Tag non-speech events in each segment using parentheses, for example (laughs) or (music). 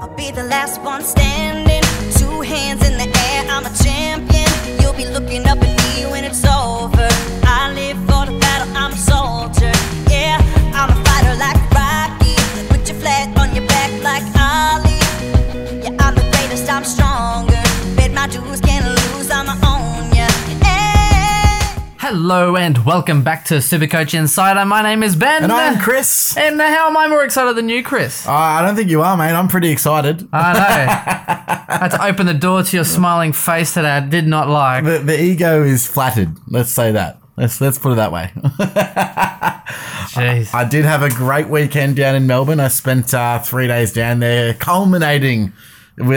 I'll be the last one standing. Two hands in the air, I'm a champion. You'll be looking up at me when it's over. I live for the battle, I'm a soldier. Yeah, I'm a fighter like Rocky. Put your flat on your back like Ali. Yeah, I'm the greatest, I'm stronger. Bet my dues, Hello and welcome back to Super Coach Insider. My name is Ben. And I'm Chris. Uh, And how am I more excited than you, Chris? I don't think you are, mate. I'm pretty excited. I know. (laughs) I had to open the door to your smiling face that I did not like. The, the ego is flattered. Let's say that. Let's let's put it that way. (laughs) Jeez. I did have a great weekend down in Melbourne. I spent uh, three days down there, culminating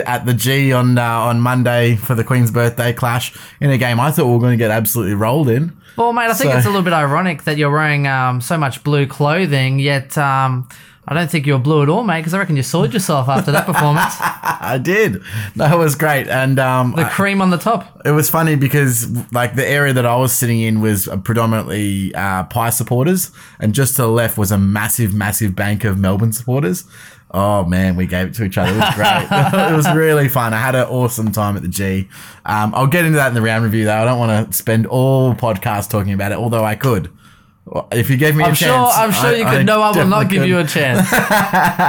at the G on uh, on Monday for the Queen's birthday clash in a game I thought we were going to get absolutely rolled in. Well, mate, I think So- it's a little bit ironic that you're wearing um, so much blue clothing, yet um, I don't think you're blue at all, mate, because I reckon you soiled yourself after that performance. (laughs) I did. That was great, and um, The cream on the top. It was funny because like the area that I was sitting in was predominantly uh, Pie supporters, and just to the left was a massive, massive bank of Melbourne supporters. Oh man, we gave it to each other. It was great. (laughs) it was really fun. I had an awesome time at the G. Um, I'll get into that in the round review though. I don't want to spend all podcast talking about it, although I could. If you gave me I'm a sure. chance, I'm sure I- you could. I no, I will not give you a chance.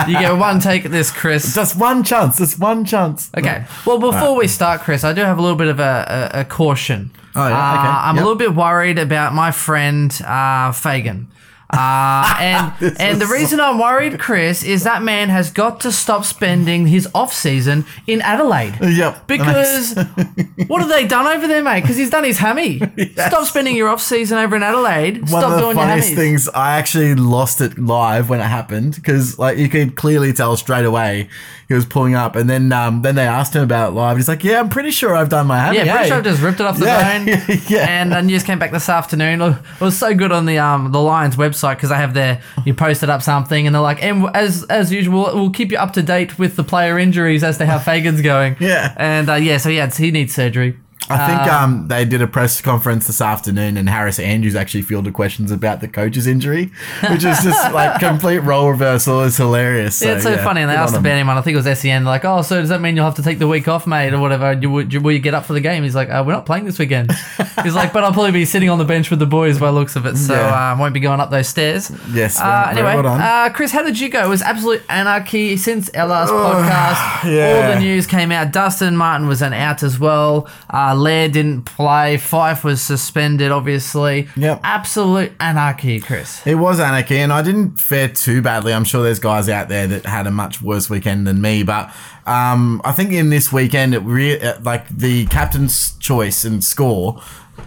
you get one take at this, Chris. (laughs) just one chance. Just one chance. Okay. Well, before we start, Chris, I do have a little bit of a, a, a caution. Oh, yeah, Uh, okay. I'm Yep. a little bit worried about my friend uh, Fagan. Uh, (laughs) and and the reason I'm worried, Chris, is that man has got to stop spending his off season in Adelaide. Yep. Because (laughs) what have they done over there, mate? Because he's done his hammy. Stop spending your off season over in Adelaide. One Stop of the doing your funniest hammies. things, I actually lost it live when it happened because, like, you could clearly tell straight away he was pulling up, and then, um, then they asked him about it live. He's like, "Yeah, I'm pretty sure I've done my hammy." Yeah, pretty hey." sure I've just ripped it off the Yeah, bone. (laughs) yeah. And the news came back this afternoon. It was so good on the um the Lions website because they have their you posted up something and they're like, and as as usual, we'll keep you up to date with the player injuries as to how (laughs) Fagan's going. Yeah. And uh, yeah, so yeah, he needs surgery. I think um, they did a press conference this afternoon, and Harris Andrews actually fielded questions about the coach's injury, which is just like (laughs) complete role reversal. It's hilarious. Yeah, it's so yeah, funny. And they asked about him. and I think it was SEN. Like, oh, so does that mean you'll have to take the week off, mate, or whatever? You, will, you, will you get up for the game? He's like, uh, we're not playing this weekend. (laughs) He's like, but I'll probably be sitting on the bench with the boys by the looks of it, so Yeah. uh, won't be going up those stairs. Yes, Uh, anyway, well uh, Chris, how did you go? It was absolute anarchy since our last (sighs) podcast. yeah. All the news came out. Dustin Martin was an out as well. Uh, Lair didn't play. Fyfe was suspended, obviously. Yep. Absolute anarchy, Chris. It was anarchy, and I didn't fare too badly. I'm sure there's guys out there that had a much worse weekend than me, but um, I think in this weekend, it re- like the captain's choice and score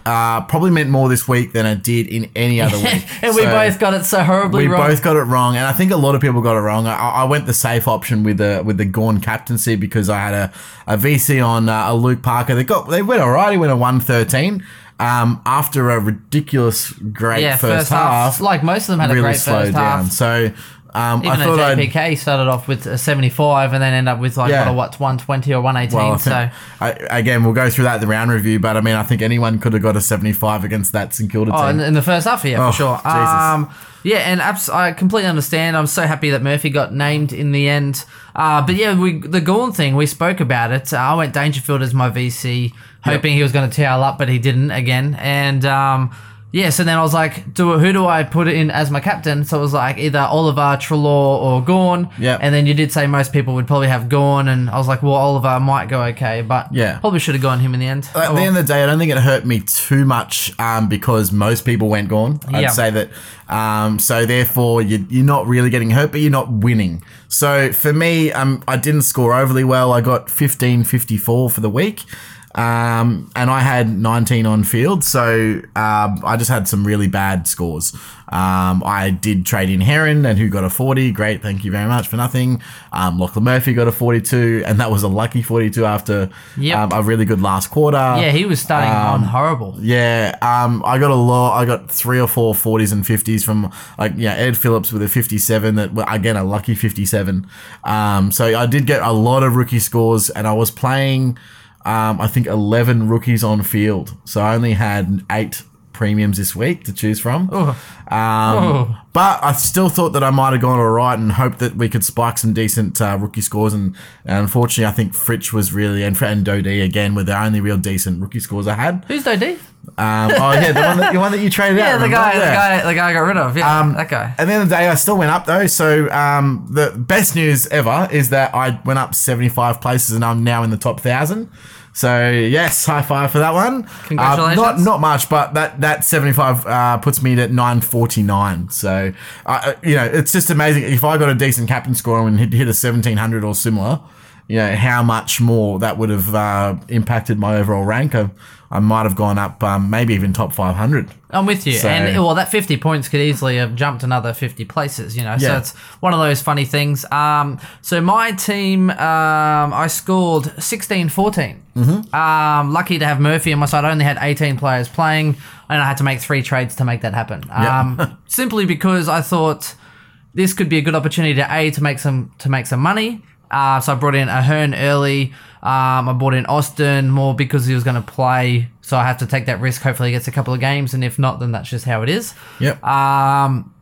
uh, probably meant more this week than it did in any (laughs) other week. and we both got it so horribly we wrong. We both got it wrong, and I think a lot of people got it wrong. I, I went the safe option with the with the Gawn captaincy because I had a, a VC on uh, a Luke Parker. They got they went alright. He went a one thirteen. Um, after a ridiculous great yeah, first, half, Like most of them had a really great slowed first down. half. So um, Even I though thought I'd JPK started off with a 75 and then end up with like Yeah. what, a, what 120 or 118. well, so I, again, we'll go through that in the round review. But I mean, I think anyone could have got a seventy-five against that St Kilda Oh, in, team. in the first half, yeah, Oh, for sure. Jesus. Um, yeah, and abs- I completely understand. I'm so happy that Murphy got named in the end. Uh, but yeah, we the Gawn thing, we spoke about it. Uh, I went Dangerfield as my VC, hoping he was going to towel up, but he didn't again. And um, yeah, so then I was like, do who do I put in as my captain? So it was like either Oliver, Treloar, or Gawn. Yeah. And then you did say most people would probably have Gawn, and I was like, well, Oliver might go okay, but Yeah. probably should have gone him in the end. At Oh, the end of the day, I don't think it hurt me too much um, because most people went Gawn. I'd Yeah. say that. Um, so therefore, you, you're not really getting hurt, but you're not winning. So for me, um, I didn't score overly well. I got 1554 for the week. Um, and I had 19 on field, so um, I just had some really bad scores. Um, I did trade in Heron, and who got a 40. Great, thank you very much for nothing. Um, Lachlan Murphy got a 42, and that was a lucky 42 after Yep. um, a really good last quarter. yeah, he was starting on Um, horrible. Yeah, um, I got a lot. I got three or four 40s and 50s from like yeah Ed Phillips with a 57 that again a lucky 57. Um, so I did get a lot of rookie scores, and I was playing. Um, I think 11 rookies on field, so I only had eight premiums this week to choose from. Um, Oh. but I still thought that I might have gone all right and hoped that we could spike some decent uh, rookie scores. And, and unfortunately, I think Fritsch was really and and Doedee again were the only real decent rookie scores I had. Who's Doedee? Um, oh yeah, the one that the one that you traded (laughs) Yeah, out. the guy, the guy, the guy I got rid of. Yeah, Um, that guy. At the end of the day, I still went up though. So um, the best news ever is that I went up 75 places and I'm now in the top thousand. So yes, high five for that one. Congratulations. Uh, not not much, but that that 75 uh, puts me at 949. So uh, you know, it's just amazing. If I got a decent captain score and hit, hit a 1700 or similar, you know how much more that would have uh, impacted my overall rank. I might have gone up, um, maybe even top 500. I'm with you. So- and well, that 50 points could easily have jumped another 50 places, you know. So it's one of those funny things. Um, so my team, um, I scored 16 14. Mm-hmm. Um, lucky to have Murphy on my side. I only had 18 players playing, and I had to make three trades to make that happen. Yeah. Um, (laughs) simply because I thought this could be a good opportunity to a to make some to make some money. Uh, so I brought in Ahern early. Um, I brought in Austin more because he was going to play. So I have to take that risk. Hopefully, he gets a couple of games, and if not, then that's just how it is. Yep. Um,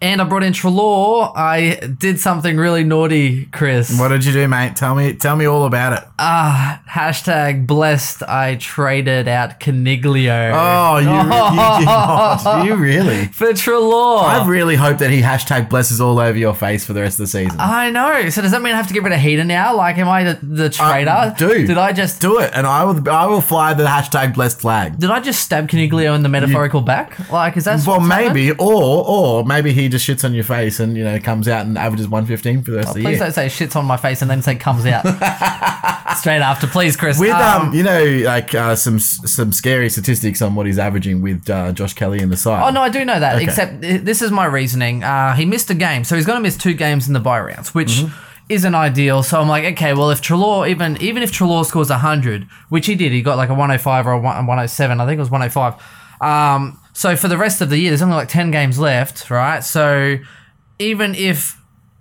and I brought in Treloar. I did something really naughty, Chris. What did you do, mate? Tell me, tell me all about it. Ah, Hashtag blessed. I traded out Coniglio Oh, you, you (laughs) did not. You really? for Treloar. I really hope that he hashtag blesses all over your face for the rest of the season. I know. So does that mean I have to get rid of Heater now? Like, am I the, the trader? dude. Did I just Do it, and I will. I will fly the hashtag blessed flag. did I just stab Coniglio in the metaphorical back? Like, is that Well, what's happened? maybe, or or maybe he just shits on your face and you know comes out and averages one fifteen for the rest of the Please year. don't say shits on my face and then say comes out (laughs) straight after, please, Chris. With um, you know, like uh, some some scary statistics on what he's averaging with uh, Josh Kelly in the side. Oh no, I do know that. Okay. Except this is my reasoning. Uh, he missed a game, so he's going to miss two games in the bye rounds, which Mm-hmm. isn't ideal. So I'm like, okay, well, if Treloar even even if Treloar scores hundred, which he did, he got like a 105 or a 107. I think it was 105. Um, so for the rest of the year, there's only like 10 games left, right? So even if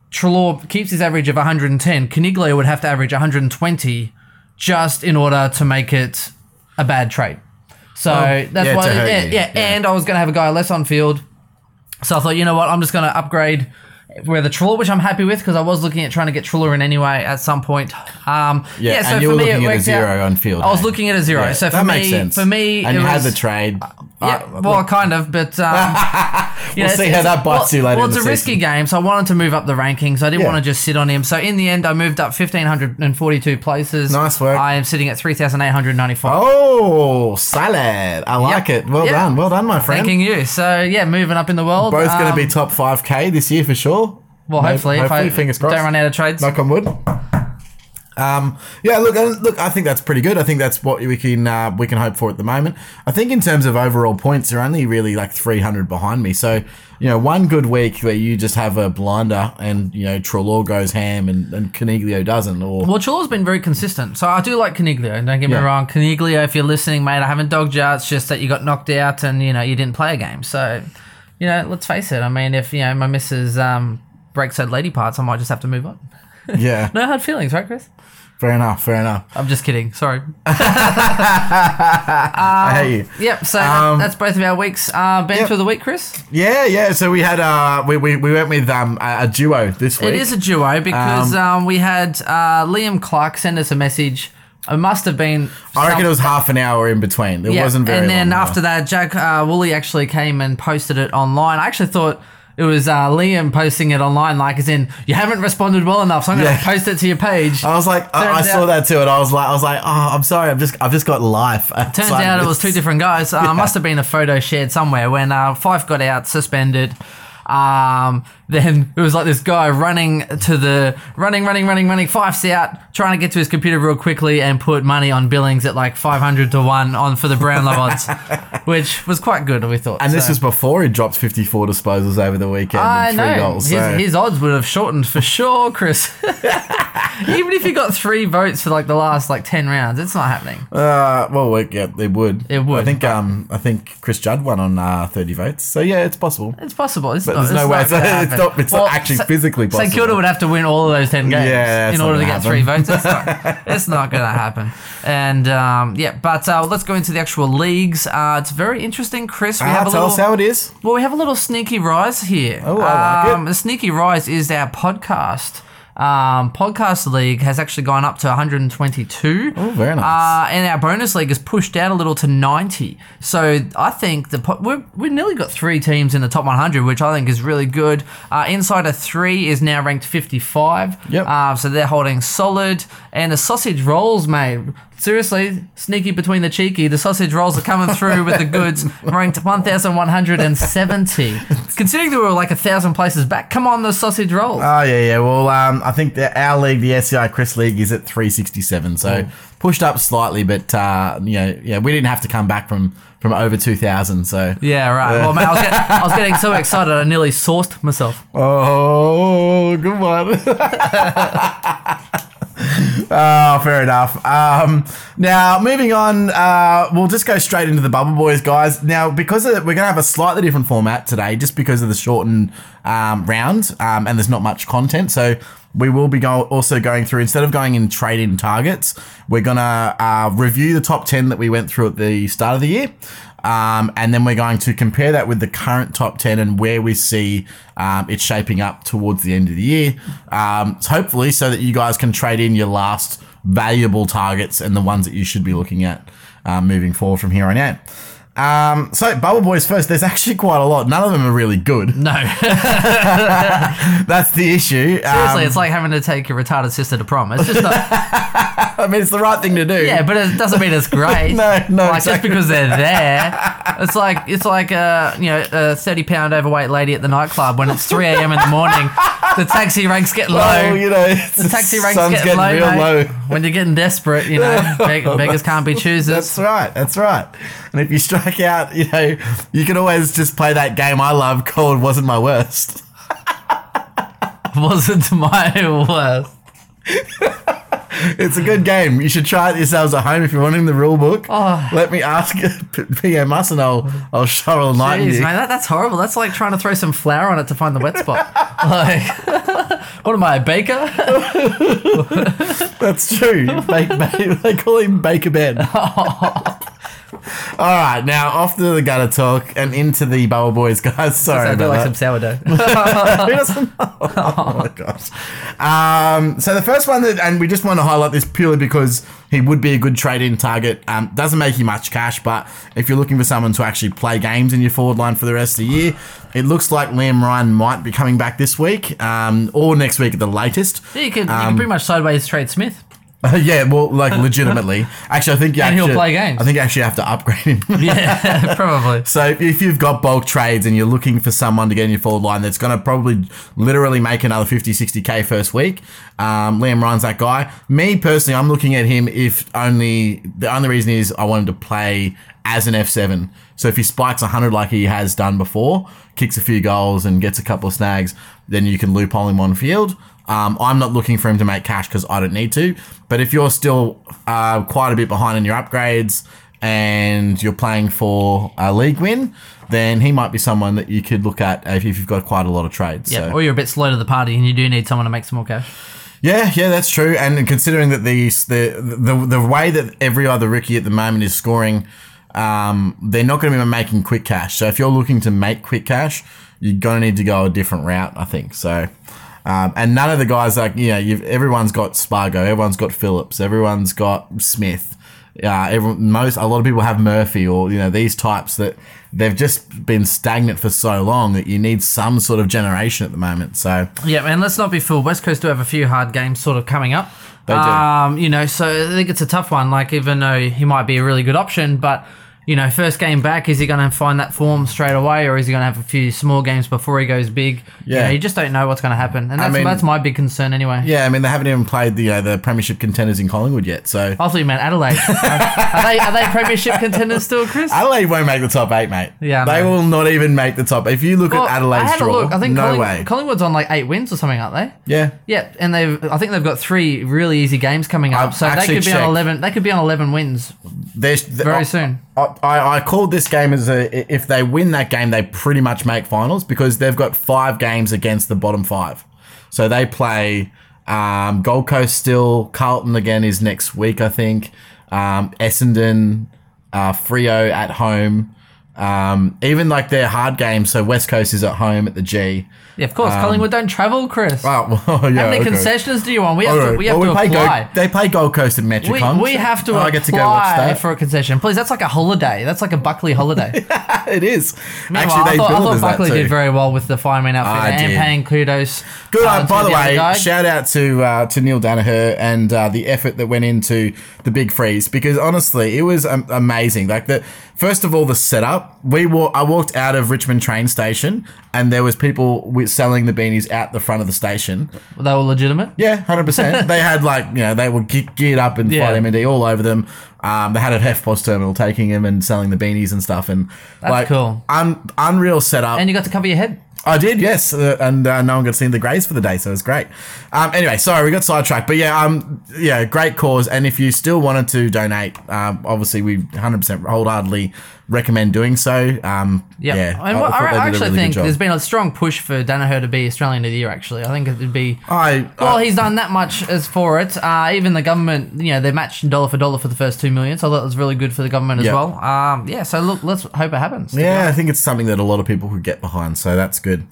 Treloar keeps his average of 110, Coniglio would have to average 120 just in order to make it a bad trade. So that's yeah, why, yeah, yeah, yeah. and I was going to have a guy less on field. So I thought, you know what, I'm just going to upgrade with a Treloar, which I'm happy with because I was looking at trying to get Treloar in anyway at some point. Um, yeah, yeah, so and you for were looking at a zero out. on field. I was looking at a zero. Yeah, so for that me, makes sense. for me, and it you had the trade. Yeah, well, kind of, but um, (laughs) We'll see how that bites well, you later Well, it's a risky season. game, so I wanted to move up the rankings. I didn't Yeah. want to just sit on him. So in the end, I moved up fifteen hundred and forty-two places. Nice work. I am sitting at three thousand eight hundred ninety-five. Oh, salad! I like it. Well Yep. done, well done, my friend. Thanking you. So yeah, moving up in the world. Both going to Um, be top five k this year for sure. Well, Maybe- hopefully, hopefully, if I fingers crossed. don't run out of trades. Knock on wood. Um, yeah, look, uh, look. I think that's pretty good. I think that's what we can uh, we can hope for at the moment. I think in terms of overall points, they're only really like three hundred behind me. So you know, one good week where you just have a blinder and you know Treloar goes ham and, and Coniglio doesn't, or Well, Treloar's been very consistent, so I do like Coniglio. Don't get Yeah. me wrong, Coniglio, if you're listening, mate, I haven't dogged you. It's just that you got knocked out and you know you didn't play a game. So, you know, let's face it. I mean, if you know my missus um, breaks her lady parts, I might just have to move on. yeah, (laughs) No hard feelings, right, Chris? Fair enough, fair enough. I'm just kidding. Sorry. (laughs) (laughs) I hate you. Yep. So Um, that's both of our weeks. Uh, bench yep. of the week, Chris. Yeah, yeah. So we had uh, we we, we went with um a, a duo this week. It is a duo because um, we had uh, Liam Clark send us a message. It must have been. I reckon it was half an hour in between. It wasn't very. And then long, after that, Jack uh, Woolley actually came and posted it online. I actually thought it was uh, Liam posting it online, like as in you haven't responded well enough, so I'm going Yeah. to post it to your page. I was like, I, I Turns saw out- that too, and I was like, I was like, oh, I'm sorry, I've just, I've just got life. Turns outside out of it was two this. different guys. Uh, (laughs) Must have been a photo shared somewhere when uh, Fyfe got out suspended. Um, then it was like this guy running to the running, running, running, running. Fyfe's out, trying to get to his computer real quickly and put money on Billings at like five hundred to one on for the Brownlow (laughs) odds, which was quite good. We thought. And this was before he dropped 54 disposals over the weekend I and three know. goals. His, So. his odds would have shortened for sure, Chris. (laughs) Even if he got three votes for like the last like ten rounds, it's not happening. uh, well, we- yeah, it would. It would, I think, um, I think Chris Judd won on uh, 30 votes. So yeah, it's possible. It's possible. It's But not, there's no way not it's, It's not, actually Sa- physically possible. St Kilda would have to win all of those ten games Yeah, in order to get three votes. It's not, (laughs) it's not going to happen. And um, yeah, but uh, let's go into the actual leagues. Uh, it's very interesting, Chris. We Ah, have a tell little, us how it is. well, we have a little sneaky rise here. Oh, I like it. um, The sneaky rise is our podcast. Um, podcast league has actually gone up to 122. Oh, very nice. Uh, and our bonus league has pushed down a little to 90. So I think the po- we're, we've nearly got three teams in the top 100, which I think is really good. Uh, Insider 3 is now ranked 55. Yep. Uh, so they're holding solid. And the sausage rolls, mate. Seriously, sneaky between the cheeky. The sausage rolls are coming through with the goods, (laughs) ranked 1,170. Considering they were like a thousand places back, come on, the sausage rolls. Oh yeah, yeah. Well, um, I think that our league, the SCI Chris League, is at 367, so pushed up slightly, but uh, you know, yeah, we didn't have to come back from from over 2,000. So yeah, right. Well, mate, I was, getting, I was getting so (laughs) excited, I nearly sourced myself. Oh, good one. oh, (laughs) fair enough. Um, now, moving on, uh, we'll just go straight into the Bubble Boys, guys. Now, because of, we're going to have a slightly different format today, just because of the shortened um, round, um, and there's not much content. So we will be go- also going through instead of going in trade in targets, we're gonna uh, review the top ten that we went through at the start of the year. Um, and then we're going to compare that with the current top 10 and where we see um, it shaping up towards the end of the year. Um, so hopefully, so that you guys can trade in your last valuable targets and the ones that you should be looking at um, moving forward from here on out. Um, so, Bubble Boys first, there's actually quite a lot. None of them are really good. No. (laughs) That's the issue. Seriously, Um, it's like having to take your retarded sister to prom. It's just not. (laughs) I mean, it's the right thing to do. yeah, but it doesn't mean it's great. (laughs) No, no, Like exactly. just because they're there, it's like it's like a you know a thirty pound overweight lady at the nightclub when it's three a.m. in the morning. The taxi ranks get low. Oh, you know, the taxi ranks sun's getting, low, real mate. low. When you're getting desperate, you know, (laughs) beg- beggars can't be choosers. That's right. That's right. And if you strike out, you know, you can always just play that game I love called "Wasn't My Worst." (laughs) Wasn't my worst. (laughs) It's a good game. You should try it yourselves at home if you're wanting the rule book. Oh. Let me ask (laughs) PM us and I'll I'll shovel a night Jeez, you. man, that, that's horrible. That's like trying to throw some flour on it to find the wet spot. (laughs) like, (laughs) what am I, a baker? That's true. Bake, bake, they call him Baker Ben. (laughs) All right, now off to the gutter talk and into the Bubble Boys, (laughs) guys. Sorry I feel about like that. some sourdough. (laughs) Who doesn't know? Oh my gosh. Um, so the first one that, and we just want to highlight this purely because he would be a good trade-in target. Um, doesn't make you much cash, but if you're looking for someone to actually play games in your forward line for the rest of the year, it looks like Liam Ryan might be coming back this week um, or next week at the latest. Yeah, you can, you Um, can pretty much sideways trade Smith. (laughs) yeah, well, like legitimately. Actually, I think you And he'll actually, play games. I think you actually have to upgrade him. (laughs) Yeah, (laughs) probably. So if you've got bulk trades and you're looking for someone to get in your forward line that's going to probably literally make another 50, 60k first week, um, Liam Ryan's that guy. Me personally, I'm looking at him if only the only reason is I want him to play as an F7. So if he spikes 100 like he has done before, kicks a few goals and gets a couple of snags, then you can loophole him on field. Um, I'm not looking for him to make cash because I don't need to. But if you're still uh, quite a bit behind in your upgrades and you're playing for a league win, then he might be someone that you could look at if you've got quite a lot of trades. Yeah, So- or you're a bit slow to the party and you do need someone to make some more cash. yeah, yeah, that's true. And considering that the the the, the way that every other rookie at the moment is scoring, um, they're not going to be making quick cash. So if you're looking to make quick cash, you're going to need to go a different route, I think. So. Um, and none of the guys like you know you've everyone's got Spargo, everyone's got Phillips, everyone's got Smith. Uh, everyone, most a lot of people have Murphy or you know these types that they've just been stagnant for so long that you need some sort of generation at the moment. So Yeah, and let's not be fooled. West Coast do have a few hard games sort of coming up. They do. Um, you know, so I think it's a tough one. Like, even though he might be a really good option, but you know, first game back, is he going to find that form straight away, or is he going to have a few small games before he goes big? You, Yeah. know, you just don't know what's going to happen, and that's, mean- that's my big concern anyway. Yeah, I mean they haven't even played the you know, the premiership contenders in Collingwood yet. So I thought you meant Adelaide. (laughs) are they are they premiership contenders still, Chris? Adelaide won't make the top eight, mate. Yeah, I they will not even make the top. If you look Well, at I Adelaide's had a draw, look. I think no Colling- way. Collingwood's on like eight wins or something, aren't they? yeah, Yeah, and they've. I think they've got three really easy games coming up, I've so they could be on eleven. They could be on eleven wins very oh, soon. I, I called this game as a if they win that game, they pretty much make finals because they've got five games against the bottom five. So they play um, Gold Coast still. Carlton again is next week, I think. Um, Essendon, uh, Freo at home. Um, even like their hard games. So West Coast is at home at the G. Yeah, of course. Collingwood don't travel, Chris. Well, (laughs) yeah. How many okay. concessions do you want? We have All to, we have Well, to apply. Gold, they play Gold Coast we, Metricon. we have to Oh, apply I get to go watch that. for a concession. Please, that's like a holiday. That's like a Buckley holiday. (laughs) it is. Meanwhile, Actually, I thought, I thought Buckley did very well with the fireman outfit I and did. paying kudos. Good. uh, uh, by the other way, shout out to uh, to Neale Daniher and uh, the effort that went into the big freeze because honestly, it was um, amazing. Like the first of all, the setup. We wa- I walked out of Richmond train station and there was people with selling the beanies out the front of the station. they were legitimate. Yeah, hundred percent. (laughs) They had like you know they were ge- geared up and Yeah. Fight MND all over them. Um, they had a EFTPOS terminal taking them and selling the beanies and stuff and That's like cool. Un- unreal setup. And you got to cover your head. I did, yes, uh, and uh, no one got to see the Greys for the day, so it was great. Um, anyway, sorry, we got sidetracked, but yeah, um, yeah, great cause. And if you still wanted to donate, um, obviously we 100% wholeheartedly recommend doing so. Um, Yep. yeah, and I, they did a actually really think there's been a strong push for Daniher to be Australian of the Year. Actually, I think it'd be. I, Well, I- he's done that much as for it. Uh, even the government, you know, they matched dollar for dollar for the first two million, so that was really good for the government as Yeah. well. Um, yeah, so look, let's hope it happens. Yeah, I think it's something that a lot of people could get behind, so that's good.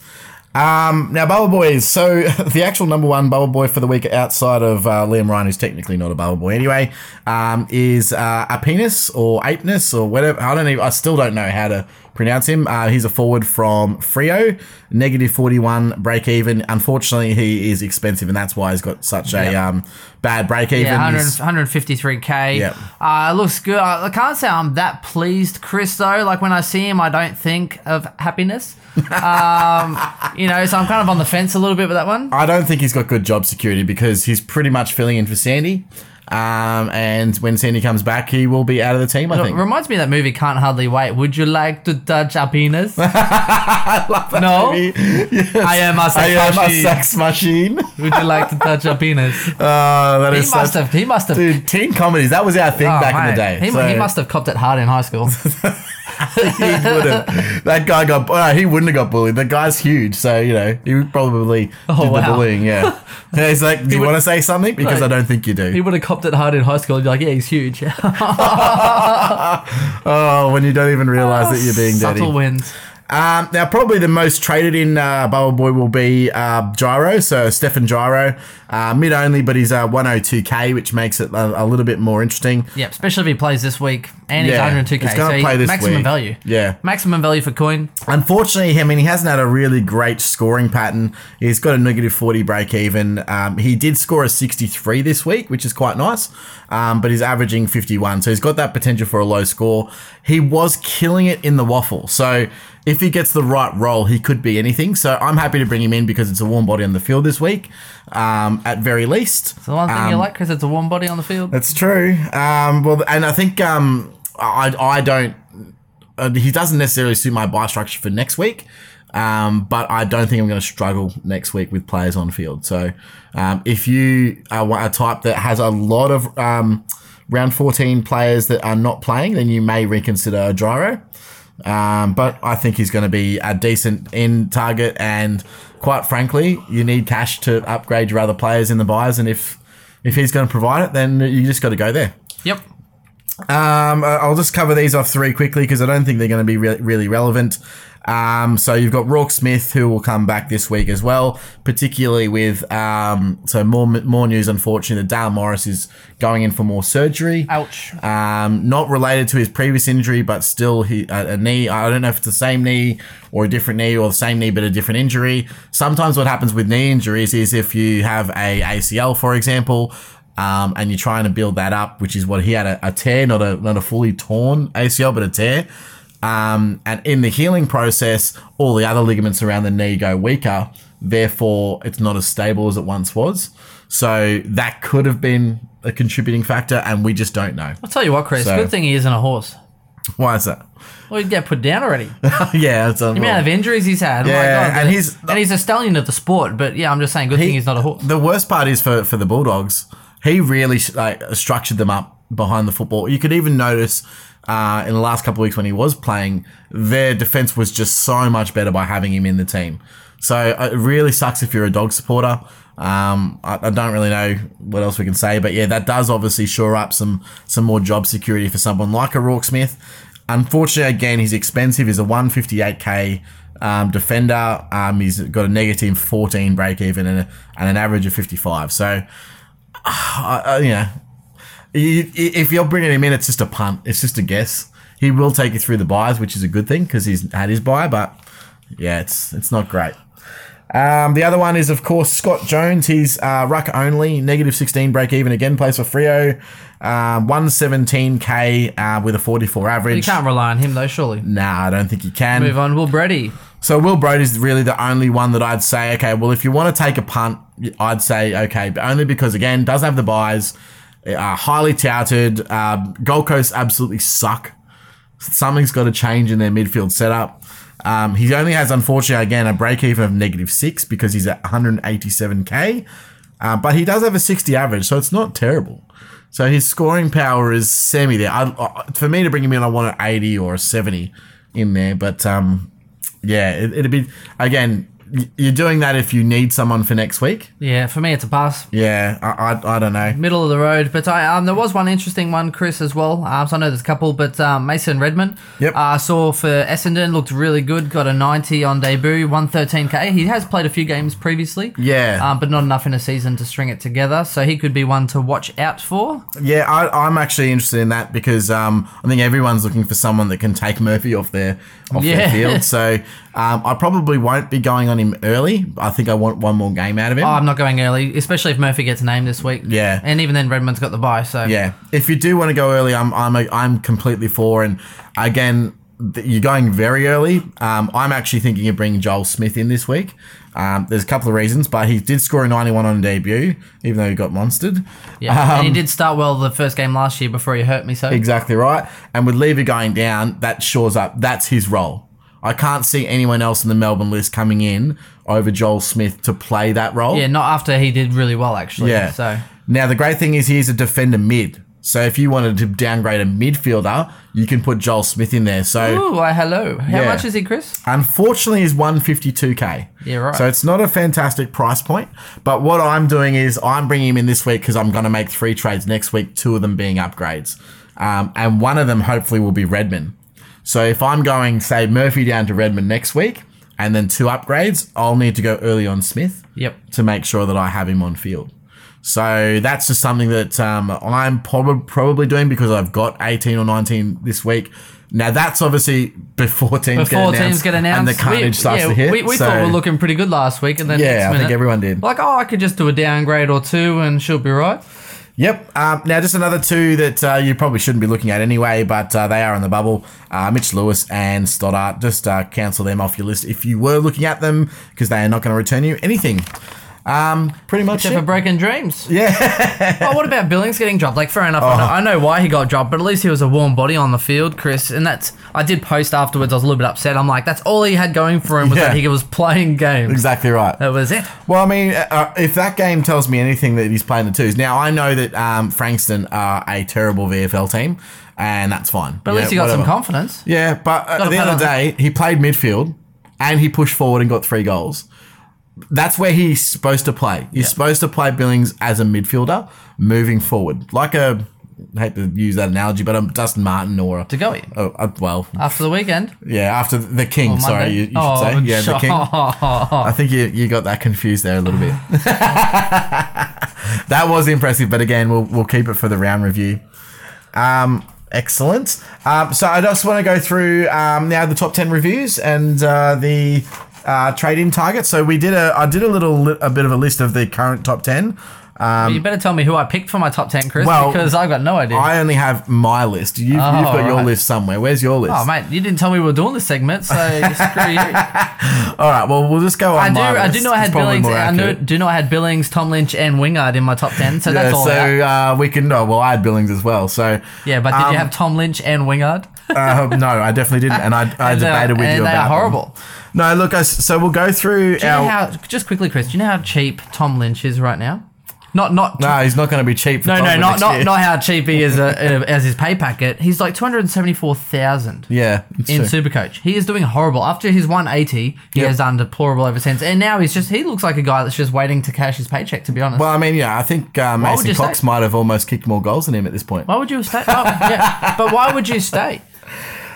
Um, now, Bubble Boys. So, (laughs) the actual number one Bubble Boy for the week outside of uh, Liam Ryan, who's technically not a Bubble Boy anyway, um, is uh, a penis or Apenus or whatever. I don't even, I still don't know how to pronounce him. Uh, he's a forward from Freo, negative 41 break even. Unfortunately, he is expensive, and that's why he's got such a Yeah. um, bad break even. Yeah, 100, 153k. Yep. Uh, it looks good. I I can't say I'm that pleased, Chris, though. Like when I see him, I don't think of happiness. (laughs) um, you know, so I'm kind of on the fence a little bit with that one. I don't think he's got good job security because he's pretty much filling in for Sandy. Um, and when Sandy comes back, he will be out of the team, I It think. reminds me of that movie Can't Hardly Wait. Would you like to touch a penis? (laughs) no, Yes. I am a I sex am a sex machine. (laughs) Would you like to touch a penis? (laughs) Uh, that He is must such- have. He must have. Dude, teen comedies, that was our thing oh, back in the day. He, So he must have copped it hard in high school. he would've- that guy got, uh, he wouldn't have got bullied. The guy's huge, so, you know, he would probably Oh, did the bullying, yeah. yeah. He's like, do you would- want to say something? Because. I don't think you do. he would have copped it hard in high school. You'd be like, yeah, he's huge. (laughs) oh, when you don't even realize that you're being dirty. (laughs) Subtle wins. Um, now, probably the most traded in uh, Bubble Boy will be uh, Giro. So, Stefan Giro, uh, mid only, but he's uh, 102k, which makes it a, a little bit more interesting. Yeah, especially if he plays this week and he's Yeah, 102k. he's gonna so play this maximum week. value. Yeah. Maximum value for coin. Unfortunately, I mean, he hasn't had a really great scoring pattern. He's got a negative 40 break even. Um, he did score a 63 this week, which is quite nice, um, but he's averaging 51. So he's got that potential for a low score. He was killing it in the WAFL. So if he gets the right role, he could be anything. So I'm happy to bring him in because it's a warm body on the field this week, um, at very least. The one thing Um, you like, because it's a warm body on the field. That's true. Um, well, and I think um, I I don't. Uh, he doesn't necessarily suit my buy structure for next week. Um, but I don't think I'm going to struggle next week with players on field. So um, if you are a type that has a lot of um, round 14 players that are not playing, then you may reconsider a Giro. Um, but I think he's going to be a decent in target, and quite frankly, you need cash to upgrade your other players in the buys. And if if he's going to provide it, then you just got to go there. Yep. Um, I'll just cover these off three quickly because I don't think they're going to be re- really relevant. Um, so you've got Roarke Smith who will come back this week as well, particularly with um, so more more news. Unfortunately, that Dale Morris is going in for more surgery. Ouch. Um, not related to his previous injury, but still he, a, a knee. I don't know if it's the same knee or a different knee or the same knee but a different injury. Sometimes what happens with knee injuries is if you have a ACL, for example, um, and you're trying to build that up, which is what he had a, a tear, not a not a fully torn ACL, but a tear. Um, and in the healing process, all the other ligaments around the knee go weaker. Therefore, it's not as stable as it once was. So that could have been a contributing factor, and we just don't know. I'll tell you what, Chris. So- Good thing he isn't a horse. Why is that? Well, he'd get put down already. (laughs) yeah, it's a The amount of injuries he's had. Yeah, my God, and the- he's- and he's a stallion of the sport. But yeah, I'm just saying, good thing he's not a horse. The worst part is for for the Bulldogs. He really like structured them up behind the football. You could even notice uh, in the last couple of weeks when he was playing, their defense was just so much better by having him in the team. So uh, it really sucks if you're a dog supporter. Um, I, I don't really know what else we can say, but yeah, that does obviously shore up some some more job security for someone like a Roarke Smith. Unfortunately, again, he's expensive. He's a 158k um, defender. Um, he's got a negative 14 break even and, a, and an average of 55. So, uh, uh, you know, if you're bringing him in, it's just a punt. It's just a guess. He will take you through the buys, which is a good thing because he's had his buy, but yeah, it's it's not great. Um, the other one is, of course, Scott Jones. He's uh, ruck only, negative 16 break even again, plays for Freo. Um, 117k uh, with a 44 average. You can't rely on him though, surely. Nah, I don't think you can. Move on. Will Brodie. So Will Brodie's really the only one that I'd say, okay, well, if you want to take a punt, I'd say okay, but only because again doesn't have the buys, uh, highly touted. Um, Gold Coast absolutely suck. Something's got to change in their midfield setup. Um, he only has, unfortunately, again a break even of negative six because he's at 187k, uh, but he does have a 60 average, so it's not terrible. So his scoring power is semi there. I, I, for me to bring him in, I want an 80 or a 70 in there, but um, yeah, it, it'd be again. You're doing that if you need someone for next week. Yeah, for me it's a pass. Yeah, I, I, I don't know. Middle of the road, but I um there was one interesting one, Chris, as well. Um, so I know there's a couple, but um, Mason Redmond, Yep. uh, saw for Essendon looked really good. Got a 90 on debut, 113k. He has played a few games previously, Yeah. um, but not enough in a season to string it together. So he could be one to watch out for. Yeah, I, I'm actually interested in that because um, I think everyone's looking for someone that can take Murphy off their off Yeah. their field. (laughs) So um, I probably won't be going on him early. I think I want one more game out of him. Oh, I'm not going early, especially if Murphy gets named this week. Yeah. and even then Redmond's got the bye. So yeah, if you do want to go early, I'm I'm a, I'm completely for. And again, th- you're going very early. Um, I'm actually thinking of bringing Joel Smith in this week. Um, there's a couple of reasons, but he did score a 91 on debut, even though he got monstered. yeah. and he Um, did start well the first game last year before he hurt me. So Exactly right. And with Lever going down, that shores up. That's his role. I can't see anyone else in the Melbourne list coming in over Joel Smith to play that role. yeah, not after he did really well actually. Yeah. So Now the great thing is he's a defender mid. So if you wanted to downgrade a midfielder, you can put Joel Smith in there. So ooh, why hello. How Yeah. much is he, Chris? unfortunately he's 152k. Yeah, right. So it's not a fantastic price point. But what I'm doing is I'm bringing him in this week because I'm going to make three trades next week, two of them being upgrades. Um, and one of them hopefully will be Redmond. So if I'm going, say, Murphy down to Redmond next week and then two upgrades, I'll need to go early on Smith Yep. to make sure that I have him on field. So that's just something that um, I'm prob- probably doing because I've got 18 or 19 this week. Now that's obviously (laughs) before teams Before get announced teams get announced, and the carnage we, starts yeah, to hit. We, we so, thought we were looking pretty good last week, and then Yeah, next I think everyone did. Like, oh, I could just do a downgrade or two, and she'll be right. Yep. Um, now, just another two that uh, you probably shouldn't be looking at anyway, but uh, they are in the bubble. Uh, Mitch Lewis and Stoddart. Just uh, cancel them off your list if you were looking at them because they are not going to return you anything. Um, pretty much Except for broken dreams. (laughs) Yeah. oh, what about Billings getting dropped? Like, fair enough. I, know, I know why he got dropped, but at least he was a warm body on the field, Chris. And that's I did post afterwards. I was a little bit upset. I'm like, that's all he had going for him was Yeah. that he was playing games. exactly right. That was it. Well, I mean, uh, if that game tells me anything that he's playing the twos. Now, I know that um, Frankston are a terrible VFL team, and that's fine. But at least he got some confidence. Yeah, but at the end of the day, he played midfield and he pushed forward and got three goals. That's where he's supposed to play. He's supposed to play Billings as a midfielder moving forward. Like a, I hate to use that analogy, but a Dustin Martin or a, To go oh, uh, well, after the weekend. yeah, after the King, sorry, you, you should oh, say. Yeah, the King. (laughs) I think you, you got that confused there a little bit. (laughs) that was impressive, but again, we'll, we'll keep it for the round review. Um, excellent. Um, so I just want to go through um, now the top ten reviews and uh, the uh, trade-in target. So we did a I did a little li- a bit of a list of the current top ten. you better tell me who I picked for my top 10, Chris, Well, because I've got no idea. I only have my list. You've, you've Oh, got your list somewhere. Where's your list? oh, mate, you didn't tell me we were doing this segment, so (laughs) screw you. All right. Well, we'll just go on. I do. I do know I had probably Billings. I know, do know I had Billings, Tom Lynch, and Wingard in my top ten. So that's all. so uh, we can. Oh, well, I had Billings as well. So Yeah, but did um, you have Tom Lynch and Wingard? Uh, no, I definitely didn't, and I, I (laughs) And debated with you about them. No, look, I, so we'll go through Do you our. know how? Just quickly, Chris. Do you know how cheap Tom Lynch is right now? Not not No, he's not going to be cheap. For no, no, Tottenham not next not year. not how cheap he is uh, (laughs) uh, as his pay packet. He's like two hundred seventy four thousand. Yeah, it's in true. Supercoach. He is doing horrible. After his 180, he Yep. has done deplorable ever since. And now he's just, he looks like a guy that's just waiting to cash his paycheck, to be honest. Well, I mean, yeah, I think uh, would Mason you Cox might have almost kicked more goals than him at this point. why would you stay? Oh, yeah. (laughs) But why would you stay?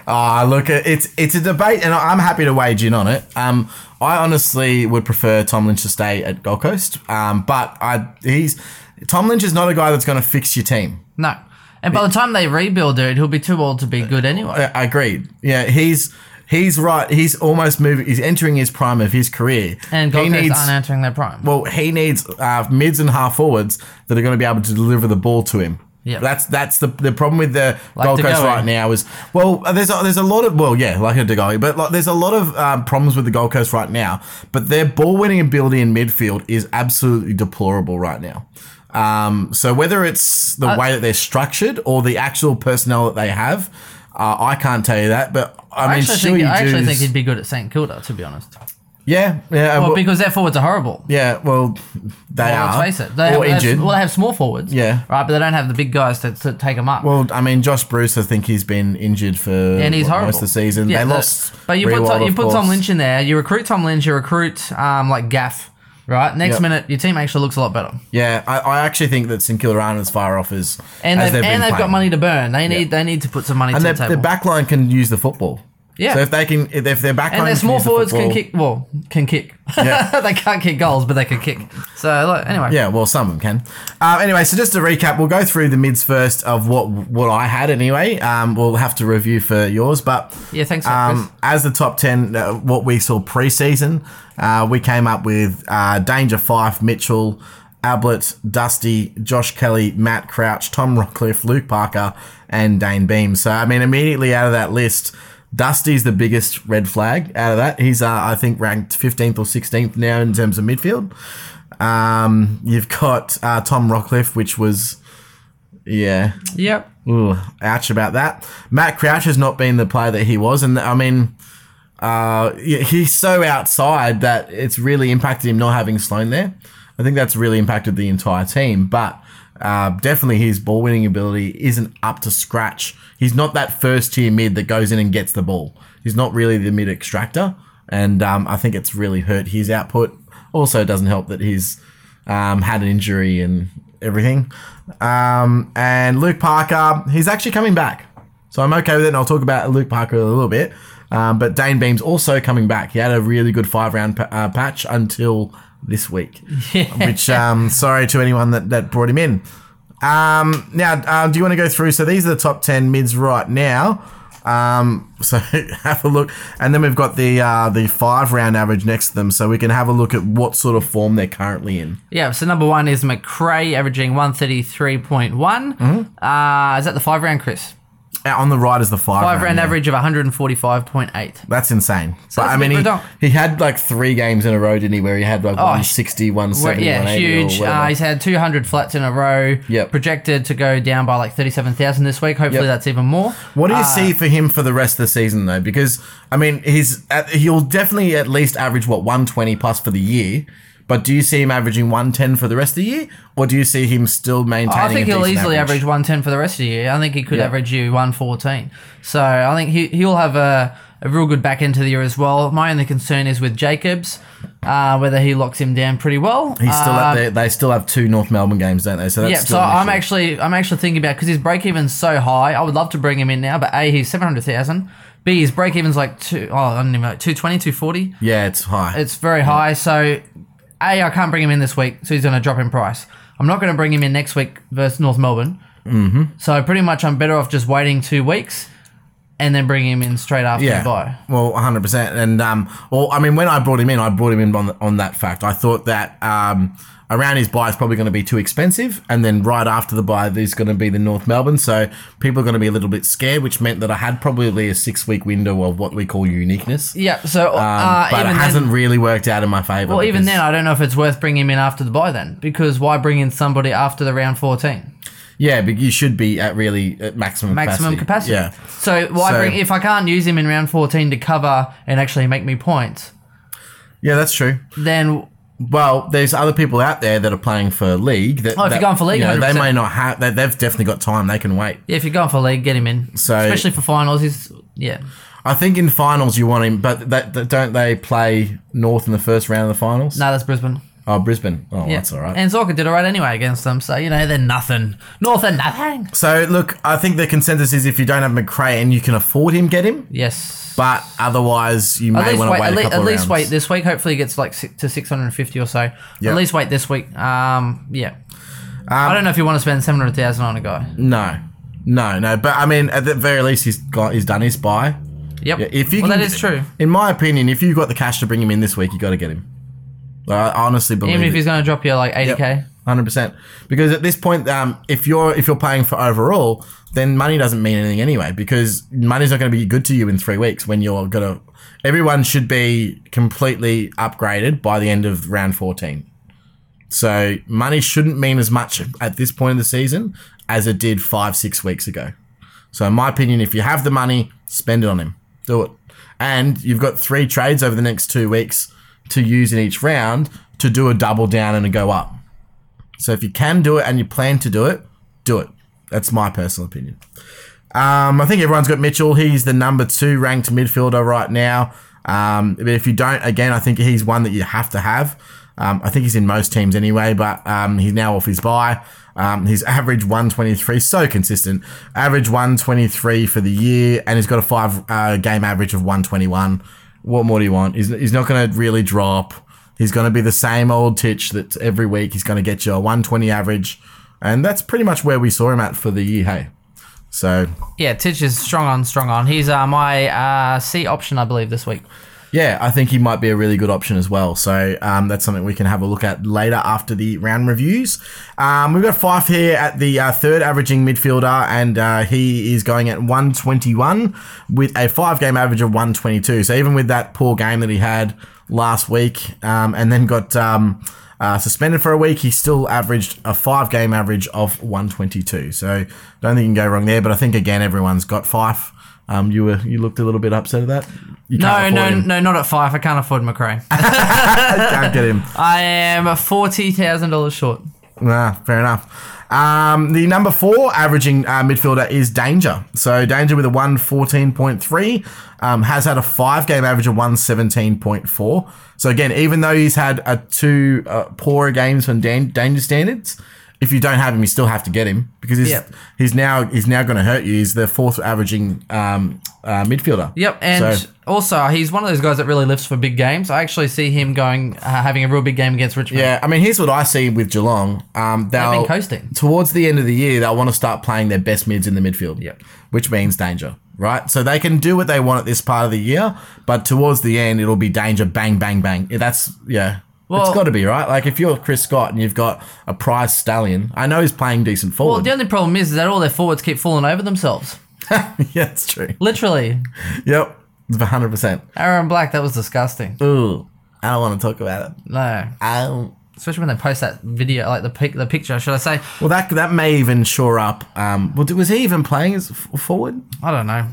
Ah, look, it's it's a debate, and I'm happy to wage in on it. Um, I honestly would prefer Tom Lynch to stay at Gold Coast, um, but I he's Tom Lynch is not a guy that's going to fix your team. No. And by the time they rebuild, dude, he'll be too old to be good anyway. I I agreed. Yeah, he's he's right. He's almost moving. He's entering his prime of his career. And he Gold Coast needs aren't entering their prime. well, he needs uh, mids and half forwards that are going to be able to deliver the ball to him. Yep. That's that's the the problem with the Like Gold Coast right now is well there's a, there's a lot of well yeah like a De Goey, but like, there's a lot of um, problems with the Gold Coast right now. But their ball winning ability in midfield is absolutely deplorable right now. Um, so whether it's the Uh, way that they're structured or the actual personnel that they have, uh, I can't tell you that. But I, I mean, actually, think, I actually think he'd be good at St Kilda, to be honest. Yeah yeah Well, well, because their forwards are horrible. yeah well they Well, are let's face it. They or have, they have- injured. well, they have small forwards. Yeah. Right, but they don't have the big guys to, to take them up. Well, I mean, Josh Bruce, I think he's been injured for and he's what, horrible. most of the season. Yeah, they the- lost. But you put Tom, you put Tom. Lynch in there. You recruit Tom Lynch. You recruit um, like Gaff. Right. Next Yep. minute, your team actually looks a lot better. Yeah, I, I actually think that St Kilda aren't as far off as And as they've, been and they've got money to burn. They need they need to put some money and to the back line can use the football. Yeah. So if they can, if their back and their small use the forwards can kick. Well, can kick. Yeah. (laughs) they can't kick goals, but they can kick. So look, anyway. Yeah, well, some of them can. Uh, anyway, so just to recap, we'll go through the mids first of what what I had anyway. Um, we'll have to review for yours, but Yeah, thanks um, as the top ten, uh, what we saw preseason, uh, we came up with uh, Danger Fyfe, Mitchell, Ablett, Dusty, Josh Kelly, Matt Crouch, Tom Rockliff, Luke Parker, and Dayne Beam. So I mean, immediately out of that list. Dusty's the biggest red flag out of that. He's, uh, I think, ranked 15th or 16th now in terms of midfield. Um, you've got uh, Tom Rockliff, which was, yeah, Yep. Ooh, ouch about that. Matt Crouch has not been the player that he was, and I mean, uh, he's so outside that it's really impacted him not having Sloan there. I think that's really impacted the entire team, but uh, definitely his ball winning ability isn't up to scratch. He's not that first tier mid that goes in and gets the ball. He's not really the mid extractor, and um, I think it's really hurt his output. Also, it doesn't help that he's um, had an injury and everything. Um, and Luke Parker, he's actually coming back. So I'm okay with it, and I'll talk about Luke Parker a little bit. Um, but Dayne Beam's also coming back. He had a really good five round pa- uh, patch until this week. Which, um, sorry to anyone that, that brought him in. Um, now, uh, do you want to go through? So these are the top 10 mids right now. Um, so (laughs) have a look, and then we've got the uh, the five round average next to them, so we can have a look at what sort of form they're currently in. Yeah, so number one is Macrae, averaging 133.1. Mm-hmm. Uh, is that the five round, Chris? Uh, On the right is the five, Five round yeah. average of 145.8. That's insane. So but I mean, he, redonk. he had like three games in a row, didn't he? Where he had like Oh, 160, 170, yeah, 180 huge. Uh, he's had 200 flats in a row. Yep. Projected to go down by like 37,000 this week. Hopefully Yep. that's even more. What do you Uh, see for him for the rest of the season though? Because I mean, he's at, he'll definitely at least average what 120 plus for the year. But do you see him averaging 110 for the rest of the year, or do you see him still maintaining? I think he'll easily average 110 for the rest of the year. I think he could Yeah. average you 114. So I think he, he'll have a, a real good back end to the year as well. My only concern is with Jacobs, uh, whether he locks him down pretty well. He's still Uh, at the, they still have two North Melbourne games, don't they? So that's Yeah, so I'm actually I'm actually thinking about because his break even's so high. I would love to bring him in now, but a he's seven hundred thousand. B his break even's like two oh I don't even know 220, 240. yeah, it's high. It's very high. So a I can't bring him in this week, so he's going to drop in price. I'm not going to bring him in next week versus North Melbourne. Mm-hmm. So pretty much I'm better off just waiting two weeks and then bring him in straight after Yeah, the bye. well, 100. percent And um, well, I mean, when I brought him in, I brought him in on, on that fact. I thought that um, around his buy is probably going to be too expensive, and then right after the buy, there's going to be the North Melbourne. So people are going to be a little bit scared, which meant that I had probably a six week window of what we call uniqueness. Yeah. So Um, uh, but it hasn't really worked out in my favor. Well, even then, I don't know if it's worth bringing him in after the buy then, because why bring in somebody after the round 14? yeah, but you should be at really at maximum maximum capacity. Yeah. So why So- bring if I can't use him in round 14 to cover and actually make me points, Yeah, that's true. then Well, there's other people out there that are playing for league. That, Oh, if that, you're going for league, you know, they 100%. may not have. They, they've definitely got time. They can wait. Yeah, if you're going for league, get him in. So- especially for finals, he's yeah. I think in finals you want him, but that, that, don't they play North in the first round of the finals? No, that's Brisbane. Oh, Brisbane. Oh, Yeah, that's all right. And Zorko did all right anyway against them, so you know they're nothing. North are nothing. so look, I think the consensus is if you don't have Macrae and you can afford him, get him. Yes, But otherwise, you at may want wait. to wait At, a le- at least rounds. wait this week. Hopefully, he gets like to 650 or so. Yeah. At least wait this week. Um, yeah. Um, I don't know if you want to spend 700,000 on a guy. No, no, no. But I mean, at the very least, he's got he's done his buy. Yep. Yeah, if you well, can, that is true. In my opinion, if you've got the cash to bring him in this week, you got to get him. I honestly believe Even if it. he's going to drop you like 80k. Hundred percent. Because at this point, um, if you're if you're paying for overall, then money doesn't mean anything anyway. Because money's not going to be good to you in three weeks when you're gonna. Everyone should be completely upgraded by the end of round fourteen. So money shouldn't mean as much at this point of the season as it did five six weeks ago. So in my opinion, if you have the money, spend it on him. Do it. And you've got three trades over the next two weeks to use in each round to do a double down and a go up. So if you can do it and you plan to do it, do it. That's my personal opinion. Um, I think everyone's got Mitchell. He's the number two ranked midfielder right now. Um, but if you don't, again, I think he's one that you have to have. Um, I think he's in most teams anyway, but um, he's now off his buy. Um, his average 123, so consistent. Average 123 for the year, and he's got a five uh, game average of 121. What more do you want? He's, he's not going to really drop. He's going to be the same old Titch that every week he's going to get you a 120 average. And that's pretty much where we saw him at for the year, hey. So, Yeah, Titch is strong on, strong on. He's uh, my uh, C option, I believe, this week. yeah, I think he might be a really good option as well. So, um, that's something we can have a look at later after the round reviews. Um, we've got Fyfe here at the uh, third averaging midfielder, and uh, he is going at 121 with a five game average of 122. So, even with that poor game that he had last week um, and then got. Um, uh, suspended for a week, he still averaged a five game average of 122. So don't think you can go wrong there. But I think again, everyone's got Fyfe. Um, you were you looked a little bit upset at that. No, no, him. no, not at five. I can't afford Macrae. (laughs) can't get him. I am forty thousand dollars short. Nah, fair enough. Um, the number four averaging uh, midfielder is Danger. So Danger with a 114.3 um, has had a five game average of 117.4. So again, even though he's had a two uh, poorer games from Dan- Danger standards, if you don't have him, you still have to get him because he's Yep. he's now he's now going to hurt you. He's the fourth averaging um, uh, midfielder. Yep, and So- also he's one of those guys that really lifts for big games. I actually see him going uh, having a real big game against Richmond. Yeah, I mean, here's what I see with Geelong. Um, they'll been coasting. towards the end of the year. They'll want to start playing their best mids in the midfield. Yep. which means danger, right? So they can do what they want at this part of the year, but towards the end, it'll be danger, bang, bang, bang. That's yeah. Well- it's got to be right. Like if you're Chris Scott and you've got a prize stallion, I know he's playing decent forward. Well, the only problem is that all their forwards keep falling over themselves. (laughs) yeah, that's true. Literally, Yep, hundred percent. Aaron Black. That was disgusting. Ooh, I don't want to talk about it. No, I don't. especially when they post that video, like the pic, the picture. Should I say? Well, that that may even shore up. Um, well, was he even playing as f- forward? I don't know.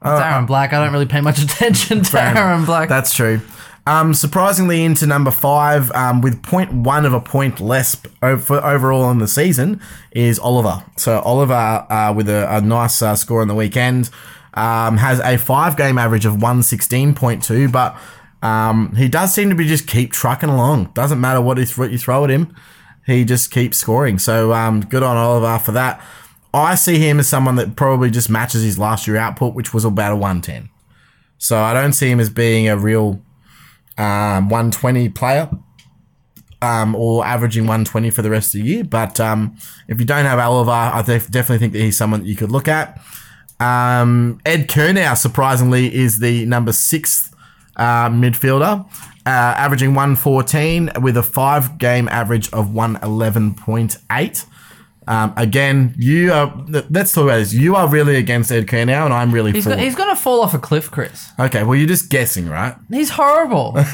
It's Aaron Black. I don't really pay much (laughs) attention to Aaron Black. That's true. Um, surprisingly, into number five um, with 0.1 of a point less for overall in the season is Oliver. So Oliver, uh, with a, a nice uh, score on the weekend, um, has a five-game average of 116.2, but um, he does seem to be just keep trucking along. Doesn't matter what you, th- you throw at him, he just keeps scoring. So um, good on Oliver for that. I see him as someone that probably just matches his last year output, which was about a 110. So I don't see him as being a real um, 120 player um, or averaging 120 for the rest of the year. But um, if you don't have Oliver, I def- definitely think that he's someone that you could look at. Um, Ed Curnow, surprisingly, is the number sixth uh, midfielder, uh, averaging 114 with a five game average of 111.8. Um, again, you are. Let's talk about this. You are really against Ed Curnow, and I'm really he's for. go- he's gonna fall off a cliff, Chris. okay, well, you're just guessing, right? He's horrible. (laughs)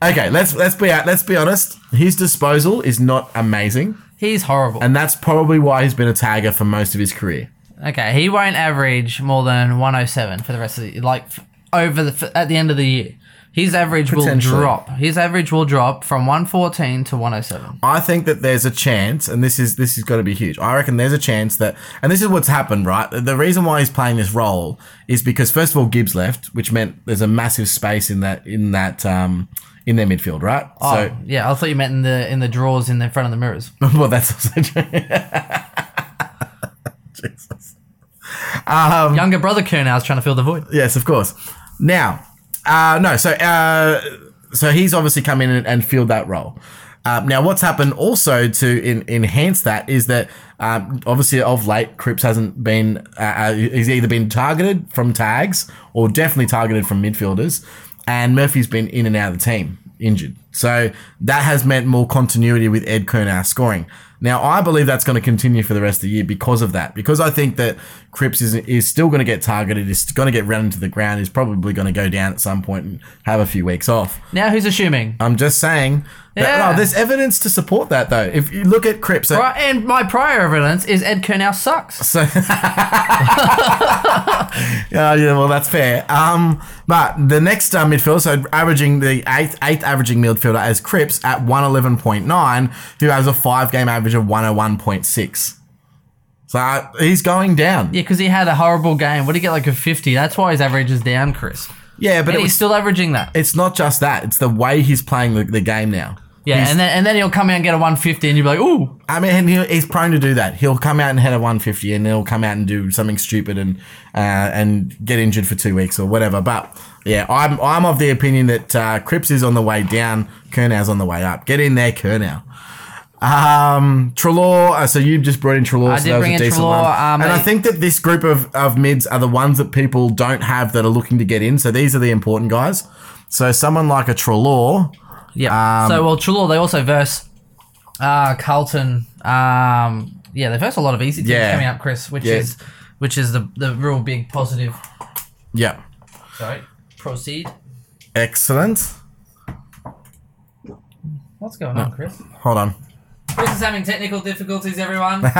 Okay, let's let's be let's be honest. His disposal is not amazing, he's horrible. and that's probably why he's been a tagger for most of his career. Okay, he won't average more than 107 for the rest of the like f- over the f- at the end of the year. His average will Potentially. drop. His average will drop from 114 to 107. I think that there's a chance, and this is this is going to be huge. I reckon there's a chance that, and this is what's happened, right? The reason why he's playing this role is because first of all, Gibbs left, which meant there's a massive space in that in that um in their midfield, right? Oh, yeah, I thought you meant in the in the drawers in the front of the mirrors. So, (laughs) well, that's also true. (laughs) Jesus. Um, Younger brother Curnow's trying to fill the void. Yes, of course. Now, uh, no, so uh, so he's obviously come in and, and filled that role. Um, now, what's happened also to in, enhance that is that um, obviously of late, Cripps hasn't been uh, uh, he's either been targeted from tags or definitely targeted from midfielders, and Murphy's been in and out of the team injured. So that has meant more continuity with Ed Curnow scoring. Now, I believe that's going to continue for the rest of the year because of that. Because I think that Cripps is, is still going to get targeted, is going to get run into the ground, is probably going to go down at some point and have a few weeks off. Now who's assuming? I'm just saying. Yeah. oh, there's evidence to support that, though. If you look at Cripps, so, Right, and my prior evidence is Ed Curnow sucks. so (laughs) yeah, yeah, well, that's fair. Um, but the next uh, midfielder, so averaging the eighth, eighth averaging midfielder as Cripps at 111.9, who has a five game average of 101.6. So uh, he's going down. Yeah, because he had a horrible game. What did he get like a 50? That's why his average is down, Chris. Yeah, but he's still averaging that. it's not just that, it's the way he's playing the, the game now. Yeah, He's- and then and then he'll come out and get a 150, and you'll be like, ooh. I mean, he, he's prone to do that. He'll come out and head a 150, and he'll come out and do something stupid and uh, and get injured for two weeks or whatever. But yeah, I'm I'm of the opinion that uh, Cripps is on the way down, Curnow's on the way up. Get in there, Curnow. Um, Treloar. Uh, so you just brought in Treloar. I so did that was bring a in decent Treloar, one. um, and I think that this group of, of mids are the ones that people don't have that are looking to get in. So these are the important guys. So someone like a Treloar. Yeah. Um, so well, Treloar they also verse uh, Carlton. Um, yeah, they verse a lot of easy teams Yeah. coming up, Chris, which Yeah. is which is the the real big positive. Yeah. Sorry. Proceed. Excellent. What's going on, Chris? Hold on. Chris is having technical difficulties, everyone. (laughs)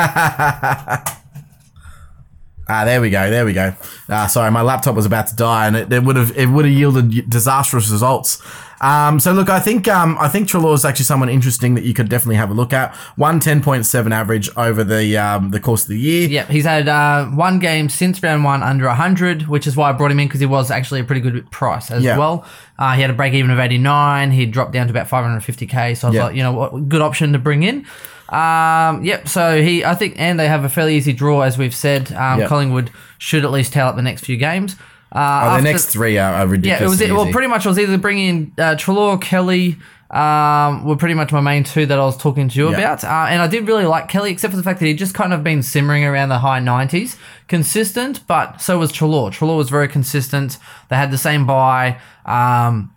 Ah, there we go. There we go. Ah, sorry, my laptop was about to die, and it, it would have it would have yielded disastrous results. Um, so look, I think um, I think Treloar is actually someone interesting that you could definitely have a look at. One ten point seven average over the um, the course of the year. Yeah, he's had uh, one game since round one under 100, which is why I brought him in because he was actually a pretty good price as Yeah. well. Uh, he had a break even of 89. He dropped down to about 550k. So I was Yeah. like, you know what, good option to bring in. Um, yep. So he, I think, and they have a fairly easy draw, as we've said. Um, Yep. Collingwood should at least tail up the next few games. Uh, Oh, the next three are, are ridiculous. yeah, it was easy. well, pretty much. I was either bringing in uh, Treloar or Kelly. Um, were pretty much my main two that I was talking to you Yeah. about, uh, and I did really like Kelly, except for the fact that he just kind of been simmering around the high nineties, consistent. But so was Treloar. Treloar was very consistent. They had the same buy. Um,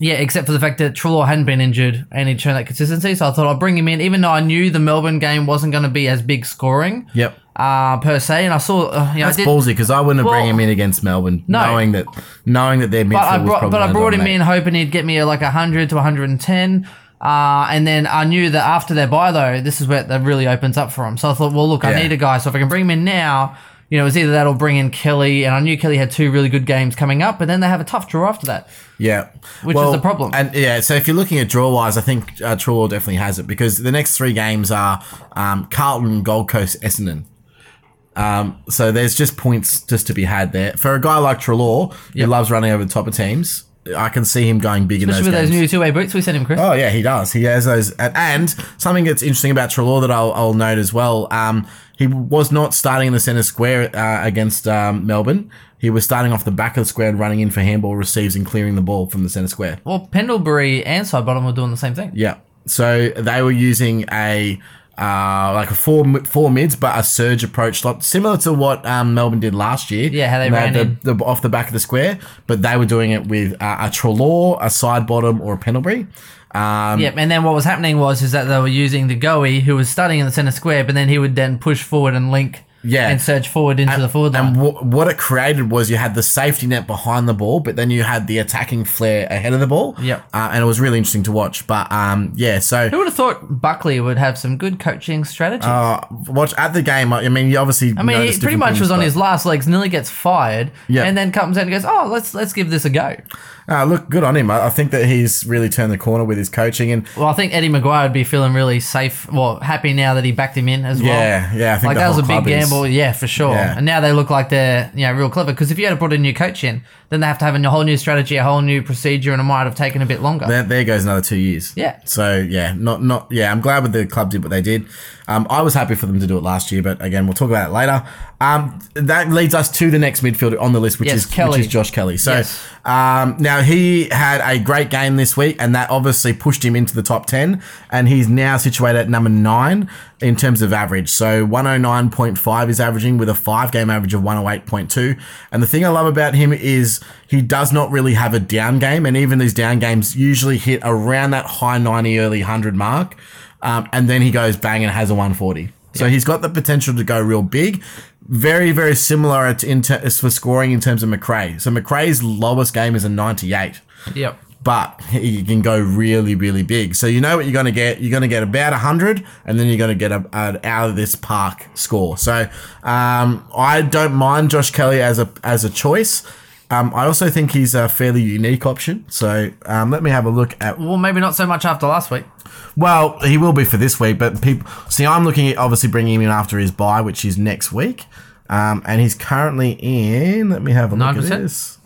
yeah, except for the fact that Treloar hadn't been injured and he'd shown that consistency. So I thought I'd bring him in, even though I knew the Melbourne game wasn't going to be as big scoring Yep. Uh, per se. And I saw, uh, you know, That's did, ballsy because I wouldn't have Well, bring him in against Melbourne, no. knowing that knowing that their midfield But I was brought, probably but I brought him in hoping he'd get me a, like 100 to 110. Uh, and then I knew that after their buy, though, this is where that really opens up for him. So I thought, well, look, I Yeah. need a guy. So if I can bring him in now, you know, it's either that or bring in Kelly. And I knew Kelly had two really good games coming up, but then they have a tough draw after that. Yeah, Which is the problem. And yeah, so if you're looking at draw wise, I think uh, Treloar definitely has it because the next three games are um, Carlton, Gold Coast, Essendon. Um, so there's just points just to be had there for a guy like Treloar Yep. who loves running over the top of teams. I can see him going big Especially in with those those new two way boots we sent him, Chris. Oh yeah, he does. He has those, and, and something that's interesting about Treloar that I'll, I'll note as well. Um, he was not starting in the centre square uh, against um, Melbourne. He was starting off the back of the square, and running in for handball receives and clearing the ball from the centre square. Well, Pendlebury and Sidebottom were doing the same thing. Yeah. So they were using a uh, like a four four mids, but a surge approach, like similar to what um, Melbourne did last year. Yeah, how they ran the, the, off the back of the square, but they were doing it with uh, a Treloar, a Sidebottom, or a Pendlebury. Um, Yep, and then what was happening was is that they were using De Goey, who was starting in the center square, but then he would then push forward and link Yeah. and surge forward into the forward line. And w- what it created was you had the safety net behind the ball, but then you had the attacking flair ahead of the ball. Yep. Uh, and it was really interesting to watch. But um, yeah, so Who would have thought Buckley would have some good coaching strategies? uh, watch at the game. I mean, you obviously. I mean, he pretty much was on his last legs, nearly gets fired, Yeah. and then comes out and goes, "Oh, let's let's give this a go." Uh, look, good on him. I, I think that he's really turned the corner with his coaching, and Well, I think Eddie McGuire would be feeling really safe, well, happy now that he backed him in as well. yeah, yeah. I think Like that was a big club is- yeah, for sure. Yeah. And now they look like they're you know real clever because if you had to put a new coach in, then they have to have a whole new strategy, a whole new procedure, and it might have taken a bit longer. There, there goes another two years. Yeah. So yeah, not not yeah. I'm glad with the club did what they did. Um, I was happy for them to do it last year, but again, we'll talk about it later. Um, that leads us to the next midfielder on the list, which Yes, is Kelly. which is Josh Kelly. So Yes. um, now he had a great game this week, and that obviously pushed him into the top ten, and he's now situated at number nine in terms of average. So 109.5 is averaging with a five game average of 108.2. And the thing I love about him is he does not really have a down game, and even these down games usually hit around that high 90, early 100 mark. Um, and then he goes bang and has a 140. So he's got the potential to go real big. Very, very similar ter- for scoring in terms of Macrae. So Macrae's lowest game is a 98 Yep. but he can go really, really big. So you know what you're going to get. You're going to get about 100, and then you're going to get a, an out of this park score. So um, I don't mind Josh Kelly as a as a choice. Um, I also think he's a fairly unique option. So um, let me have a look at. Well, maybe not so much after last week. Well, he will be for this week, but people see. I'm looking at obviously bringing him in after his buy, which is next week, um, and he's currently in. Let me have a look 9%? at this.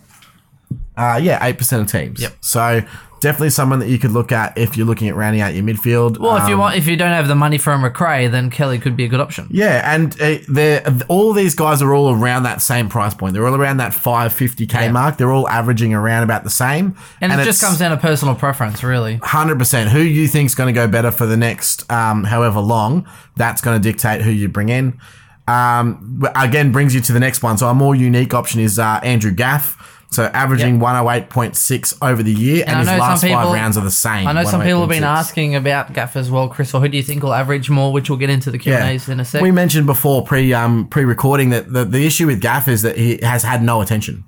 Uh, yeah, eight percent of teams. Yep. So definitely someone that you could look at if you're looking at rounding out your midfield. Well, if you Um, want, if you don't have the money for a Macrae, then Kelly could be a good option. Yeah, and uh, they're all these guys are all around that same price point. They're all around that 550k mark. They're all averaging around about the same. And, it just comes down to personal preference, really. Hundred percent. Who you think's going to go better for the next um, however long? That's going to dictate who you bring in. Um, again, brings you to the next one. So a more unique option is uh, Andrew Gaff. So averaging Yep. one hundred eight point six over the year, and, I his last people- five rounds are the same. I know some people have been 108.6. asking about Gaff as well, Chris. Or who do you think will average more? Which we'll get into the Q and A's in a sec. We mentioned before pre um, pre recording that the, the issue with Gaff is that he has had no attention.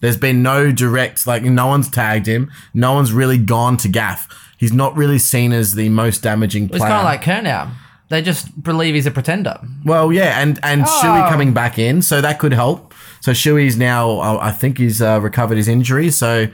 There's been no direct like no one's tagged him. No one's really gone to Gaff. He's not really seen as the most damaging it's kind of like Curnow. They just believe he's a pretender. Well, yeah, and and Oh. Shuey coming back in, so that could help. So Shuey's now, uh, I think he's uh, recovered his injury. So,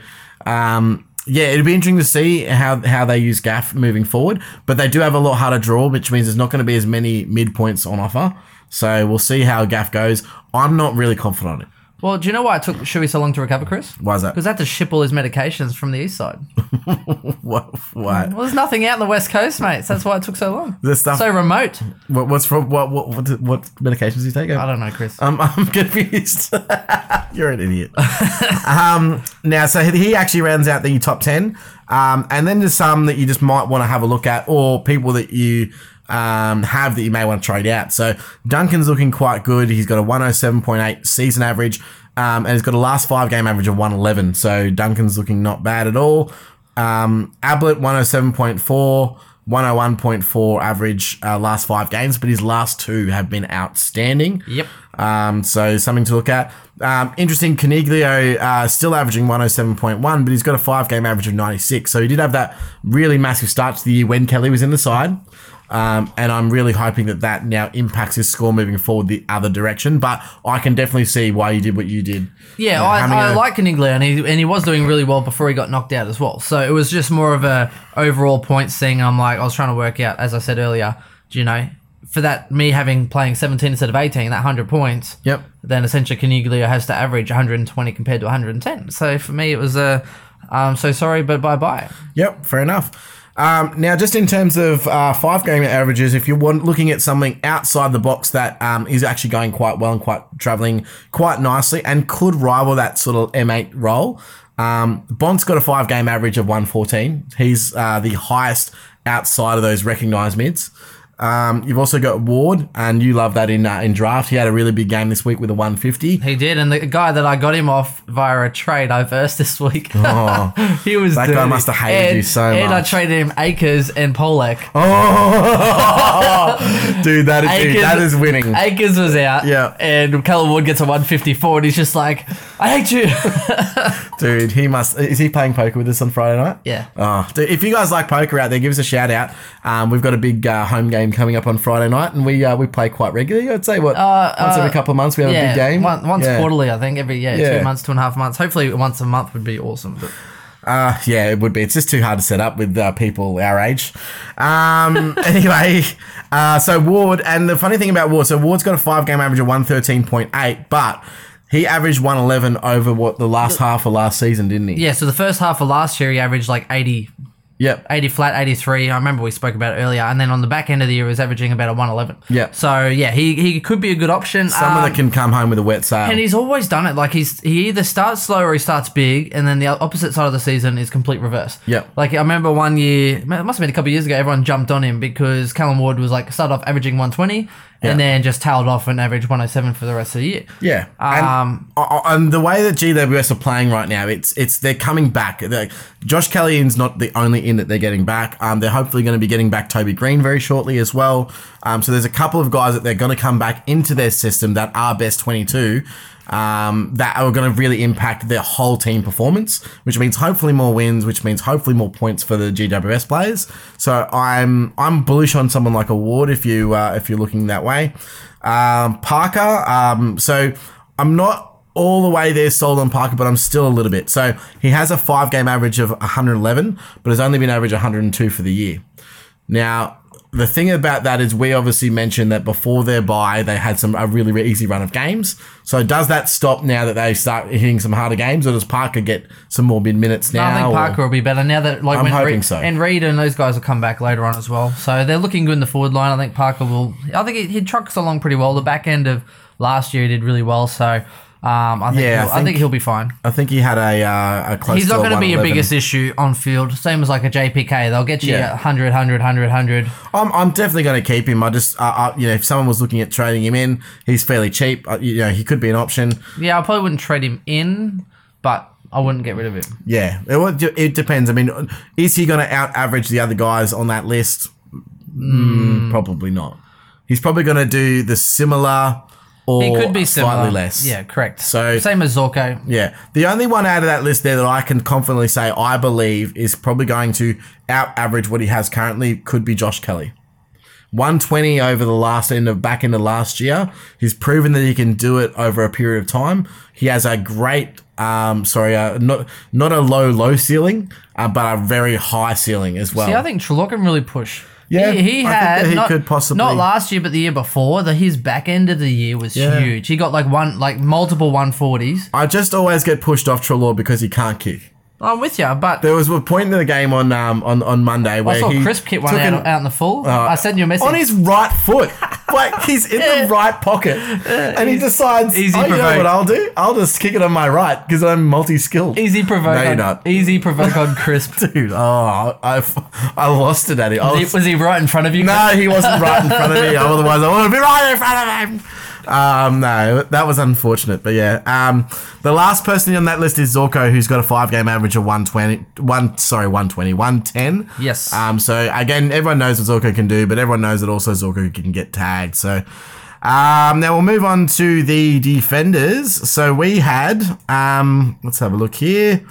um, yeah, it'd be interesting to see how how they use Gaff moving forward. But they do have a lot harder draw, which means there's not going to be as many mid points on offer. So we'll see how Gaff goes. I'm not really confident on it. Well, do you know why it took Shuey so long to recover, Chris? Why is that? Because they had to ship all his medications from the east side. (laughs) What? What? Well, there's nothing out in the west coast, mate. So that's why it took so long. The stuff- so remote. what what's from what what what, what medications do you take? I don't know, Chris. I'm, I'm confused. (laughs) You're an idiot. um, now, so he actually rounds out the top 10. Um, and then there's some that you just might want to have a look at, or people that you um, have that you may want to trade out. So Duncan's looking quite good. He's got a 107.8 season average, um, and he's got a last five game average of 111. So Duncan's looking not bad at all. Um, Ablett 107.4. 101.4 average uh, last five games, but his last two have been outstanding. Yep. Um, so something to look at. Um, interesting, Coniglio uh, still averaging 107.1, but he's got a five game average of 96. So he did have that really massive start to the year when Kelly was in the side. Um, and I'm really hoping that that now impacts his score moving forward the other direction. But I can definitely see why you did what you did. Yeah, having I, I a- like Coniglio, and he, and he was doing really well before he got knocked out as well. So it was just more of a overall points thing. I'm like, I was trying to work out, as I said earlier, do you know, for that, me having playing 17 instead of 18, that 100 points, Yep. then essentially Coniglio has to average 120 compared to 110. So for me, it was a, um, so sorry, but bye bye. Yep, fair enough. Um, now, just in terms of uh, five game averages, if you're looking at something outside the box that um, is actually going quite well and quite traveling quite nicely and could rival that sort of M8 role, um, Bond's got a five game average of 114. He's uh, the highest outside of those recognized mids. Um, you've also got Ward, and you love that in uh, in draft. He had a really big game this week with a 150. He did, and the guy that I got him off via a trade I versed this week. Oh. (laughs) he was That guy must have hated and, you so much. And I traded him Akers and Polec. (laughs) Oh, dude, that is Akers, that is winning. Akers was out. Yeah. And Callum Ward gets a 154, and he's just like, I hate you. (laughs) Dude, he must. Is he playing poker with us on Friday night? yeah. Oh, dude, if you guys like poker out there, give us a shout out. Um, we've got a big uh, home game coming up on Friday night, and we uh, we play quite regularly. I'd say what Uh, once uh, every couple of months we have a big game. One, once yeah. quarterly, I think. Every yeah, Yeah. two months, two and a half months. Hopefully, once a month would be awesome. But Uh, yeah, it would be. It's just too hard to set up with uh, people our age. Um, (laughs) anyway, uh, so Ward, and the funny thing about Ward, so Ward's got a five game average of 113.8, but he averaged 111 over what the last half of last season, didn't he? yeah, so the first half of last year, he averaged like 80, Yep. 80 flat, 83. I remember we spoke about it earlier. And then on the back end of the year, he was averaging about a 111. Yeah. So yeah, he, he could be a good option. Someone Um, that can come home with a wet sail. And he's always done it. Like he's he either starts slow or he starts big, and then the opposite side of the season is complete reverse. Yep. Like I remember one year, it must have been a couple of years ago. Everyone jumped on him because Callum Ward was like started off averaging 120, Yeah. and then just tailed off and averaged 107 for the rest of the year. Yeah, and, Um, uh, and the way that GWS are playing right now, it's it's they're coming back. They're, Josh Kellyan's not the only in that they're getting back. Um, they're hopefully going to be getting back Toby Greene very shortly as well. Um, so there's a couple of guys that they're going to come back into their system that are best 22. Um, that are going to really impact their whole team performance, which means hopefully more wins, which means hopefully more points for the GWS players. So I'm I'm bullish on someone like a Ward if you uh, if you're looking that way. Um, Parker, um, so I'm not all the way there sold on Parker, but I'm still a little bit. So he has a five game average of 111, but has only been average 102 for the year. Now, the thing about that is we obviously mentioned that before their buy, they had some a really, really easy run of games. So does that stop now that they start hitting some harder games, or does Parker get some more mid minutes now? I think or- Parker will be better now that like I'm when hoping Reed, so. and Reed and those guys will come back later on as well. So they're looking good in the forward line. I think Parker will. I think he, he trucks along pretty well. The back end of last year he did really well. So um, I think Yeah, I he'll, I think- think he'll be fine. I think he had a uh, a close. He's not going to be your biggest issue on field. Same as like a JPK. They'll get you Yeah. 100, 100, 100, 100. I'm, I'm definitely going to keep him. I just, uh, uh, you know, if someone was looking at trading him in, he's fairly cheap. Uh, you know, he could be an option. Yeah, I probably wouldn't trade him in, but I wouldn't get rid of him. Yeah, it, it depends. I mean, is he going to out average the other guys on that list? Mm, probably not. He's probably going to do the similar or He could be similar. slightly less. Yeah, correct. So- same as Zorko. Yeah. The only one out of that list there that I can confidently say I believe is probably going to out average what he has currently could be Josh Kelly. 120 over the last end of back into last year. He's proven that he can do it over a period of time. He has a great, um, sorry, uh, not not a low low ceiling, uh, but a very high ceiling as well. See, I think Treloar can really push. Yeah, he, he had he not, could possibly- not last year, but the year before. The his back end of the year was Yeah. huge. He got like one, like multiple one forties. I just always get pushed off Treloar because he can't kick. I'm with you, but There was a point in the game on um on, on Monday where I saw he Crisp hit one took out, an- out in the full. I sent you a message. on his right foot. (laughs) Like he's in the right pocket, and he decides, easy oh, you know provoke. what I'll do? I'll just kick it on my right because I'm multi-skilled. easy provoke. No, you're on, not. Easy provoke on Crisp. (laughs) Dude, oh, I, I lost it at it. I Was he, was, was he right in front of you? no, he wasn't right in front of me. (laughs) Otherwise, I would have been right in front of him. Um, no, that was unfortunate, but yeah. Um, the last person on that list is Zorko, who's got a five-game average of 120, one sorry, 120, 110. Yes. Um, so again, everyone knows what Zorko can do, but everyone knows that also Zorko can get tagged. So um, now we'll move on to the defenders. So we had, um, let's have a look here.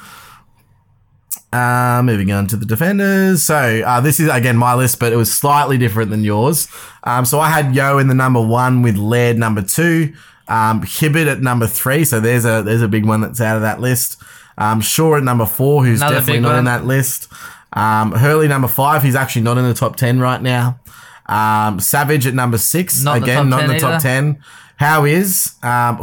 Uh, moving on to the defenders. So uh, this is again my list, but it was slightly different than yours. Um, so I had Yeo in the number one with Laird number two, um, Hibberd at number three. So there's a there's a big one that's out of that list. Um, Shaw at number four, who's Another definitely not in that list. Um, Hurley number five, he's actually not in the top ten right now. Um, Savage at number six, Not again not in the top either. ten. How is um,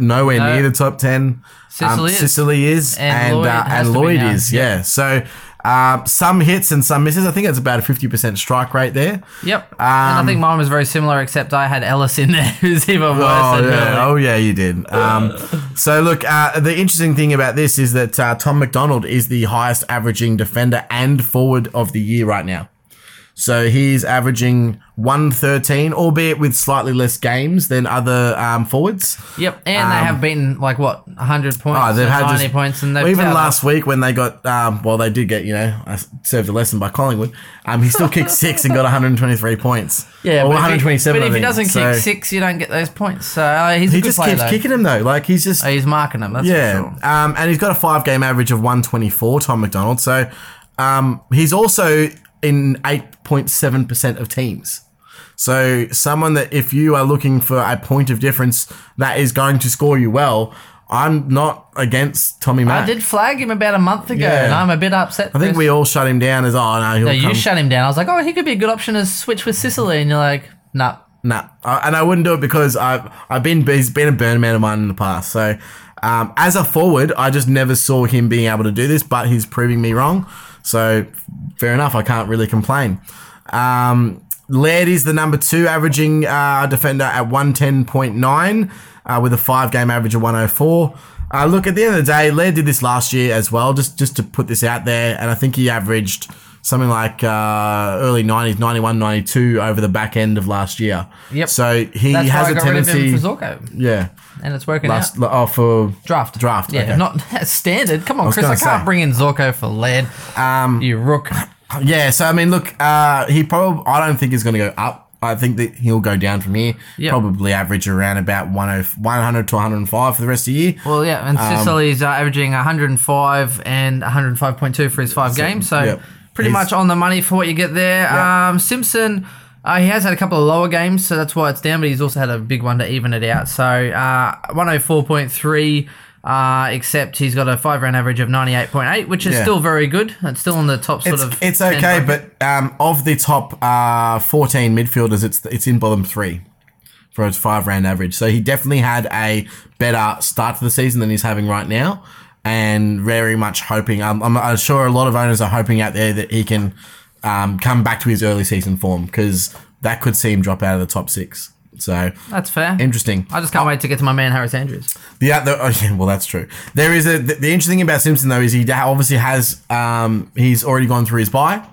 nowhere No. near the top ten? Um, Sicily is. Sicily is, And and Lloyd uh, and Lloyd is, yeah. So uh, some hits and some misses. I think it's about a fifty percent strike rate there. Yep. and I think mine was very similar, except I had Ellis in there, (laughs) who's even worse Oh than yeah, oh yeah, you did. Um, so look, uh, the interesting thing about this is that uh, Tom McDonald is the highest averaging defender and forward of the year right now. So he's averaging 113, albeit with slightly less games than other um, forwards. Yep, and they have beaten like what 100 points, Oh, they've had 90 just, points, and they've well, even last week when they got um, well, they did get you know I served a lesson by Collingwood. Um, he still kicked six and got 123 points. Yeah, or but if he- 127. But if he doesn't So kick six, you don't get those points. So uh, he's he good just player keeps though. kicking him though. Like he's just Oh, he's marking them. That's yeah, for sure. um, and he's got a five game average of 124. Tom McDonald. So um, he's also in 8.7 percent of teams. So someone that if you are looking for a point of difference that is going to score you well, I'm not against Tommy Mack. I did flag him about a month ago, Yeah. and I'm a bit upset. I think we all shut him down as oh no he'll No, you shut him down. I was like, oh, he could be a good option to switch with Sicily, and you're like, nah. Nah, I- and I wouldn't do it because I've I've been he's been a burn man of mine in the past. So um, as a forward, I just never saw him being able to do this, but he's proving me wrong. So fair enough, I can't really complain. Um, Laird is the number two averaging uh, defender at one ten point nine uh, with a five game average of one hundred four. Uh, look, at the end of the day, Laird did this last year as well, just just to put this out there, and I think he averaged something like uh, early 90s, 91, 92 over the back end of last year. Yep. So he That's has I a tendency. rid of him for Zorko, yeah. and it's working Last, out. oh, for Draft, Draft, Yeah, okay. not (laughs) standard. Come on, was Chris. I can't say. bring in Zorko for lead. Um, you rook. Yeah, so I mean, look, uh, he probably, I don't think he's going to go up. I think that he'll go down from here. Yep. Probably average around about 10 100 to 105 for the rest of the year. Well, yeah, and Um, Sicily's uh, averaging 105 and 105.2 for his five games, so yep. pretty He's- much on the money for what you get there. Yeah. Um, Simpson, uh, he has had a couple of lower games, so that's why it's down, but he's also had a big one to even it out. So uh, 104.3. Uh, except he's got a five round average of 98.8, which is Yeah. still very good. It's still in the top sort It's, of. it's 10 okay, bracket. but um, of the top uh, 14 midfielders, it's it's in bottom three for his five round average. So he definitely had a better start to the season than he's having right now, and very much hoping. Um, I'm, I'm sure a lot of owners are hoping out there that he can um, come back to his early season form because that could see him drop out of the top six. So That's fair. interesting. I just can't wait to get to my man Harris Andrews. Yeah, the, oh, yeah, well, that's true. There is a the, the interesting thing about Simpson though is he obviously has um he's already gone through his buy,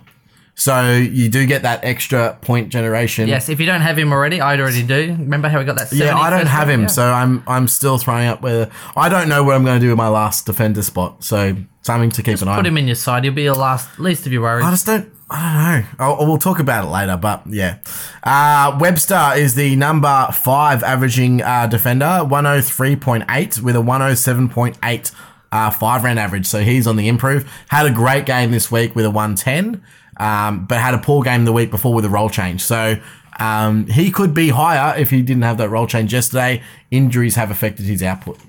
so you do get that extra point generation. Yes, if you don't have him already, I already do. Remember how we got that? Yeah, I don't have him, Yeah. so I'm I'm still throwing up whether I don't know what I'm going to do with my last defender spot. So something to keep an eye. put him in your side. You'll be your last, least of your worries. I just don't. I don't know. I'll, we'll talk about it later, but yeah. Uh, Webster is the number five averaging uh, defender, 103.8 with a 107.8 uh, five round average. So he's on the improve. Had a great game this week with a 110, um, but had a poor game the week before with a role change. So um, he could be higher if he didn't have that role change yesterday. Injuries have affected his output.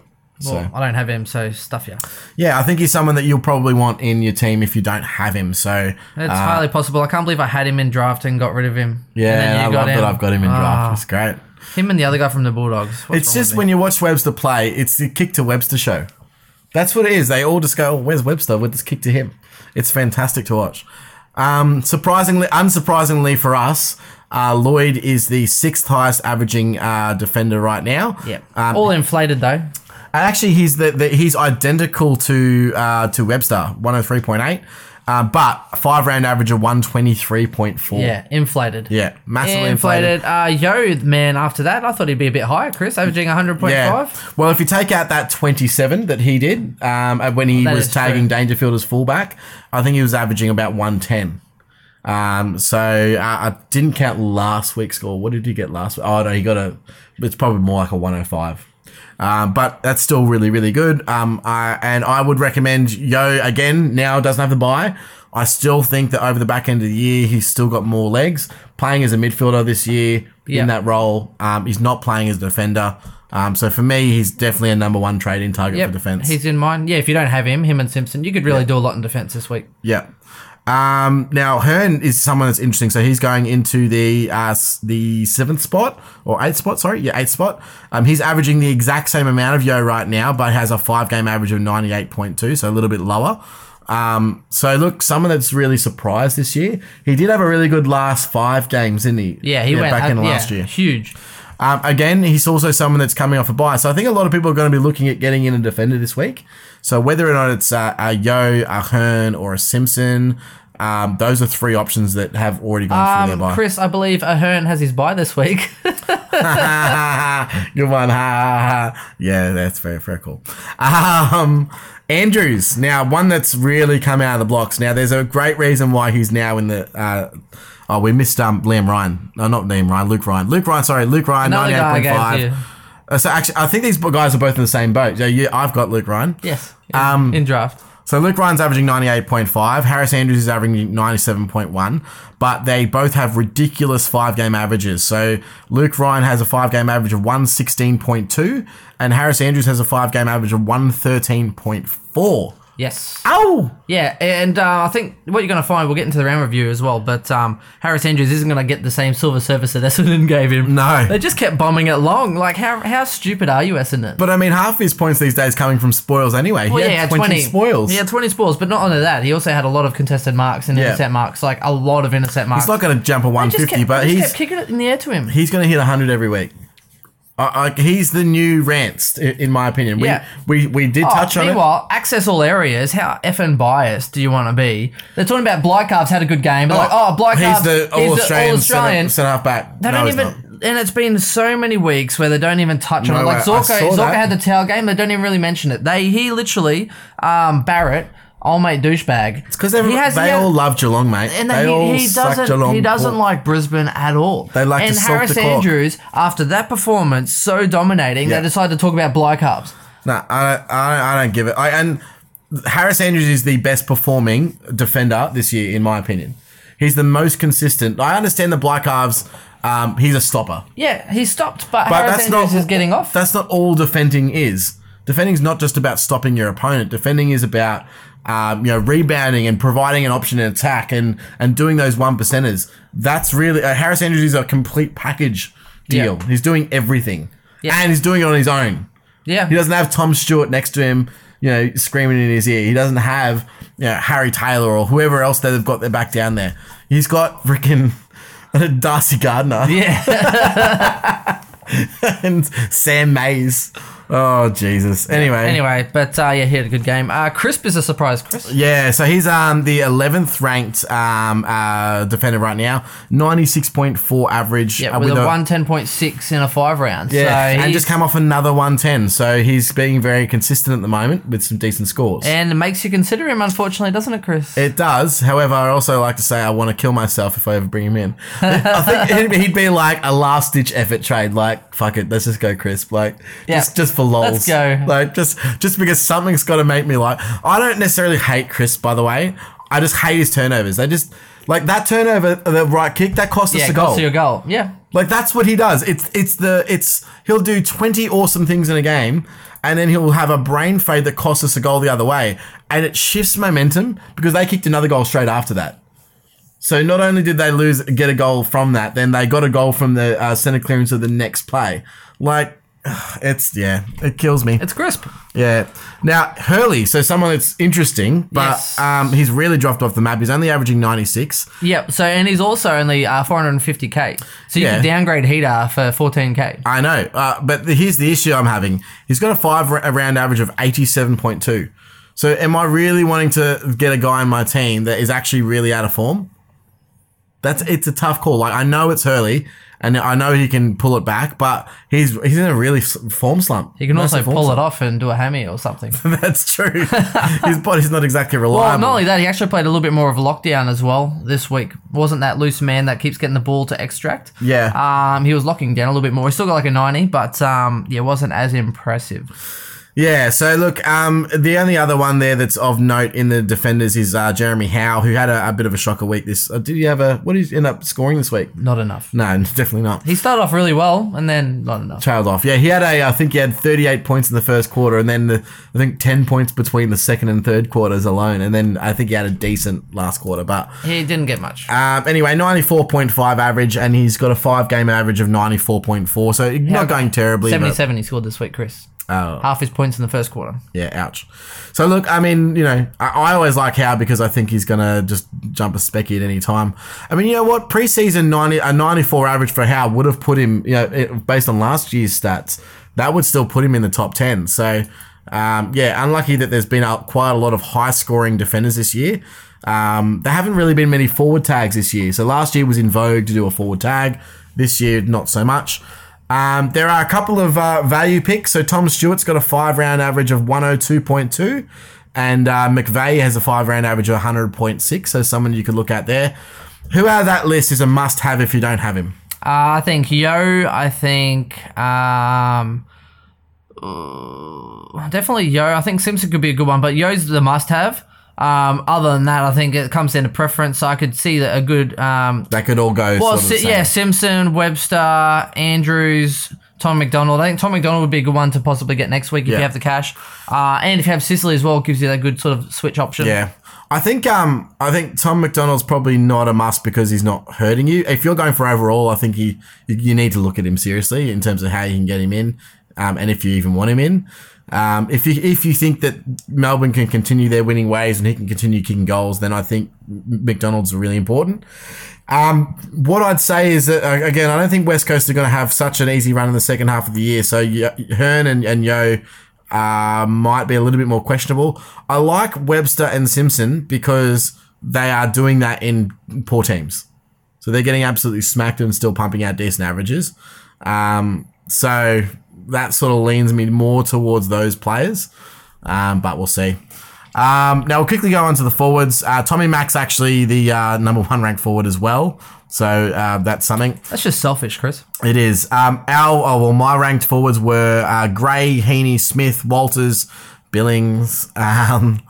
So. Well, I don't have him, so stuff you. Yeah, I think he's someone that you'll probably want in your team if you don't have him. So It's highly possible. I can't believe I had him in draft and got rid of him. And Yeah, then you I got love that I've got him in Ah, draft. It's great. him and the other guy from the Bulldogs. What's It's just when you watch Webster play, it's the kick to Webster show. That's what it is. They all just go, oh, "Where's Webster?" With this kick to him. It's fantastic to watch. Um, surprisingly, unsurprisingly for us, uh, Lloyd is the sixth highest averaging uh, defender right now. yeah, Um, all inflated though. And actually, he's the, the he's identical to uh, to Webster, one hundred three point eight, uh, but five round average of one twenty three point four. Yeah, inflated. Yeah, massively inflated. inflated. Uh, Yeo, man, after that, I thought he'd be a bit higher, Chris, averaging 100.5. Yeah. Well, if you take out that 27 that he did um, when he That was tagging true. Dangerfield as fullback, I think he was averaging about 110. Um, so uh, I didn't count last week's score. What did he get last week? Oh, no, he got a, it's probably more like a 105. Um, but that's still really, really good. Um, I, and I would recommend Yeo again. Now doesn't have the buy. I still think that over the back end of the year, he's still got more legs. Playing as a midfielder this year Yeah. in that role, um, he's not playing as a defender. Um, so for me, he's definitely a number one trading target Yep, for defense. he's in mine. Yeah, if you don't have him, him and Simpson, you could really do a lot in defense this week. Yeah. Um, now Hurn is someone that's interesting. So he's going into the uh, the seventh spot or eighth spot. Sorry, yeah, eighth spot. Um, he's averaging the exact same amount of Yeo right now, but has a five game average of ninety eight point two, so a little bit lower. Um, so look, someone that's really surprised this year. He did have a really good last five games, didn't he? Yeah, he went back in yeah, last year. Huge. Um, again, he's also someone that's coming off a buy. So I think a lot of people are going to be looking at getting in a defender this week. So whether or not it's uh, a Yeo, a Hurn, or a Simpson, Um, those are three options that have already gone through Um, their bye. Chris, I believe Ahern has his buy this week. (laughs) Good one. Yeah, that's very, very cool. Um, Andrews, now one that's really come out of the blocks. Now, there's a great reason why he's now in the. Uh, oh, we missed um, Liam Ryan. No, not Liam Ryan. Luke Ryan. Luke Ryan. Sorry, Luke Ryan. Gave you. five. Uh, so actually, I think these guys are both in the same boat. So yeah, I've got Luke Ryan. yes. Um, in draft. So Luke Ryan's averaging 98.5. Harris Andrews is averaging 97.1. But they both have ridiculous five game averages. So Luke Ryan has a five game average of 116.2, and Harris Andrews has a five game average of 113.4. Yes. Ow! Yeah, and uh, I think what you're going to find, we'll get into the round review as well, but um, Harris Andrews isn't going to get the same silver service that (laughs) Essendon gave him. No. They just kept bombing it long. Like, how how stupid are you, Essendon? But I mean, half his points these days coming from spoils anyway. Well, he yeah, had he 20, spoils. Yeah, 20 spoils, but not only that, he also had a lot of contested marks and Yeah. intercept marks, like a lot of intercept marks. He's not going to jump a They just 150, kept, but they just he's kept kicking it in the air to him. he's going to hit 100 every week. Uh, he's the new Rance, i- in my opinion. We, Yeah. we, we did Oh, touch on it. meanwhile, access all areas. How effing biased do you want to be? They're talking about Blicavs had a good game. But like, oh, Blicavs, he's the all Australian, All-Australian. centre, centre half back. They no, don't he's even, not. and it's been so many weeks where they don't even touch on it. Like Zorko, Zorko had the tail game. They don't even really mention it. They he literally, um, Barrett, old mate douchebag. It's because he has- they he all love Geelong, mate. and they he, all he doesn't Geelong he doesn't court. like Brisbane at all. They like to and suck Harris the. Andrews after that performance so dominating, Yeah. they decided to talk about Blicavs. No, I don't, I, don't, I don't give it. I, and Harris Andrews is the best performing defender this year, in my opinion. He's the most consistent. I understand the Blicavs. Um, he's a stopper, Yeah, he stopped, but, but Harris Andrews not is getting off. That's not all defending is. Defending is not just about stopping your opponent. Defending is about um, you know rebounding and providing an option in attack and and doing those one percenters. That's really uh, Harris Andrews is a complete package deal. Yeah. He's doing everything, Yeah. and he's doing it on his own. yeah, He doesn't have Tom Stewart next to him, you know, screaming in his ear. He doesn't have, you know, Harry Taylor or whoever else that they've got their back down there. He's got freaking (laughs) Darcy Gardiner yeah. (laughs) and Sam Mayes. Oh Jesus. Anyway. anyway, but uh, yeah, he had a good game. Uh, Crisp is a surprise, Chris. Yeah, so he's um the eleventh ranked um uh defender right now, ninety six point four average. Yeah, uh, with, a, a- one ten point six in a five round. Yeah, so and just come off another one ten. So he's being very consistent at the moment with some decent scores. and it makes you consider him, unfortunately, doesn't it, Chris? It does. However, I also like to say I want to kill myself if I ever bring him in. I think he'd, he'd be like a last ditch effort trade. Like, fuck it, let's just go crisp. Like, Yeah. just just for lols. Let's go. Like, just just because something's got to make me like. I don't necessarily hate Chris, by the way. I just hate his turnovers. They just like that turnover, the right kick that cost yeah, us a goal. goal. your goal. Yeah, Like that's what he does. It's it's the it's he'll do twenty awesome things in a game, and then he'll have a brain fade that costs us a goal the other way, and it shifts momentum because they kicked another goal straight after that. So not only did they lose get a goal from that, then they got a goal from the uh, center clearance of the next play. Like (sighs) it's yeah, it kills me. it's Crisp. Yeah. Now Hurley, so someone that's interesting, but Yes. um, he's really dropped off the map. He's only averaging ninety six. Yep. So and he's also only uh, 450k. So you Yeah. could downgrade Heater for 14k. I know, uh, but the, here's the issue I'm having. He's got a five ra- round average of 87.2. So am I really wanting to get a guy in my team that is actually really out of form? That's it's a tough call. Like I know it's Hurley, and I know he can pull it back, but he's he's in a really form slump. He can also pull it off and do a hammy or something. (laughs) That's true. His body's not exactly reliable. Well, not only that, he actually played a little bit more of a lockdown as well this week. Wasn't that loose man that keeps getting the ball to extract? Yeah. Um, he was locking down a little bit more. He still got like a 90, but um, yeah, wasn't as impressive. Yeah, so look, um, the only other one there that's of note in the defenders is uh, Jeremy Howe, who had a, a bit of a shocker week. This uh, did you have a what did he end up scoring this week? Not enough. No, (laughs) definitely not. He started off really well and then not enough. Trailed off. Yeah, he had a. I think he had 38 points in the first quarter, and then the, I think 10 points between the second and third quarters alone, and then I think he had a decent last quarter. But He didn't get much. um, anyway, 94.5 average, and he's got a five game average of 94.4, so not going terribly. 77 he scored this week, Chris. Oh. Half his points in the first quarter. Yeah, ouch. So look, I mean, you know, I, I always like Howe because I think he's gonna just jump a specky at any time. I mean, you know what? Preseason ninety a ninety four average for Howe would have put him, you know, it, based on last year's stats, that would still put him in the top ten. So. Um, yeah, unlucky that there's been a, quite a lot of high scoring defenders this year. Um, there haven't really been many forward tags this year. So last year was in vogue to do a forward tag. This year, not so much. Um, there are a couple of uh, value picks. So Tom Stewart's got a five round average of 102.2, and uh, McVeigh has a five round average of 100.6. So someone you could look at there. Who out of that list is a must have if you don't have him? Uh, I think Yeo. I think um, uh, definitely Yeo. I think Simpson could be a good one, but Yeo's the must-have. Um, other than that, I think it comes down to preference. So I could see that a good um, That could all go. well, sort of Si- yeah, Simpson, Webster, Andrews, Tom McDonald. I think Tom McDonald would be a good one to possibly get next week if Yeah. you have the cash. Uh, and if you have Sicily as well, it gives you that good sort of switch option. Yeah. I think um I think Tom McDonald's probably not a must because he's not hurting you. If you're going for overall, I think you, you need to look at him seriously in terms of how you can get him in, um, and if you even want him in. Um, if you if you think that Melbourne can continue their winning ways and he can continue kicking goals, then I think McDonald's are really important. Um, what I'd say is that uh, again, I don't think West Coast are going to have such an easy run in the second half of the year. So Hurn and, and Yeo uh, might be a little bit more questionable. I like Webster and Simpson because they are doing that in poor teams. So they're getting absolutely smacked and still pumping out decent averages. Um, so that sort of leans me more towards those players. Um, but we'll see. Um, now we'll quickly go on to the forwards. Uh, Tommy Mack's actually the uh, number one ranked forward as well. So uh, that's something. That's just selfish, Chris. It is. Um, our oh, well, my ranked forwards were uh, Gray, Heaney, Smith, Walters, Billings, (laughs) um,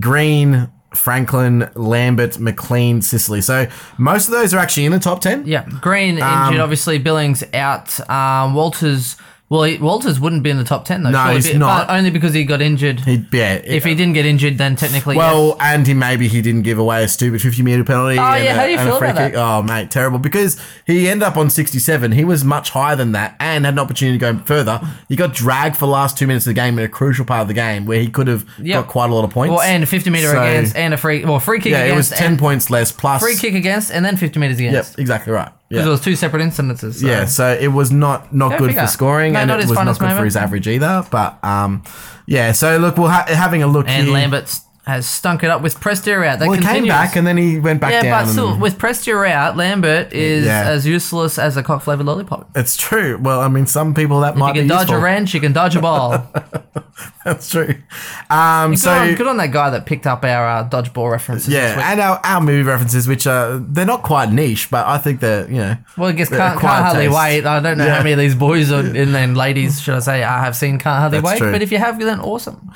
Greene, Franklin, Lambert, McLean, Sicily. So most of those are actually in the top ten. Yeah, Greene Um, injured. Obviously, Billings out. Um, Walters. Well, he, Walters wouldn't be in the top ten though. No, surely, he's but- not. but only because he got injured. He'd yeah. if he didn't get injured, then technically, well, and he maybe he didn't give away a stupid fifty meter penalty. Oh, and yeah, a- how do you and a feel free about kick. that? Oh mate, terrible because he ended up on sixty seven. He was much higher than that and had an opportunity to go further. He got dragged for the last two minutes of the game in a crucial part of the game where he could have Yep. got quite a lot of points. Well, and fifty meter So- against, and a free, well, free kick yeah, it was ten and points less plus. free kick against, and then fifty meters Yep, against. exactly right. Because Yeah. it was two separate incidences. So. Yeah, so it was not not Fair good figure. for scoring, No, and not it his was not funnest good for moment. his average either. But um, yeah. So look, we'll ha- having a look. And here. Lambert has stunk it up with Prestia out. That well, he came back and then he went back yeah, down. but still, with Prestia out, Lambert is Yeah. as useless as a cock flavored lollipop. it's true. Well, I mean, some people that might You can be dodge useful. a wrench, you can dodge a ball. (laughs) That's true. Um, good, so on, good on that guy that picked up our uh, dodgeball references. this yeah, week. and our, our movie references, which are they're not quite niche, but I think they're you know. Well, I guess they're can't, can't hardly taste. wait. I don't know Yeah. how many of these boys or, and then ladies, should I say, I have seen can't hardly That's wait. true. But if you have, then awesome.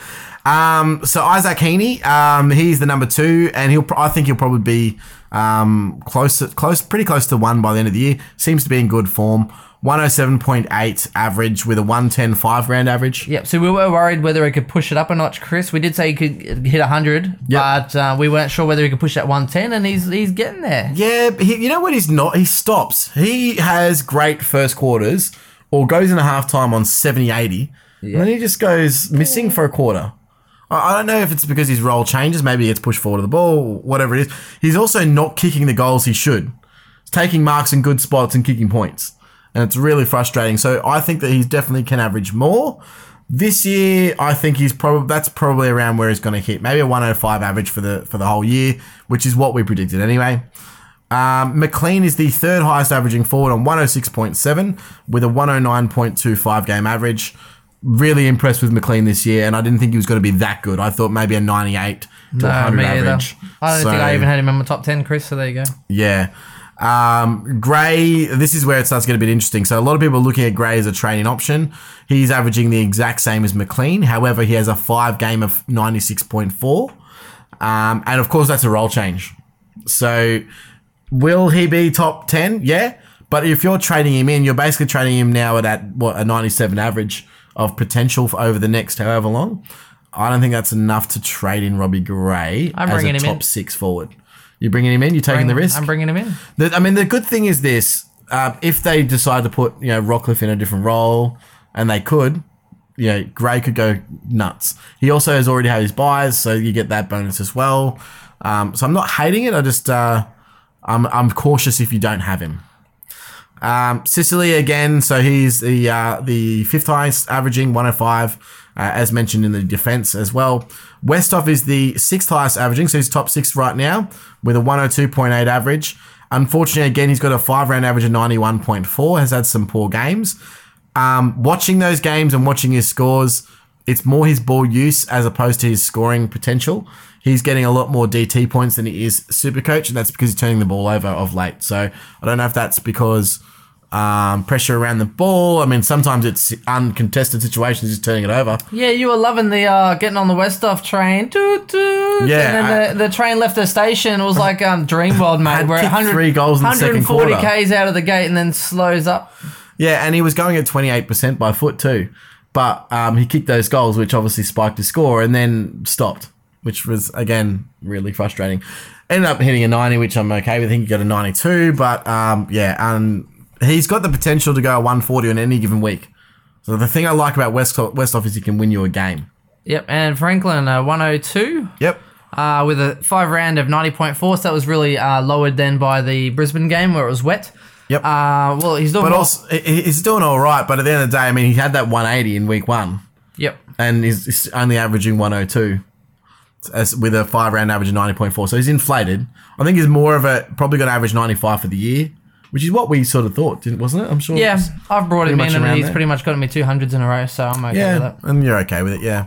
Um, so Isaac Heaney, um, he's the number two, and he'll. I think he'll probably be um, close, close, pretty close to one by the end of the year. Seems to be in good form. 107.8 average with a 110 five grand average. Yep. So we were worried whether he could push it up a notch, Chris. We did say he could hit hundred, but uh, we weren't sure whether he could push that one ten, and he's he's getting there. Yeah, but he, you know what? He's not. He stops. He has great first quarters or goes into halftime on 70 80. And then he just goes missing for a quarter. I don't know if it's because his role changes. Maybe he gets pushed forward to the ball, whatever it is. He's also not kicking the goals he should. He's taking marks in good spots and kicking points. And it's really frustrating. So I think that he definitely can average more. This year, I think he's probably that's probably around where he's going to hit. Maybe a 105 average for the for the whole year, which is what we predicted anyway. Um, McLean is the third highest averaging forward on 106.7 with a 109.25 game average. Really impressed with McLean this year, and I didn't think he was going to be that good. I thought maybe a 98 to No, 100 me either. average. I don't So, think I even had him in my top ten, Chris. So there you go. Yeah. Um, Gray, this is where it starts to get a bit interesting. So a lot of people are looking at Gray as a training option. He's averaging the exact same as McLean. However, he has a five game of 96.4. Um, and of course, that's a role change. So will he be top 10? Yeah. But if you're trading him in, you're basically trading him now at, at what a 97 average of potential for over the next however long. I don't think that's enough to trade in Robbie Gray I'm as a top in. six forward. You're bringing him in. You're taking the risk. I'm bringing him in. The, I mean, the good thing is this: uh, if they decide to put you know Rockliff in a different role, and they could, you know, Gray could go nuts. He also has already had his buys, so you get that bonus as well. Um, so I'm not hating it. I just uh, I'm I'm cautious if you don't have him. Um, Sicily again, so he's the uh, the fifth highest, averaging 105, uh, as mentioned in the defense as well. Westhoff is the sixth highest averaging, so he's top six right now with a 102.8 average. Unfortunately, again, he's got a five round average of 91.4, has had some poor games. Um, watching those games and watching his scores, it's more his ball use as opposed to his scoring potential. He's getting a lot more DT points than he is super coach, and that's because he's turning the ball over of late. So I don't know if that's because um, pressure around the ball. I mean, sometimes it's uncontested situations, just turning it over. Yeah, you were loving the uh, getting on the Westhoff train. Toot, Yeah, and then the, the train left the station. It was (laughs) like um, Dreamworld, mate. Had where kicked 100 three goals in the second 140 quarter. k's out of the gate and then slows up. Yeah, and he was going at 28% by foot too. But um, he kicked those goals, which obviously spiked his score, and then stopped, which was, again, really frustrating. Ended up hitting a 90, which I'm okay with. I think he got a 92, but um, yeah, and he's got the potential to go 140 on any given week. So the thing I like about West Westhoff is he can win you a game. Yep, and Franklin uh, 102 Yep. uh, with a five round of 90.4. So that was really uh, lowered then by the Brisbane game where it was wet. Yep. Uh, well, he's doing but also, he's doing all right. But at the end of the day, I mean, he had that 180 in week one. Yep. and he's, he's only averaging 102 as with a five round average of 90.4. So he's inflated. I think he's more of a probably going to average 95 for the year, which is what we sort of thought, didn't wasn't it? I'm sure. Yeah, I've brought him in and he's there. pretty much gotten me 200s in a row, so I'm okay with Yeah, that. and you're okay with it, yeah.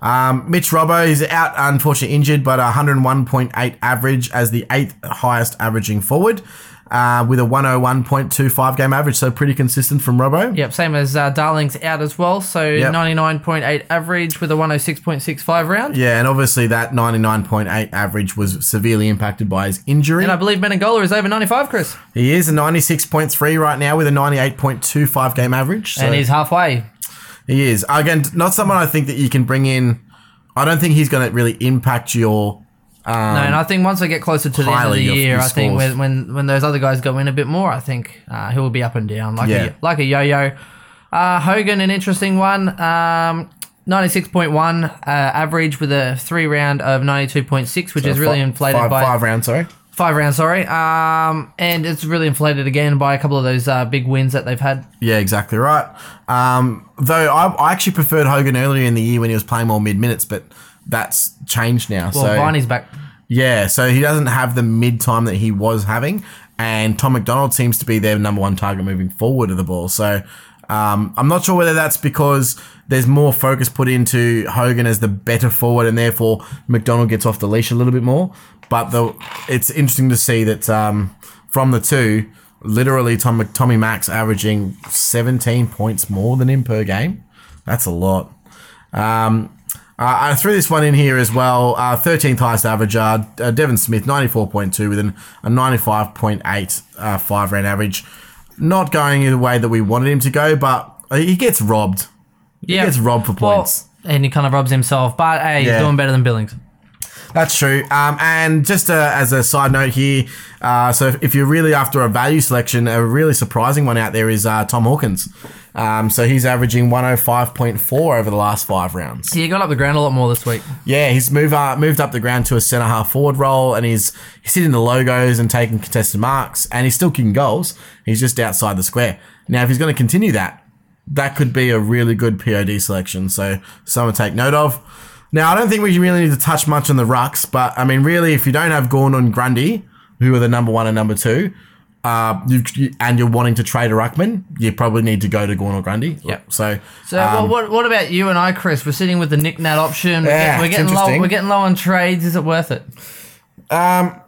Um, Mitch Robbo is out, unfortunately injured, but 101.8 average as the eighth highest averaging forward, uh, with a 101.25 game average, so pretty consistent from Robbo. Yep, same as uh, Darling's out as well. So Yep. 99.8 average with a 106.65 round. Yeah, and obviously that 99.8 average was severely impacted by his injury. And I believe Menegola is over 95, Chris. He is a 96.3 right now with a 98.25 game average. So and he's halfway. he is. Again, not someone I think that you can bring in. I don't think he's going to really impact your. No, and I think once we get closer to the end of the year, I think when, when when those other guys go in a bit more, I think uh, he will be up and down like Yeah. a like a yo-yo. Uh, Hogan, an interesting one. Um, 96.1 uh, average with a three round of 92.6, which is really Fi- inflated five, by five rounds. Sorry. five rounds. Sorry, um, and it's really inflated again by a couple of those uh, big wins that they've had. Yeah, exactly right. Um, though I, I actually preferred Hogan earlier in the year when he was playing more mid minutes, but that's changed now. Well, so Viney's back. yeah, so he doesn't have the mid time that he was having, and Tom McDonald seems to be their number one target moving forward of the ball. So um, I'm not sure whether that's because there's more focus put into Hogan as the better forward, and therefore McDonald gets off the leash a little bit more. But the, it's interesting to see that um, from the two, literally Tom, Tommy Max averaging 17 points more than him per game. That's a lot. Um, uh, I threw this one in here as well. Uh, 13th highest average. Uh, uh, Devon Smith, 94.2 with an, a 95.8 uh, five round average. Not going in the way that we wanted him to go, but he gets robbed. He gets robbed for Well, points. and he kind of robs himself, but hey, Yeah. he's doing better than Billings. That's true. Um, and just uh, as a side note here, uh, so if, if you're really after a value selection, a really surprising one out there is uh, Tom Hawkins. Um, so he's averaging 105.4 over the last five rounds. Yeah, He got up the ground a lot more this week. Yeah, he's moved uh, moved up the ground to a centre half forward role, and he's he's hitting the logos and taking contested marks, and he's still kicking goals. He's just outside the square. Now, if he's going to continue that, that could be a really good POD selection. So someone take note of. Now, I don't think we really need to touch much on the rucks, but I mean, really, if you don't have Gawn and Grundy, who are the number one and number two, uh, you, and you're wanting to trade a ruckman, you probably need to go to Gawn or Grundy. Yep. So, So um, what, what what about you and I, Chris? We're sitting with the Nick Nat option. We're, Yeah, get- we're getting low. We're getting low on trades. Is it worth it? Um,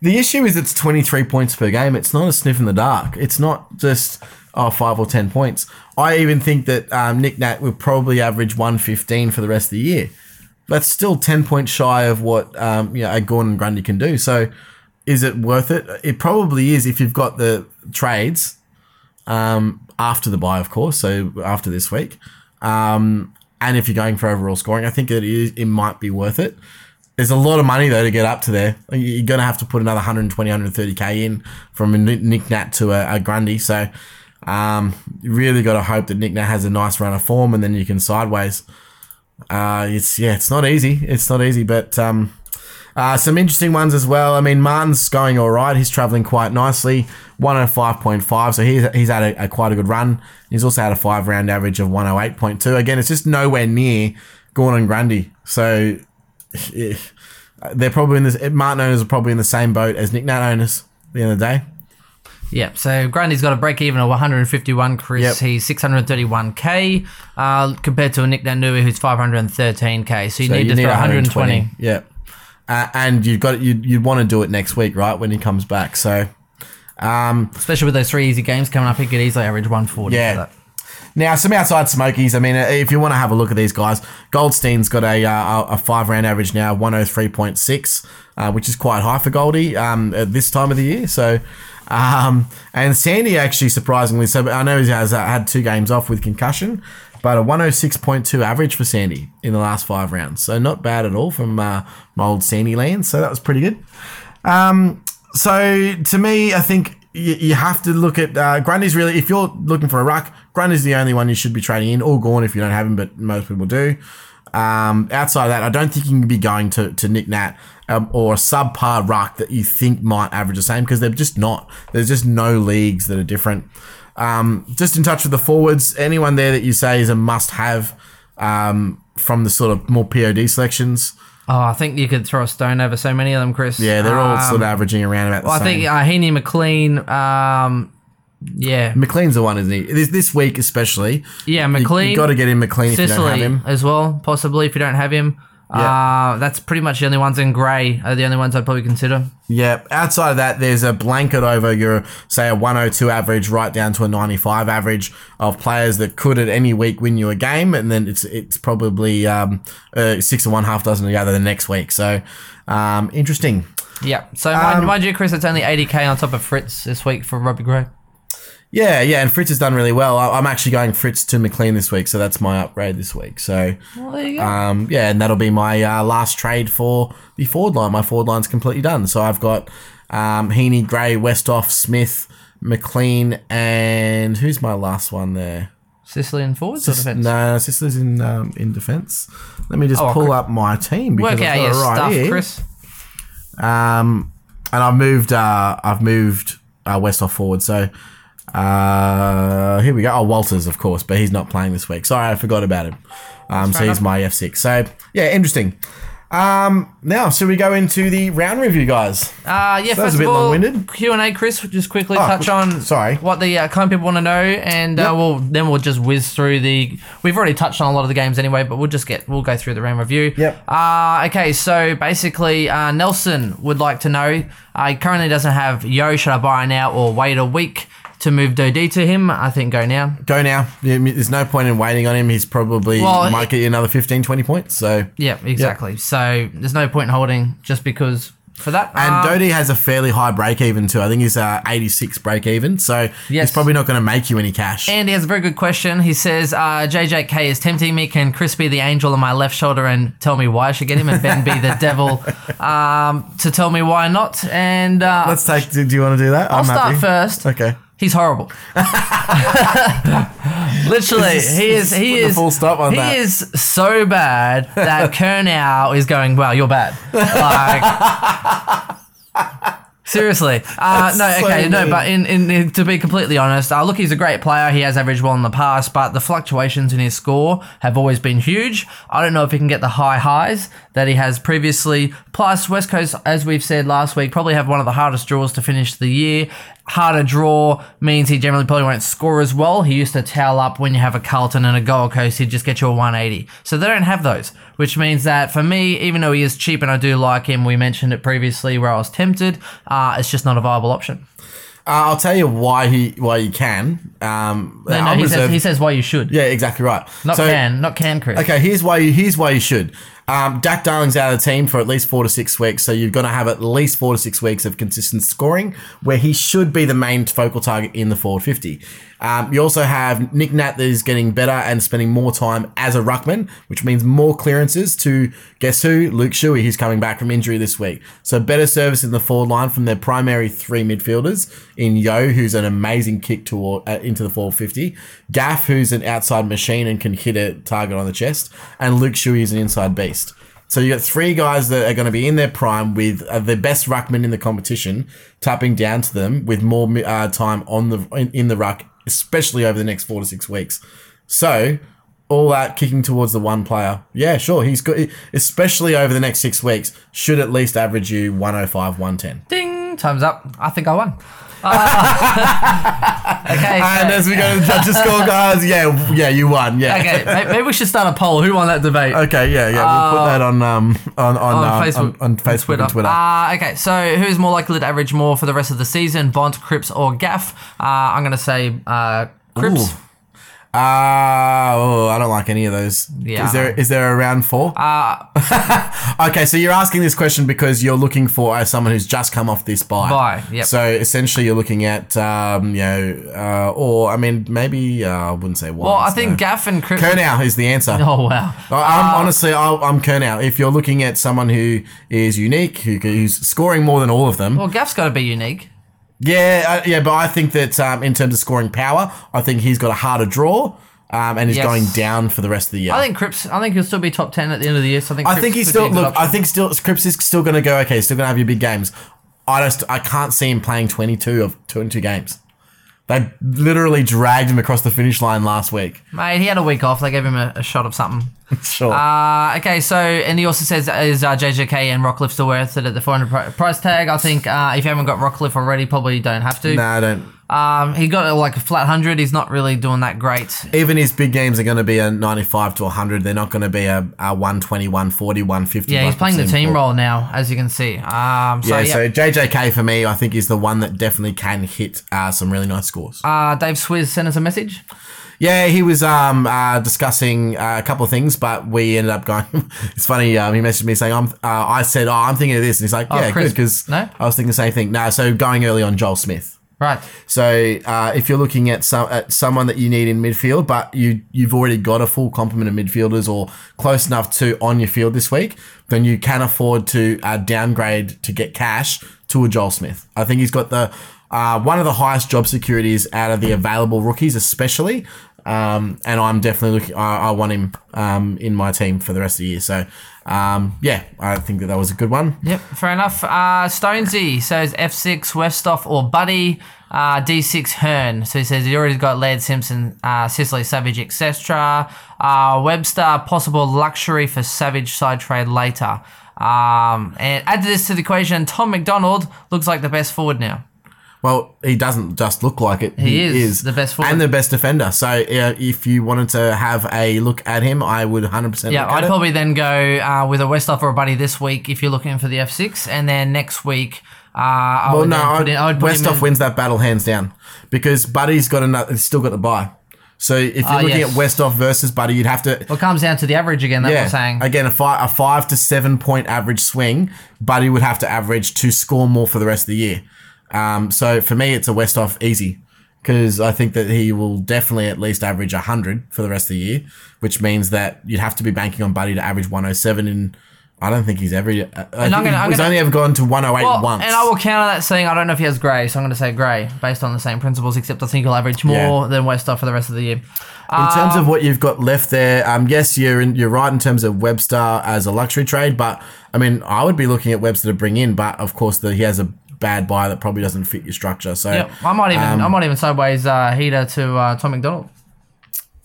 The issue is it's 23 points per game. It's not a sniff in the dark. It's not just oh, five or 10 points. I even think that um, Nick Nat will probably average 115 for the rest of the year. That's still 10 points shy of what um, you know, a Gordon Grundy can do. So is it worth it? It probably is if you've got the trades um, after the buy, of course. So after this week. Um, and if you're going for overall scoring, I think it is. It might be worth it. There's a lot of money though to get up to there. You're gonna have to put another 120, 130k in from a Nick Nat to a, a Grundy. So um, you really got to hope that Nick has a nice run of form, and then you can sideways. Uh, it's yeah, it's not easy. It's not easy, but um, Uh, some interesting ones as well. I mean, Martin's going all right. He's traveling quite nicely. 105.5, so he's, he's had a, a quite a good run. He's also had a five round average of 108.2. Again, it's just nowhere near Gordon Grundy. So eh, they're probably in this. Martin owners are probably in the same boat as Nick Nat owners at the end of the day. Yeah, so Grundy's got a break even of 151, Chris. Yep. He's 631k uh, compared to a Nic Naitanui who's 513k. So you So need to throw 120. Yeah. Uh, and you've got you you'd want to do it next week, right? When he comes back. So um, Especially with those three easy games coming up, he could easily average 140. Yeah. for that. Now, some outside smokies. I mean, uh, if you want to have a look at these guys, Goldstein's got a uh, a five round average now, one hundred three point six, uh, which is quite high for Goldie um, at this time of the year. So, um, and Sandy actually surprisingly, so I know he has uh, had two games off with concussion, but a one hundred six point two average for Sandy in the last five rounds. So not bad at all from uh, my old Sandy land. So that was pretty good. Um, so to me, I think you, you have to look at uh, Grundy's really. If you're looking for a ruck, Grundy's the only one you should be trading in, or Gawn if you don't have him, but most people do. Um, outside of that, I don't think you can be going to, to Nick Nat um, or a subpar ruck that you think might average the same because they're just not. There's just no leagues that are different. Um, just in touch with the forwards, anyone there that you say is a must have um, from the sort of more POD selections. Oh, I think you could throw a stone over so many of them, Chris. Yeah, they're all Um, sort of averaging around about the Well, I think uh, Heaney McLean, um, yeah. McLean's the one, isn't he? This, this week especially. Yeah, You- McLean. You, got to get in McLean if you don't have him. as well, possibly if you don't have him. Yeah. Uh, that's pretty much the only ones in grey are the only ones I'd probably consider. Yeah. Outside of that, there's a blanket over your, say, a 102 average right down to a 95 average of players that could at any week win you a game, and then it's it's probably um, uh, six or one, half dozen the other the next week. So um, interesting. Yeah. So mind, Um, mind you, Chris, it's only 80k on top of Fritsch this week for Robbie Gray. Yeah, yeah, and Fritsch has done really well. I- I'm actually going Fritsch to McLean this week, so that's my upgrade this week. So, Well, there you go. um, yeah, and that'll be my uh, last trade for the forward line. My forward line's completely done. So I've got um, Heaney, Gray, Westhoff, Smith, McLean, and who's my last one there? Sicilian forwards or defence? No, Sister's in um, in defence. Let me just Oh, pull up my team because Work I've out got it right stuff, here. Chris. Um, and I've moved. Uh, I've moved uh, Westhoff forward. So uh, here we go. Oh, Walters, of course, but he's not playing this week. Sorry, I forgot about him. Um, so he's my F6. So yeah, interesting. Um, now, should we go into the round review, guys? Uh, yeah, So that was first a bit of all, long-winded. Q and A, Chris. Just quickly Oh, touch on sorry. what the uh, kind of people want to know, and uh, we'll then we'll just whiz through the. We've already touched on a lot of the games anyway, but we'll just get we'll go through the round review. Yep. Uh, okay, so basically, uh, Nelson would like to know. Uh, he currently doesn't have Yeo. Should I buy now or wait a week to move Doedee to him? I think go now. Go now. There's no point in waiting on him. He's probably Well, might get you another 15, 20 points. So Yeah, exactly. So there's no point in holding just because for that. And Um, Doedee has a fairly high break even too. I think he's uh, 86 break even. So he's Yes. probably not going to make you any cash. And he has a very good question. He says, uh, JJK is tempting me. Can Chris be the angel on my left shoulder and tell me why I should get him, and Ben be the (laughs) devil um, to tell me why not? And uh, Let's take. Do, do you want to do that? I'll I'm start happy. first. Okay. He's horrible. (laughs) Literally, he is. He is. full stop on he that. is so bad that (laughs) Curnow is going. Well, you're bad. Like. Seriously, uh, (laughs) no, so okay, no, but in, in, in to be completely honest, uh, look, he's a great player. He has averaged well in the past, but the fluctuations in his score have always been huge. I don't know if he can get the high highs that he has previously. Plus, West Coast, as we've said last week, probably have one of the hardest draws to finish the year. Harder draw means he generally probably won't score as well. He used to towel up when you have a Carlton and a Gold Coast, he'd just get you a 180. So they don't have those, which means that for me, even though he is cheap and I do like him, we mentioned it previously where I was tempted, uh, it's just not a viable option. Uh, I'll tell you why he why you can. Um, No, no, he says, he says why you should. yeah, exactly right. Not So- can, not can, Chris. Okay, here's why you here's why you should. Um, Dak Darling's out of the team for at least four to six weeks, so you've got to have at least four to six weeks of consistent scoring, where he should be the main focal target in the forward fifty. Um, you also have Nick Nat that is getting better and spending more time as a ruckman, which means more clearances to guess who? Luke Shuey, who's coming back from injury this week. So better service in the forward line from their primary three midfielders in Yeo, who's an amazing kick toward uh, into the forward fifty, Gaff, who's an outside machine and can hit a target on the chest, and Luke Shuey is an inside beast. So you got three guys that are going to be in their prime with uh, the best ruckman in the competition, tapping down to them with more uh, time on the in, in the ruck, especially over the next four to six weeks. So all that kicking towards the one player. Yeah, sure, he's good, especially over the next six weeks. Should at least average you 105, 110. Ding! Time's up. I think I won. Uh, (laughs) okay. And as we go to the judges' scorecards, yeah, yeah, you won. Yeah. okay, (laughs) may- maybe we should start a poll. Who won that debate? Okay, yeah, yeah. We'll put that on um on on, on um, Facebook, on, on Facebook and Twitter. Uh, okay, so who's more likely to average more for the rest of the season, Bont, Cripps, or Gaff? Uh, I'm going to say uh, Cripps. Ooh. Uh, oh, I don't like any of those. Yeah. Is there is there a round four? Uh, (laughs) okay, so you're asking this question because you're looking for uh, someone who's just come off this buy. Buy, yep. So essentially, you're looking at um, you know, uh, or I mean, maybe uh, I wouldn't say one. well, I think Gaff and Cripps. Curnow is the answer. (laughs) Oh wow. I- I'm Uh, honestly, I'll, I'm Curnow. If you're looking at someone who is unique, who, who's scoring more than all of them, Well, Gaff's got to be unique. Yeah, uh, yeah. But I think that um, in terms of scoring power, I think he's got a harder draw, um, and is Yes. going down for the rest of the year. I think Cripps. I think he'll still be top ten at the end of the year. So I think. I Cripps think he's still look. I think still Cripps is still going to go okay. Still going to have your big games. I just I can't see him playing 22 of 22 games. They literally dragged him across the finish line last week. Mate, he had a week off. They gave him a, a shot of something. (laughs) Sure. Uh, okay, so and he also says is uh, JJK and Rockliff still worth it at the 400 pri- price tag? I think uh, if you haven't got Rockliff already, probably don't have to. no, I don't. Um, he got like a flat hundred. He's not really doing that great. Even his big games are going to be a 95 to 100. They're not going to be a, a 120, 140, 150. Yeah, he's playing the team role now, as you can see. Um, so Yeah, yeah. so JJK for me, I think is the one that definitely can hit uh, some really nice scores. uh, Dave Swizz sent us a message. Yeah, he was um, uh, discussing uh, a couple of things, but we ended up going. (laughs) it's funny. Um, he messaged me saying, "I'm." Uh, I said, "Oh, I'm thinking of this," and he's like, "Yeah, Chris- good," because no? I was thinking the same thing. No, so going early on Joel Smith. Right. So uh, if you're looking at some at someone that you need in midfield, but you you've already got a full complement of midfielders or close enough to on your field this week, then you can afford to uh, downgrade to get cash to a Joel Smith. I think he's got the uh, one of the highest job securities out of the available rookies, especially. Um, and I'm definitely looking. I, I want him um, in my team for the rest of the year. So, um, yeah, I think that that was a good one. Yep, fair enough. Uh, Stonesy says F6 Westhoff or Buddy, uh, D6 Hurn. So he says he already got Laird Simpson, uh, Sicily Savage, etc. Uh, Webster, possible luxury for Savage side trade later. Um, and add this to the equation, Tom McDonald looks like the best forward now. Well, he doesn't just look like it. He is the best forward. and the best defender. So uh, if you wanted to have a look at him, I would 100% Yeah, look I'd it. probably then go uh, with a Westhoff or a Buddy this week if you're looking for the F6, and then next week. Uh, I well, would no, I'd, in, I would put him Westhoff in- wins that battle hands down because Buddy's got another. Still got the buy. So if you're Ah, looking yes. at Westhoff versus Buddy, you'd have to. Well, it comes down to the average again. That's yeah, I'm saying. again, a five, a five to seven point average swing, Buddy would have to average to score more for the rest of the year. Um, so for me, it's a Westhoff easy because I think that he will definitely at least average 100 for the rest of the year, which means that you'd have to be banking on Buddy to average 107. And I don't think he's ever. I think I'm gonna- he's gonna- only ever gone to 108 Well, once. and I will counter that saying I don't know if he has grey, so I'm going to say grey based on the same principles, except I think he'll average more than Westhoff for the rest of the year. In terms of what you've got left there, um, yes, you're in, you're right in terms of Webster as a luxury trade, but I mean, I would be looking at Webster to bring in, but of course, the, he has a bad buy that probably doesn't fit your structure. So yeah, I might even um, I might even sideways uh, heater to uh, Tom McDonald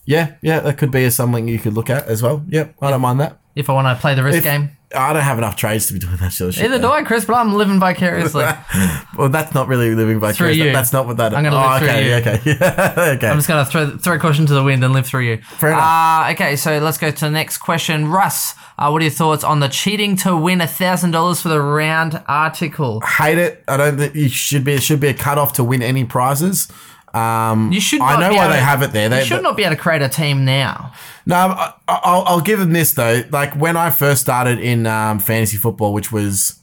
yeah, yeah, that could be something you could look at as well. Yep, I don't mind that. if I want to play the risk If- game. I don't have enough trades to be doing that sort of shit. Either do. I, Chris, but I'm living vicariously. (laughs) Well, that's not really living vicariously. Through you. That's not what that. I'm gonna oh, live through okay, you. okay, (laughs) okay. I'm just going to throw throw a question to the wind and live through you. Fair enough. Uh, okay, so let's go to the next question. Russ, uh, what are your thoughts on the cheating to win $1,000 for the round article? hate it. I don't think you should be. It should be a cutoff to win any prizes. Um, You should. I know why able they to- have it there. They you should not be able to create a team now. No, I, I'll, I'll give them this though. Like when I first started in um, fantasy football, which was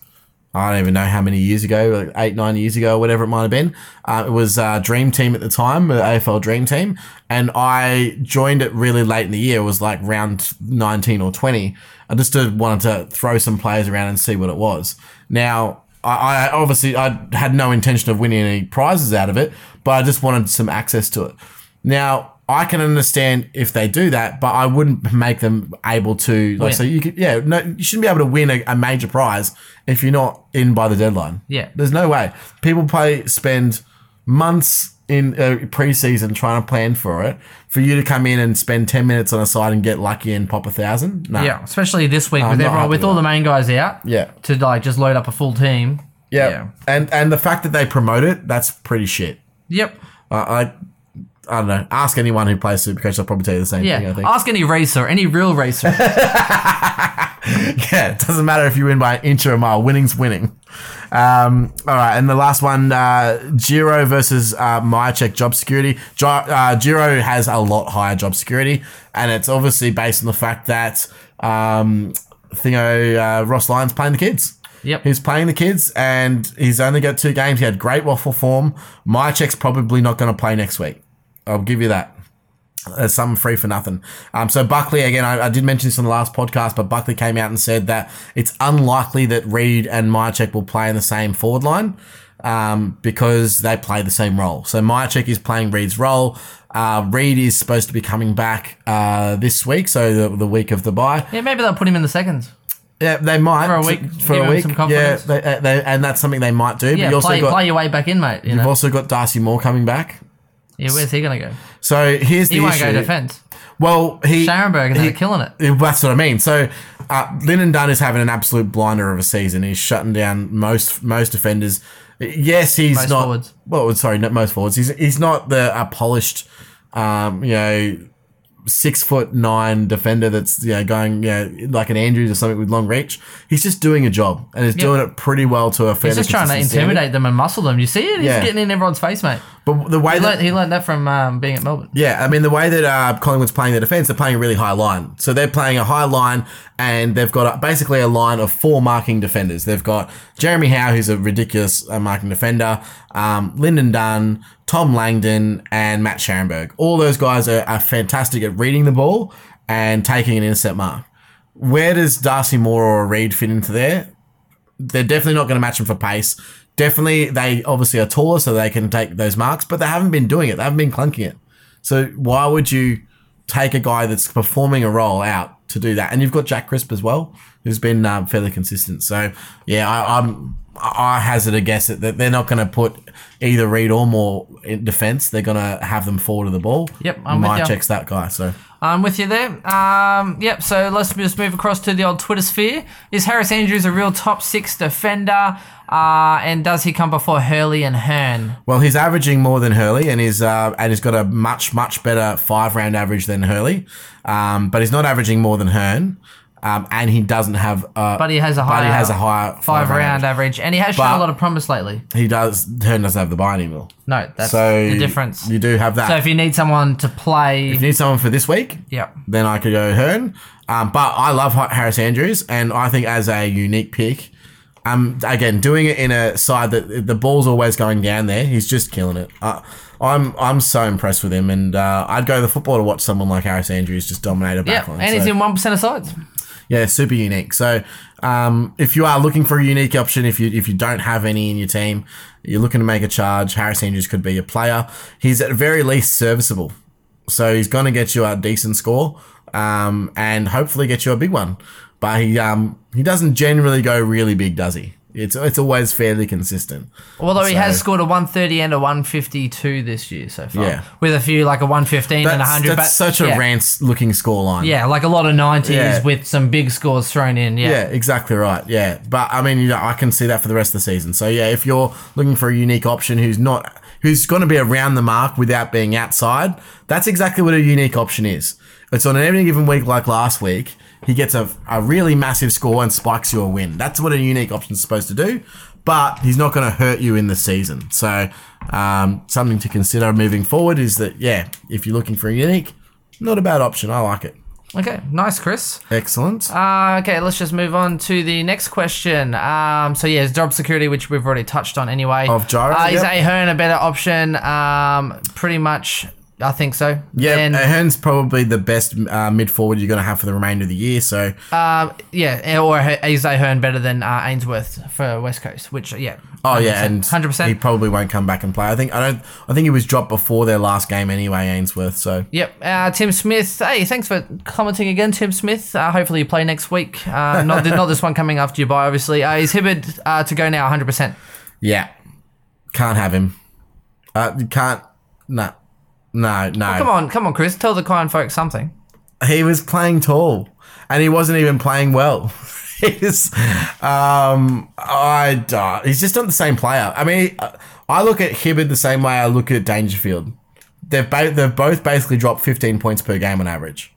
I don't even know how many years ago, like eight, nine years ago, whatever it might have been. Uh, it was uh, Dream Team at the time, the AFL Dream Team, and I joined it really late in the year. It was like round nineteen or twenty. I just wanted to throw some players around and see what it was. Now. I, I obviously I had no intention of winning any prizes out of it, but I just wanted some access to it. Now I can understand if they do that, but I wouldn't make them able to like oh, Win. so you could yeah no you shouldn't be able to win a, a major prize if you're not in by the deadline. Yeah. there's no way people play spend months in uh, preseason trying to plan for it for you to come in and spend ten minutes on a side and get lucky and pop a thousand. No. Yeah, especially this week I'm with not everyone, happy with all the main guys out. Yeah. To like just load up a full team. Yeah. Yeah. And and the fact that they promote it, that's pretty shit. Yep. Uh, I I don't know. Ask anyone who plays Supercoach, they'll probably tell you the same Yeah. thing. I think. Ask any racer, any real racer. (laughs) yeah, it doesn't matter if you win by an inch or a mile. Winning's winning. Um, all right, and the last one, uh, Giro versus uh, Mihocek job security. Jo- uh, Giro has a lot higher job security, and it's obviously based on the fact that um, Thingo uh, Ross Lyon's playing the kids. Yep. He's playing the kids, and he's only got two games. He had great WAFL form. Mihocek's probably not going to play next week. I'll give you that. There's some free for nothing. Um, so Buckley again, I, I did mention this on the last podcast, but Buckley came out and said that it's unlikely that Reid and Mihocek will play in the same forward line um, because they play the same role. So Mihocek is playing Reid's role. Uh, Reed is supposed to be coming back uh, this week, so the, the week of the bye. yeah, maybe they'll put him in the seconds. Yeah, they might For a week, For a week, some yeah, they, uh, they, and that's something they might do. but Yeah, you also play, got play your way back in, mate. You you've know? also got Darcy Moore coming back. Yeah, where's he gonna go? So here's the He won't issue. go defense. Well, he Scharenberg and he- they're killing it. That's what I mean. So, uh, Lyndon Dunn is having an absolute blinder of a season. He's shutting down most most defenders. Yes, he's Most not. forwards. Well, sorry, not most forwards. He's he's not the a polished, um, you know, six foot nine defender that's know going know like an Andrews or something with long reach. He's just doing a job and he's doing it pretty well to a fairly He's just trying to consistent standard. intimidate them and muscle them. You see it? He's Yeah. getting in everyone's face, mate. But the way He that learned, he learned that from um, being at Melbourne. Yeah, I mean the way that uh, Collingwood's playing their defense, they're playing a really high line. So they're playing a high line, and they've got a, basically a line of four marking defenders. They've got Jeremy Howe, who's a ridiculous uh, marking defender, um, Lyndon Dunn, Tom Langdon, and Matt Scharenberg. All those guys are, are fantastic at reading the ball and taking an intercept mark. Where does Darcy Moore or Reid fit into there? they're definitely not going to match them for pace. Definitely, they obviously are taller, so they can take those marks, but they haven't been doing it. They haven't been clunking it. So why would you take a guy that's performing a role out to do that? And you've got Jack Crisp as well, who's been um, fairly consistent. So yeah, I, I'm I hazard a guess that they're not going to put either Reid or Moore in defense. They're going to have them forward of the ball. Yep, I'm with My checks that guy. So I'm with you there. Um, yep, so let's just move across to the old Twitter sphere. Is Harris Andrews a real top six defender? Uh, and does he come before Hurley and Hurn? Well, he's averaging more than Hurley, and he's uh, and he's got a much much better five round average than Hurley, um, but he's not averaging more than Hurn, um, and he doesn't have. Uh, But he has a but higher, he has a higher five, round average, and he has shown But- a lot of promise lately. He does. Hurn doesn't have the buy anymore, No, that's so the difference. You do have that. So if you need someone to play, if you need someone for this week, yep, then I could go Hurn. Um, but I love Harris Andrews, and I think as a unique pick, um, again doing it in a side that the ball's always going down there, he's just killing it. Uh, I'm I'm so impressed with him, and uh, I'd go to the football to watch someone like Harris Andrews just dominate a backline. and he's in one percent of sides. Yeah, super unique. So um, if you are looking for a unique option, if you if you don't have any in your team, you're looking to make a charge. Harris Andrews could be your player. He's at very least serviceable, so he's going to get you a decent score, um, and hopefully get you a big one. But he um, he doesn't generally go really big, does he? It's it's always fairly consistent. Although he has scored a 130 and a 152 this year so far. Yeah. With a few like a 115 and a 100. that's but such a yeah. rance looking score line. Yeah, like a lot of 90s Yeah. with some big scores thrown in. Yeah. Yeah, exactly right. Yeah, but I mean, you know, I can see that for the rest of the season. So yeah, if you're looking for a unique option who's not who's going to be around the mark without being outside, that's exactly what a unique option is. It's on any given week, like last week, he gets a, a really massive score and spikes you a win. That's what a unique option is supposed to do. But he's not going to hurt you in the season. So um, something to consider moving forward is that yeah, if you're looking for a unique, not a bad option. I like it. Okay, nice, Chris. Excellent. Uh, okay, let's just move on to the next question. Um, so yeah, it's job security, which we've already touched on anyway. Of Giro, uh, is yep. Ahern a better option? Um, pretty much I think so. Yeah, And, Ahern's probably the best uh, mid forward you're going to have for the remainder of the year. So uh, yeah, or is Ahern better than uh, Ainsworth for West Coast? Which yeah. Oh yeah, and hundred percent. he probably won't come back and play. I think I don't. I think he was dropped before their last game anyway, Ainsworth. So Yep. Uh, Tim Smith. Hey, thanks for commenting again, Tim Smith. Uh, hopefully you play next week. Uh, not not this one coming after you buy, obviously. Uh, is Hibberd uh, to go now? Hundred percent. yeah, can't have him. Uh, you can't. No, no, no. Come on, come on, Chris. Tell the kind folks something. He was playing tall, and he wasn't even playing well. (laughs) He's, um, I don't. He's just not the same player. I mean, I look at Hibberd the same way I look at Dangerfield. They've both they've both basically dropped 15 points per game on average,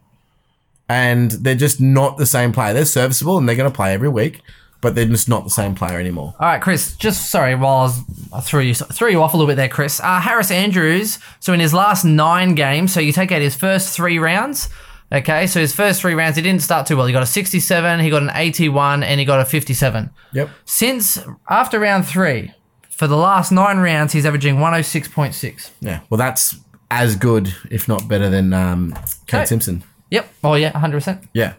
and they're just not the same player. They're serviceable and they're going to play every week, but they're just not the same player anymore. All right, Chris. Just sorry, while I, was, I threw you threw you off a little bit there, Chris. Uh, Harris Andrews. So in his last nine games, so you take out his first three rounds. Okay, so his first three rounds, he didn't start too well. He got a 67, he got an 81, and he got a 57. Yep. Since after round three, for the last nine rounds, he's averaging 106.6. Yeah. Well, that's as good, if not better, than um, Kade. Simpson. Yep. Oh yeah, 100%. Yeah.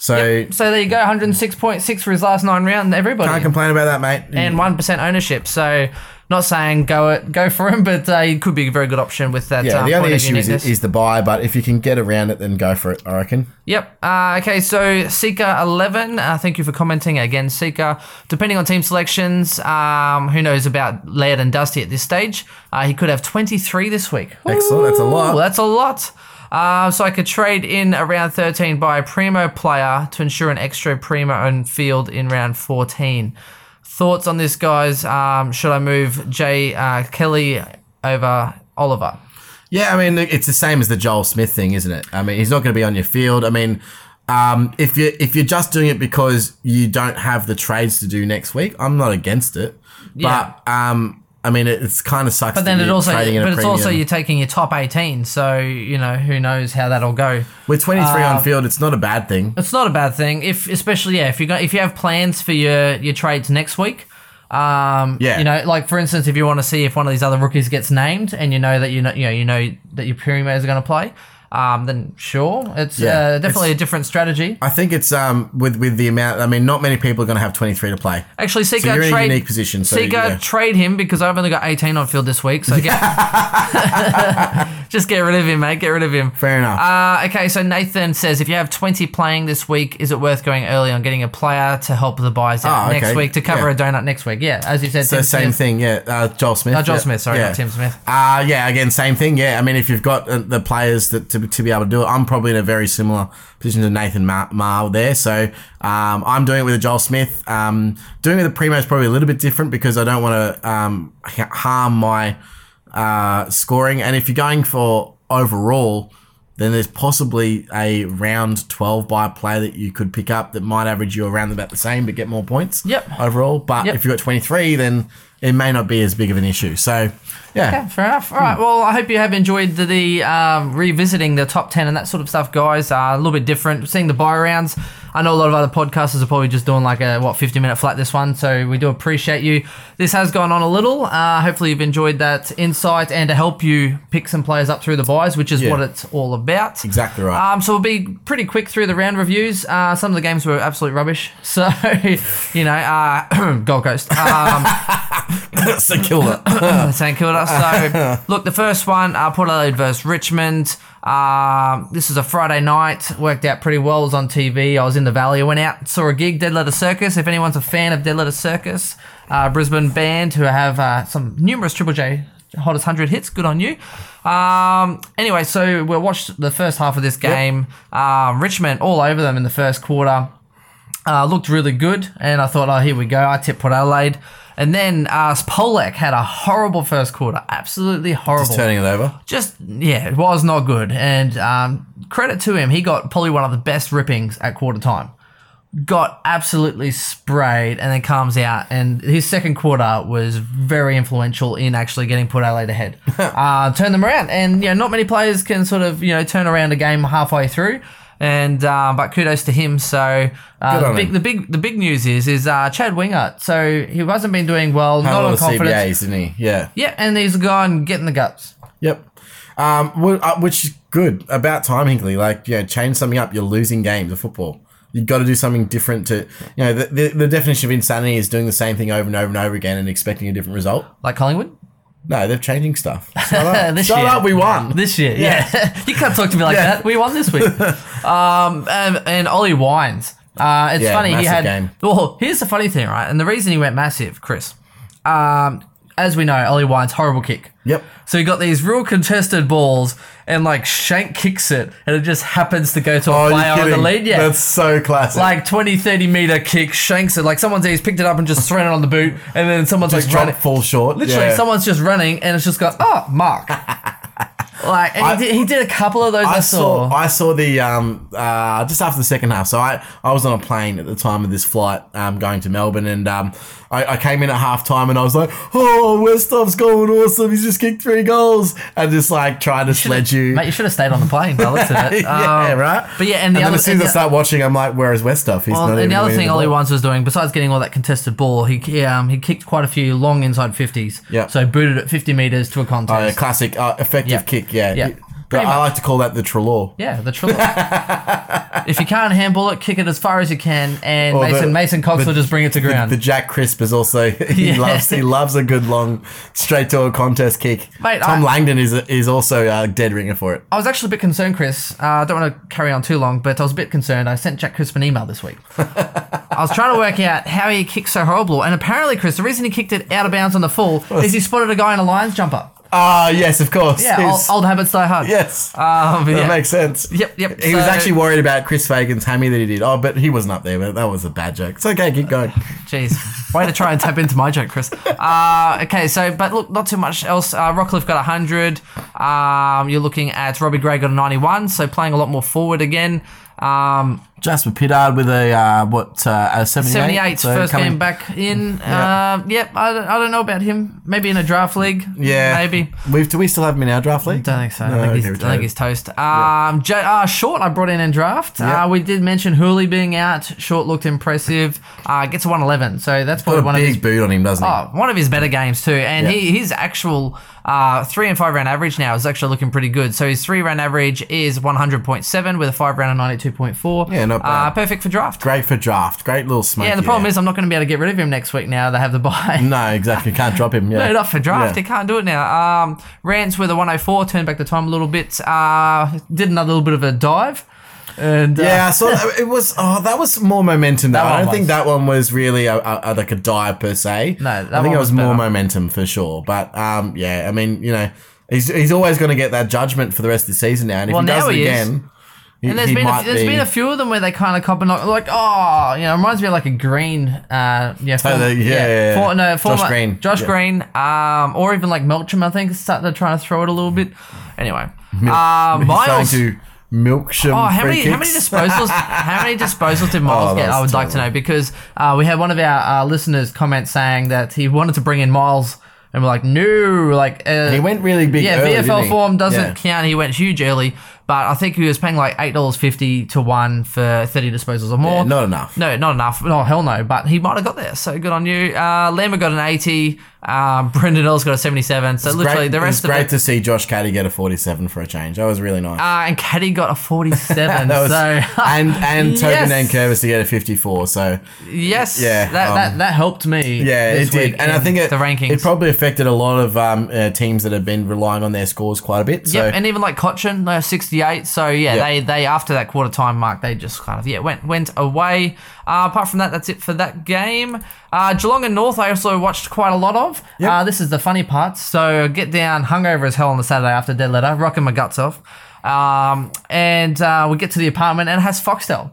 So So there you go, 106.6 for his last nine rounds. Everybody. can't complain about that, mate. and one percent ownership. So not saying go it, go for him, but uh, he could be a very good option with that. Yeah, uh, the only issue is, is the buy, but if you can get around it, then go for it. I reckon. Yep. Uh, okay, so Seeker 11. Uh, thank you for commenting again, Seeker. Depending on team selections, um, who knows about Laird and Dusty at this stage? Uh, he could have 23 this week. Excellent, that's a lot. That's a lot. Uh, so I could trade in around 13 by a primo player to ensure an extra primo on field in round 14. Thoughts on this, guys? Um, should I move Jay uh, Kelly over Oliver? Yeah, I mean it's the same as the Joel Smith thing, isn't it? I mean he's not going to be on your field. I mean, um, if you if you're just doing it because you don't have the trades to do next week, I'm not against it. Yeah. But um, I mean it, it's kind of sucks. But then it also, trading in a but it's also you're taking your top 18, so you know who knows how that'll go. with 23 uh, on field, it's not a bad thing. It's not a bad thing, if especially yeah, if you got if you have plans for your your trades next week. Um, Yeah. you know, like for instance, if you want to see if one of these other rookies gets named, and you know that you know you know you know that your primos are going to play, um, then sure, it's Yeah, uh, definitely it's- a different strategy. I think it's um with with the amount. I mean, not many people are going to have 23 to play. Actually, Seeker you're in a trade unique position, so, yeah. trade him because I've only got 18 on field this week, so get, (laughs) (laughs) just get rid of him, mate. Get rid of him. Fair enough. Uh, okay, so Nathan says if you have 20 playing this week, is it worth going early on getting a player to help the buys out Oh, next week to cover Yeah. a donut next week? Yeah, as you said, so Tim same Smith. thing, yeah. Uh, Joel Smith. Uh, Joel yeah. Smith, sorry, not Tim Smith. Uh, yeah, again, same thing. Yeah, I mean, if you've got uh, the players that to, to be able to do it, I'm probably in a very similar position to Nathan Ma- Marl there. So um, I'm doing it with a Joel Smith. Um, doing it with a Primo is probably a little bit different because I don't want to um, harm my uh, scoring. And if you're going for overall, then there's possibly a round 12 by player that you could pick up that might average you around about the same but get more points Yep. overall. But Yep. if you've got 23, then it may not be as big of an issue. So, yeah. Yeah, fair enough. All right. Well, I hope you have enjoyed the, the um, revisiting the top 10 and that sort of stuff, guys. Uh, a little bit different. Seeing the buy rounds. I know a lot of other podcasters are probably just doing like a, what, 50 minute flat this one. So we do appreciate you. This has gone on a little. Uh, hopefully you've enjoyed that insight and to help you pick some players up through the buys, which is Yeah. what it's all about. Exactly right. Um, so we'll be pretty quick through the round reviews. Uh, some of the games were absolute rubbish. (laughs) So, you know, uh, (clears throat) Gold Coast. Um, (laughs) St Kilda. St Kilda. So, (laughs) look, the first one, uh, Port Adelaide versus Richmond. Um, this is a Friday night. Worked out pretty well. It was on TV. I was in the Valley. I went out, saw a gig, Dead Letter Circus. If anyone's a fan of Dead Letter Circus, uh, Brisbane band who have uh, some numerous Triple J hottest 100 hits. Good on you. Um, anyway, so we watched the first half of this game. Um, Richmond all over them in the first quarter. Uh, looked really good, and I thought, oh, here we go. I tipped Port Adelaide. And then uh, Polec had a horrible first quarter. Absolutely horrible. Turning it over. Just, yeah, it was not good. And um, credit to him, he got probably one of the best rippings at quarter time. Got absolutely sprayed and then comes out. And his second quarter was very influential in actually getting Port Adelaide ahead. (laughs) uh, turn them around. And, you know, not many players can sort of, you know, turn around a game halfway through. And um, but kudos to him. So uh, the big, him. the big the big news is is uh, Chad Wingard. So he hasn't been doing well, Had not on confidence. CBAs, didn't he? Yeah. Yeah, and he's gone getting the guts. Yep. Um, uh, which is good. About time, Hinkley. Like, yeah, change something up. You're losing games of football. You've got to do something different to, you know, the, the, the definition of insanity is doing the same thing over and over and over again and expecting a different result. Like Collingwood? No, they're changing stuff. (laughs) Shut up. This Shut year. up, we won. (laughs) This year, yeah. (laughs) you can't talk to me like Yeah. that. We won this week. um, and, and Ollie Wines. Uh, it's Yeah, funny he massive had. game. Well, here's the funny thing, right? And the reason he went massive, Chris. Um, as we know, Ollie Wines horrible kick. Yep. So you got these real contested balls, and like Shank kicks it, and it just happens to go to a Oh, player on the lead. Yeah, That's so classic. like 20, 30 meter kick, shanks it. Like someone's he's picked it up and just thrown it on the boot, and then someone's just like running. fall short. Literally, Yeah. someone's just running, and it's just got oh Mark. (laughs) like and I- he, did, he did a couple of those. I, I saw. saw I saw the um uh just after the second half. So I, I was on a plane at the time of this flight um going to Melbourne and um I, I came in at half time and I was like, Oh Westhoff's going awesome, he's just kicked three goals and just like trying to sledge you. Mate, you should have stayed on the plane. By the looks of it. (laughs) yeah, Um, right. But yeah, and the then other as soon as I start watching, I'm like, "Where is Westhoff? He's Well, not even and the other thing Ollie. Wines was doing, besides getting all that contested ball, he he, um, he kicked quite a few long inside fifties. Yeah. So booted at fifty meters to a contest. Oh, yeah, classic uh, effective Yeah. kick. Yeah, Yeah. Pretty I much. like to call that the Treloar. Yeah, the trouble. (laughs) if you can't handball it, kick it as far as you can, and Or Mason the- Mason Cox the- will just bring it to ground. the Jack Crisp is also (laughs) he Yeah. loves he loves a good long straight to a contest kick. Mate, Tom I- Langdon is is also a dead ringer for it. I was actually a bit concerned, Chris. Uh, I don't want to carry on too long, but I was a bit concerned. I sent Jack Crisp an email this week. (laughs) I was trying to work out how he kicked so horrible, and apparently, Chris, the reason he kicked it out of bounds on the full is he spotted a guy in a Lions jumper. Ah, yes, of course. Yeah, old, old habits die hard. yes, Um, but that yeah. makes sense. Yep, yep. He was So- actually worried about Chris Fagan's hammy that he did. Oh, but he wasn't up there. But that was a bad joke. It's okay. Keep going. (laughs) Jeez, way to try and tap into my joke, Chris. Uh, okay, so but look, not too much else. Uh, Rockliff got hundred. Um, you're looking at Robbie Gray got a ninety-one, so playing a lot more forward again. Um, Jasper Pittard with a uh, what uh, a 78. 78 So first coming- game back in. Yeah. Uh, yep, I, don't- I don't know about him. Maybe in a draft league. Yeah, maybe. We've do we still have him in our draft league? Don't think so. No, I, think he's, I think he's toast. Um, J- uh, Short, I brought in in draft. Yeah. Uh, we did mention Hooley being out. Short looked impressive. Uh, gets a 111, so that's probably one of his boot on him, doesn't he? Oh, one of his better games too, and Yeah. he his actual uh, three and five round average now is actually looking pretty good. So his three round average is one hundred point seven with a five round of ninety two point four. Yeah, not bad. Uh, perfect for draft. Great for draft. Great little smoke. Yeah, the problem is I'm not going to be able to get rid of him next week now. They have the bye. (laughs) no, exactly. Can't drop him. (laughs) Yeah, No, not for draft. Yeah. He can't do it now. Um, Rants with a 104, turned back the time a little bit. Uh, did another little bit of a dive. And uh, Yeah, so. It was oh, that was more momentum. Though I don't think was. that one was really a, a, a- like a dive per se. No, that I think it was was more momentum for sure. But um, yeah, I mean, you know, he's he's always going to get that judgment for the rest of the season now, and if Well, he does it again, And there's he been a, there's be. been a few of them where they kind of cop and knock, like oh you know it reminds me of like a Green uh yeah former, the- yeah, yeah, yeah. for- no, Josh Green. Josh Yeah. Green um or even like Melcham I think started trying to throw it a little bit anyway uh, (laughs) Miles to milk some Oh, how many how many disposals? how many (laughs) disposals did Miles Oh, get? I would like to know because uh, we had one of our uh, listeners comment saying that he wanted to bring in Miles, and we're like, no, like uh, He went really big. yeah, early, VFL didn't he? form doesn't Yeah. count. He went huge early, but I think he was paying like eight dollars fifty to one for thirty disposals or more. Yeah, not enough. No, not enough. No, hell no. But he might have got there. So good on you. Uh, Lambert got an eighty. Um, Brandon Ellis got a seventy-seven. So literally Great, the rest of great it. to see Josh Caddy get a 47 for a change. That was really nice. uh, and Caddy got a forty-seven. (laughs) that was, so (laughs) and and (laughs) Tobin Yes. and Curvis to get a 54. So Yes. Yeah, That, um, that, that helped me. Yeah, this it did, and I think it the rankings. It probably affected a lot of um, uh, teams that have been relying on their scores quite a bit. So Yep, and even like Cotchin, they're 68. So yeah, Yep. they they after that quarter time mark, they just kind of yeah went went away. Uh, apart from that, that's it for that game. Uh, Geelong and North, I also watched quite a lot of. Yep. Uh, this is the funny part. So get down, hungover as hell on the Saturday after dead letter, rocking my guts off. Um, and uh, we get to the apartment and it has Foxtel.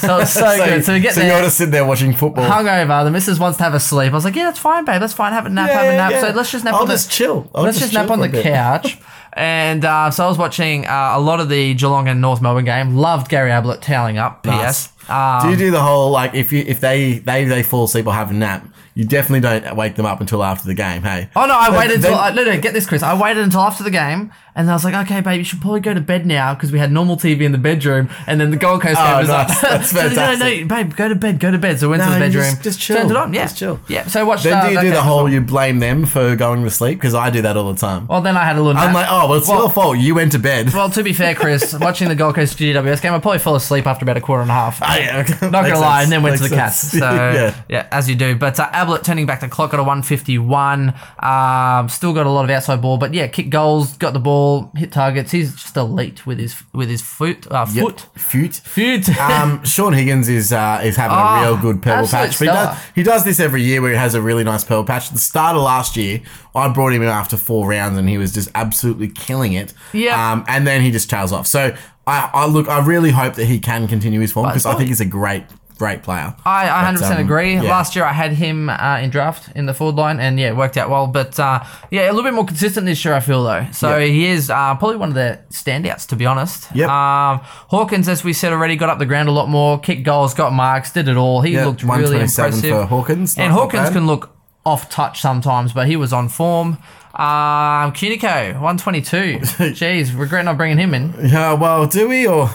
So it's so, (laughs) good. So we get so there. you ought to sit there watching football. Hungover, the missus wants to have a sleep. I was like, "Yeah, that's fine, babe. That's fine. Have a nap. have a nap." So let's just nap I'll on the just chill. I'll let's just, nap chill on the couch. (laughs) and uh, so I was watching uh, a lot of the Geelong and North Melbourne game. Loved Gary Ablett toweling up. Nice. P.S. Um, Do you do the whole like if you if they they they fall asleep or have a nap, you definitely don't wake them up until after the game. Hey. Oh no! I waited until I, no no get this, Chris. I waited until after the game, and I was like, okay, babe, you should probably go to bed now because we had normal TV in the bedroom, and then the Gold Coast game Oh, was nice. up. That's (laughs) So, no, no, babe, go to bed, go to bed. So I went to No, the you bedroom, just- just chill. turned it on. Yeah, Just chill. Yeah. So I watched. Then uh, do you that do game the as whole well. you blame them for going to sleep? Because I do that all the time. Well, then I had a little. I'm nap. like, oh, well, it's Well- your fault. You went to bed. Well, to be fair, Chris, (laughs) watching the Gold Coast GWS game, I probably fell asleep after about a quarter and a half. Ah, yeah, okay. Not gonna lie, sense. and then went to Makes the Cats. (laughs) So yeah. yeah. as you do. But uh, Ablett turning back the clock at a 151. Um, still got a lot of outside ball, but yeah, kick goals, got the ball, hit targets. He's just elite with his with his foot. Uh, Yep. Foot. Foot. Foot. (laughs) um, Shaun Higgins is uh, is having Ah, a real good purple patch. He, does, he does this every year where he has a really nice purple patch. At the start of last year, I brought him in after four rounds and he was just absolutely killing it. Yeah. Um, and then he just trails off. So I, I look, I really hope that he can continue his form because I think he's a great, great player. I, I 100% um, agree. yeah. Last year I had him uh, in draft in the forward line, and yeah, it worked out well. But uh, yeah, a little bit more consistent this year, I feel though. So Yep. he is uh, probably one of the standouts, to be honest. Yep. Um, Hawkins, as we said already, got up the ground a lot more, kicked goals, got marks, did it all. He Yeah, looked really impressive. for Hawkins. and not Hawkins bad. can look off touch sometimes, but he was on form. Um, Cunico, 122. Jeez, regret not bringing him in. Yeah, well, do we or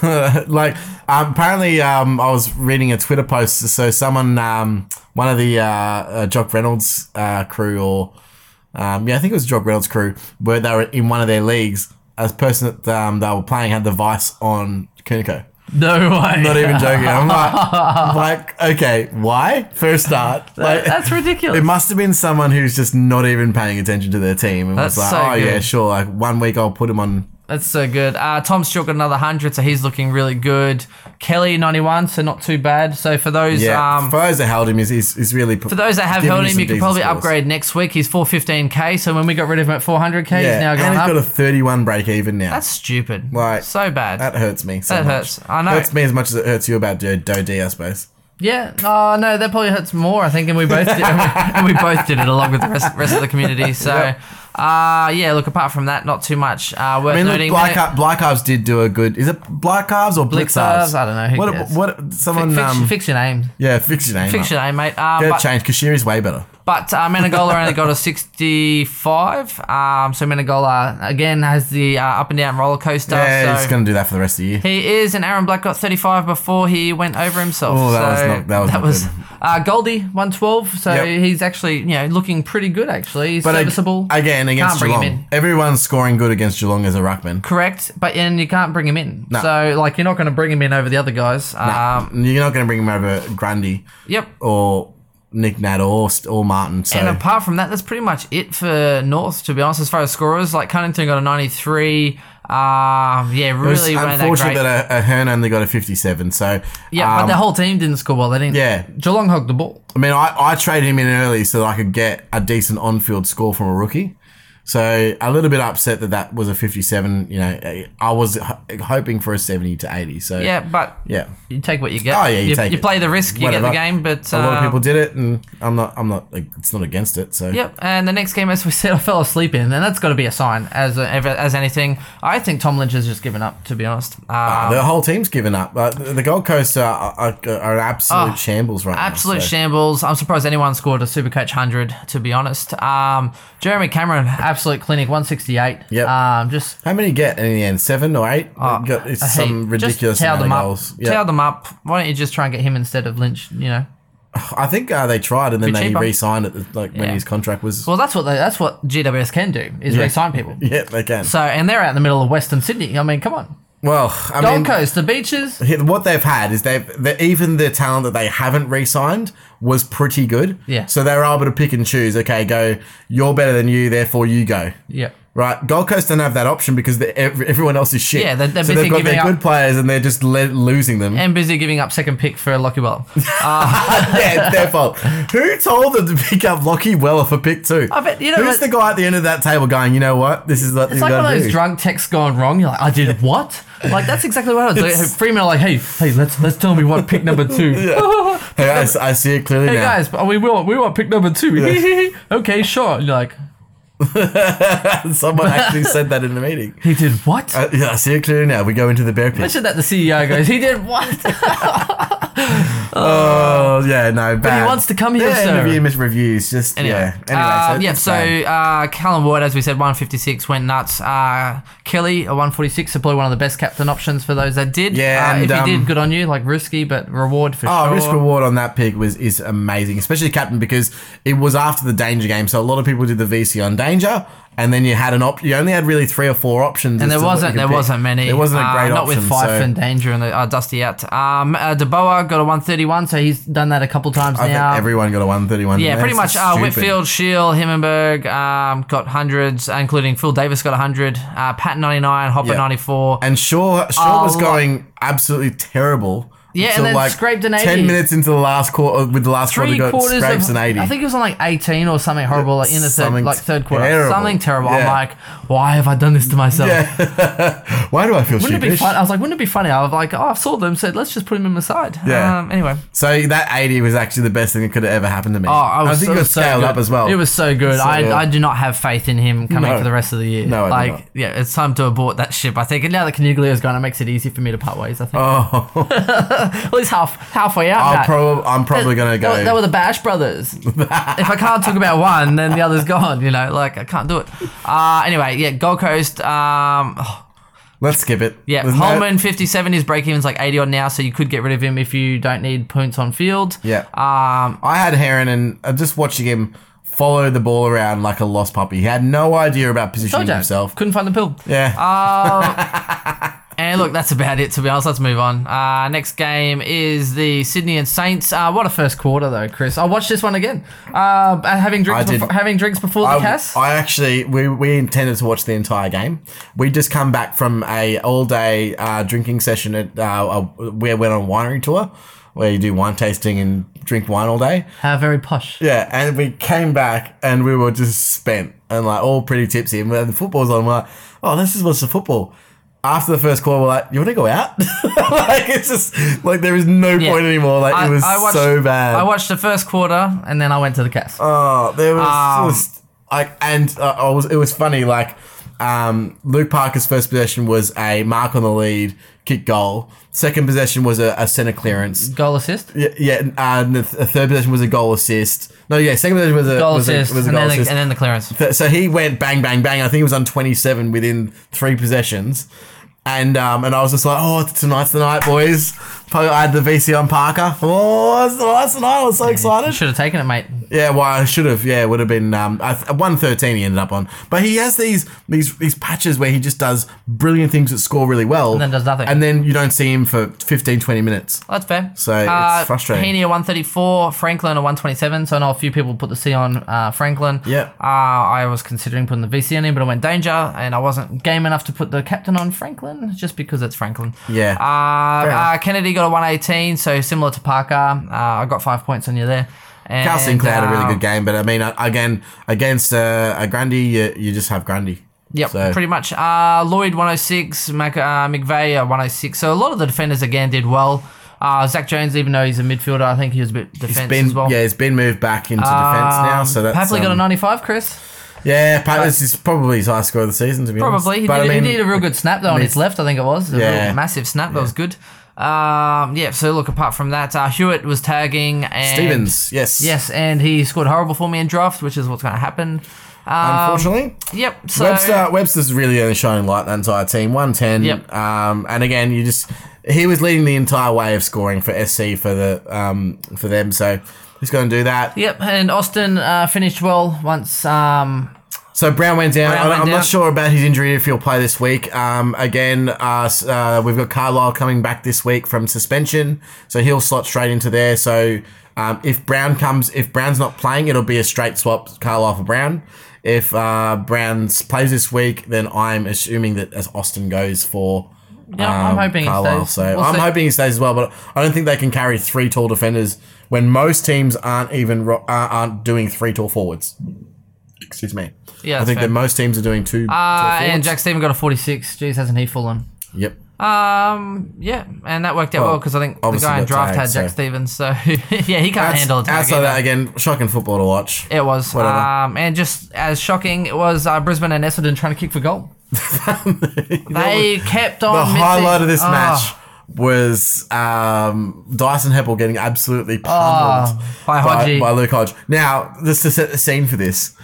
like? Um, apparently, um, I was reading a Twitter post. So someone, um, one of the uh, uh, Jock Reynolds uh, crew, or um, yeah, I think it was Jock Reynolds crew, where they were in one of their leagues. As person that um, they were playing had the vice on Kunico. No way. Not even joking. I'm like, I'm (laughs) like, okay, why? First start, like That's ridiculous. It must have been someone who's just not even paying attention to their team and That's was like, so oh yeah, sure. Like one week I'll put him on That's so good. Uh, Tom Stewart got another 100, so he's looking really good. Kelly, 91, so not too bad. So for those Yeah, um, for those that held him, is he's, he's really for those that have held him, you could probably scores. upgrade next week. He's 415k, so when we got rid of him at 400k, he's now and he's up. got a 31 break even now. That's stupid. Like, so bad. that hurts me. So That much. hurts. I know. Hurts me as much as it hurts you about Do Doedee, I suppose. yeah. Oh no, that probably hurts more. I think, and we both did, (laughs) and we both did it along with the rest, rest of the community. So, Yep. Uh, yeah. Look, apart from that, not too much uh, worth I mean, look, noting. Black, Car- Black Calves did do a good. Is it Black Calves or Blitz Calves? I don't know, who what? cares? What? Someone. fix, um, fix your name. yeah, fix your name. Fix up. your name, mate. Um, Get but- it changed. Kashiri's way better. But uh, Menegola only got a (laughs) 65. Um, so Menegola, again, has the uh, up and down roller coaster. Yeah, so he's going to do that for the rest of the year. he is, and Aaron Black got 35 before he went over himself. Oh, that was not- that was not good. Uh, Goldie, 112. So Yep. he's actually, you know, looking pretty good, actually. He's But ag- serviceable. again, against Can't Geelong, in. everyone's scoring good against Geelong as a ruckman. Correct, but and you can't bring him in. No. So, like, you're not going to bring him in over the other guys. Um, You're not going to bring him over Grundy yep. or Nic Nat or or Martin. So And apart from that, that's pretty much it for North, to be honest, as far as scorers. Like, Cunnington got a 93. Um, yeah, really. it was that unfortunate great. that, a, a only got a 57. So Yeah, but um, the whole team didn't score well. They didn't. Yeah. Geelong hogged the ball. I mean, I, I traded him in early so that I could get a decent on-field score from a rookie. So a little bit upset that that was a 57. You know, I was h- hoping for a 70 to 80. So Yeah, but yeah. you take what you get. Oh yeah, you, you, take you it. play the risk, you get the game. But a lot of people did it, and I'm not. I'm not. Like, it's not against it. So Yep, and the next game, as we said, I fell asleep in, and that's got to be a sign as as anything. I think Tom Lynch has just given up, to be honest. Um, the whole team's given up. Uh, the Gold Coast are, are, are absolute Oh, shambles right Absolute now. so- shambles. I'm surprised anyone scored a Super Supercoach 100, to be honest. Um, Jeremy Cameron, absolute clinic, 168. Yep. Um, just How many get in the end? Seven or eight? uh, got, it's some ridiculous Just towel them up. goals. Towel them up. Why don't you just try and get him instead of Lynch? You know. (sighs) I think uh, they tried and then they cheaper. re-signed it like when his contract was. Well, that's what they, that's what GWS can do is Yeah. re-sign people. (laughs) yeah, they can. So and they're out in the middle of Western Sydney. I mean, come on, well, I Gold mean, Coast, the beaches. What they've had is they've they, even the talent that they haven't re-signed was pretty good. Yeah. So they were able to pick and choose. Okay, go. You're better than you, therefore you go. Yeah. Right. Gold Coast don't have that option because everyone else is shit. Yeah, they're- they're so busy they've got their giving good players and they're just le- losing them. And busy giving up second pick for Lachie Well. (laughs) yeah, it's their fault. Who told them to pick up Lachie Weller for pick two? I bet- you know Who's the guy at the end of that table going? You know what? This is what It's like one of those drunk texts gone wrong. You're like, I did what? Like that's exactly what I was. Like, Freeman are like, hey, hey, let's let's tell me what pick number two. (laughs) hey, I, I see it clearly Hey now. guys, but we want we want pick number two. (laughs) okay, sure. You're like, (laughs) Someone actually (laughs) said that in the meeting. he did what? Uh, yeah, I see it clearly now. We go into the bear pit. Imagine that the CEO goes, he did what? (laughs) oh yeah, no, bad. he wants to come here, Yeah, sir. interview reviews. Just Anyway, yeah. Anyway, uh, so yeah. So uh, Callum Ward, as we said, 156 went nuts. Uh, Kelly, a 146, so probably one of the best captain options for those that did. Yeah, uh, and, if you um, did, good on you. Like risky, but reward for Oh, sure. risk reward on that pick was is amazing, especially captain because it was after the danger game. So a lot of people did the VC on danger, and then you had an op. You only had really three or four options, And there to what you wasn't there pick. wasn't many. There wasn't a uh, great not option. with Fyfe so and Danger and the uh, Dusty out. Um, uh, de Boer got a 131, so he's done that a couple times I now. think everyone got a one thirty one. yeah, pretty much. Uh, Whitfield, Shiel, Himmelberg um, got hundreds, including Phil Davis got 100, uh, Pat 99, Hopper Yeah. 94. and Shaw Shaw was going absolutely terrible. Yeah, until, and then scraped an 80. Ten minutes into the last quarter, with the last quarter, Three got quarters scrapes of, an eighty. I think it was on like 18 or something horrible, like in the third, like third quarter, terrible. something terrible. I'm like, why have I done this to myself? yeah. (laughs) Why do I feel Wouldn't it be fun? I was like, wouldn't it be funny? I was like, oh, I saw them, said, let's just put him in the side. Yeah. Um, anyway. So that eighty was actually the best thing that could have ever happened to me. Oh, I was think it was so scaled good. up as well. It was so good. So, I, yeah. I do not have faith in him coming No. for the rest of the year. No, I like yeah, it's time to abort that ship. I think. And now that Coniglio's gone, it makes it easy for me to part ways. I think. Oh, (laughs) (laughs) At least half halfway out. I'll prob- I'm probably gonna They- go. They were the Bash brothers. if I can't talk about one, then the other's gone. You know, like I can't do it. Uh, anyway, yeah, Gold Coast. Um, oh, Let's skip it. yeah, There's no- Holman fifty seven. is break even's like eighty odd now, so you could get rid of him if you don't need points on field. Yeah. Um, I had Heron and uh, just watching him follow the ball around like a lost puppy. He had no idea about positioning told you, himself. couldn't find the pill. Yeah. (laughs) And look, that's about it, to be honest. Let's move on. Uh, next game is the Sydney and Saints. Uh, what a first quarter, though, Chris. I watched this one again. Uh, having drinks, I before, having drinks before the cast. I actually we, we intended to watch the entire game. We just come back from a all day uh, drinking session at uh, we went on a winery tour where you do wine tasting and drink wine all day. How very posh. Yeah, and we came back and we were just spent and like all pretty tipsy. And when the football's on, we're like, oh, this is what's the football. After the first quarter, we're like, you want to go out? (laughs) like it's just like there is no Yeah. point anymore. Like I- it was watched- so bad. I watched the first quarter and then I went to the cast. Oh, there was Um, just like, and uh, I was. It was funny. Like, um, Luke Parker's first possession was a mark on the lead, kick goal. Second possession was a, a center clearance. Goal assist. Yeah, yeah. And the th- third possession was a goal assist. No, yeah, second possession was a Goal was assist. a, was a and, goal then the, and then the clearance. Th- so he went bang, bang, bang. I think he was on 27 within three possessions. And um, and I was just like, oh, tonight's the night, boys. I had the VC on Parker. Oh, night's night. I was so excited. Should have taken it, mate. Yeah, well, I should have. Yeah, it would have been um, one thirteen. He ended up on, but he has these these these patches where he just does brilliant things that score really well, and then does nothing. and then you don't see him for 15, 20 minutes. That's fair. So, it's frustrating. Heaney a 134, Franklin a 127. So I know a few people put the C on uh, Franklin. Yeah. Uh, I was considering putting the VC on him, but I went danger, and I wasn't game enough to put the captain on Franklin just because it's Franklin. Yeah. Uh, uh, Kennedy got a 118, so similar to Parker. Uh, I got five points on you there. And, Cal Sinclair had a really uh, good game, but I mean, uh, again, against uh, a Grundy, you, you just have Grundy. Yep, So- pretty much. Uh, Lloyd 106, Mac, uh, McVeigh uh, 106. So a lot of the defenders again did well. Uh, Zak Jones, even though he's a midfielder, I think he was a bit It's defense as well. yeah, he's been moved back into defense now. Um, So that's Papley got a um, 95, Chris. yeah. Pat, this is probably his highest score of the season to be honest. Probably. He, But did, I mean, he did a real good snap, though, on mean, his left, I think it was. A Yeah. real massive snap. That was good. Um, yeah, so look, apart from that, uh, Hewett was tagging. And Stevens, yes, Yes, and he scored horrible for me in draft, which is what's going to happen. Um, Unfortunately, Yep. So, Webster Webster's really only shining light that entire team. One ten. Yep. Um, and again, you just he was leading the entire way of scoring for SC for the um for them. So he's going to do that. Yep, and Austin uh, finished well once. Um, So Brown went down. Brown went I'm down. not sure about his injury if he'll play this week. Um, again, uh, uh, we've got Carlisle coming back this week from suspension, so he'll slot straight into there. So um, if Brown comes, if Brown's not playing, it'll be a straight swap Carlisle for Brown. If uh, Brown's plays this week, then I'm assuming that as Austin goes for. Yeah, I'm hoping he stays. So We'll I'm see. hoping he stays as well, but I don't think they can carry three tall defenders when most teams aren't even ro- uh, aren't doing three tall forwards. Excuse me. Yeah, I that's think fair. that most teams are doing two. uh, and. Jack Steven got a 46. Jeez, hasn't he fallen? Yep. Um, yeah, and that worked out Well, because I think the obviously guy in got draft tagged, had Jack so- Stevens, so (laughs) yeah, he can't Outs- handle it. outside that again, shocking football to watch. It was. Whatever. Um, and just as shocking, it was uh, Brisbane and Essendon trying to kick for goal. (laughs) They kept on. the missing- highlight of this Oh, match was um, Dyson Heppell getting absolutely pummeled Oh, by Hodgie. by Luke Hodge. Now, just to set the scene for this,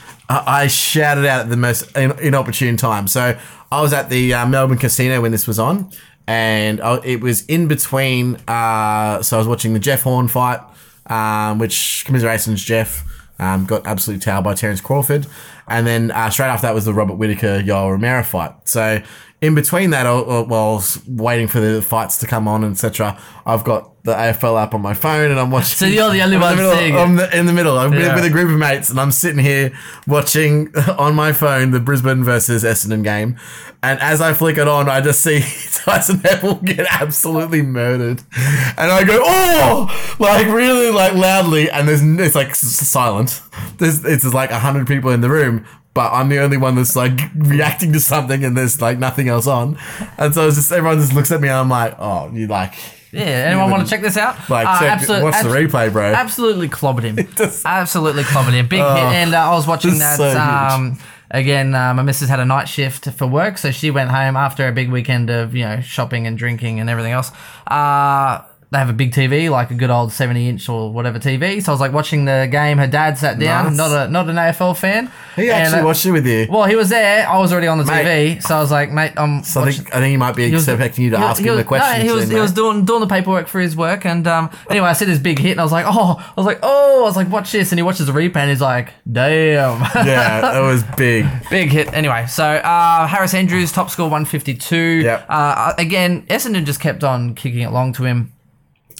I, shouted out at the most in, inopportune time. So I was at the uh, Melbourne Casino when this was on, and I, it was in between. Uh, so I was watching the Jeff Horn fight, um, which commiserations Jeff. Um, got absolutely towed by Terence Crawford. And then uh, straight after that was the Robert Whittaker Yoel Romero fight. So in between that, I- I- while waiting for the fights to come on, etc., I've got the AFL app on my phone and I'm watching. So you're the only (laughs) one middle- seeing. I'm the- in the middle. I'm with- Yeah. with a group of mates and I'm sitting here watching (laughs) on my phone the Brisbane versus Essendon game. And as I flick it on, I just see (laughs) Dyson Heppell get absolutely murdered. And I go, oh, like really like loudly. And there's, it's like silent. There's, it's like a hundred people in the room. But I'm the only one that's like reacting to something and there's like nothing else on. And so it's just, everyone just looks at me and I'm like, oh, you like, Yeah, anyone want to check this out? like, Uh, check, absolute- watch the replay, bro. Absolutely clobbered him. (laughs) just- absolutely clobbered him. Big hit. And uh, I was watching that. so um, again, uh, my missus had a night shift for work, so she went home after a big weekend of you know shopping and drinking and everything else. Uh, they have a big TV, like a good old seventy inch or whatever TV. So I was like watching the game. Her dad sat down, Nice. not a not an AFL fan. he And, actually uh, watched it with you. Well, he was there. I was already on the Mate. TV, so I was like, mate, I'm. So I watching- think, I think he might be he was- expecting you to he was- ask he him was- the question. No, he was he was doing doing the paperwork for his work, and um, anyway, I see this big hit, and I was like, oh, I was like, oh, I was like, watch this, and he watches the replay, and he's like, damn, yeah, that was big. (laughs) big hit. Anyway, so uh, Harris Andrews top score one fifty two. Yep. Uh, again, Essendon just kept on kicking it long to him.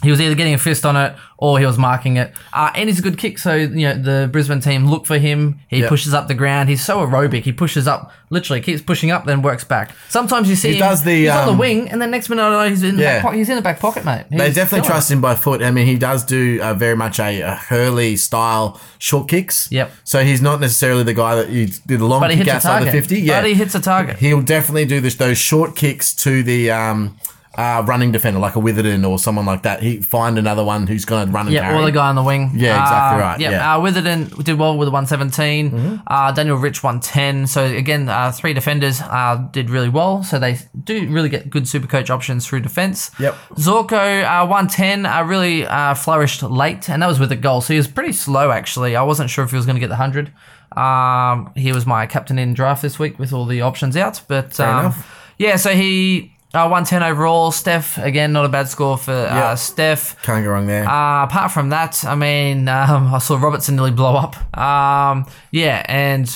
He was either getting a fist on it or he was marking it. Uh, and he's a good kick, so you know the Brisbane team look for him. He Yep. pushes up the ground. He's so aerobic. He pushes up, literally keeps pushing up, then works back. Sometimes you see He him, does the, he's on the um, wing, and then next minute I know he's in the back pocket. He's in the back pocket, mate. They definitely trust him by foot. I mean, he does do uh, very much a, a Hurley style short kicks. Yep. So he's not necessarily the guy that you did a long But kick outside the 50. Yeah. But he hits a target. He'll definitely do this, those short kicks to the um, uh, running defender, like a Witherden or someone like that. He find another one who's going to run and Yeah, carry. or the guy on the wing. Yeah, exactly Uh, right, yeah. Mm-hmm. Uh, Witherden did well with the 117. Uh, Daniel Rich 110. So again, uh, three defenders uh, did really well. So they do really get good super coach options through defense. Yep. Zorko uh, 110 uh, really uh, flourished late, and that was with a goal. So he was pretty slow actually. I wasn't sure if he was going to get the 100. Um, he was my captain in draft this week with all the options out, but um, enough. yeah. So he. Uh, 110 overall. Steph, again, not a bad score for uh. Steph. Can't go wrong there. Uh, apart from that, I mean, um, I saw Robertson nearly blow up. Um, yeah, and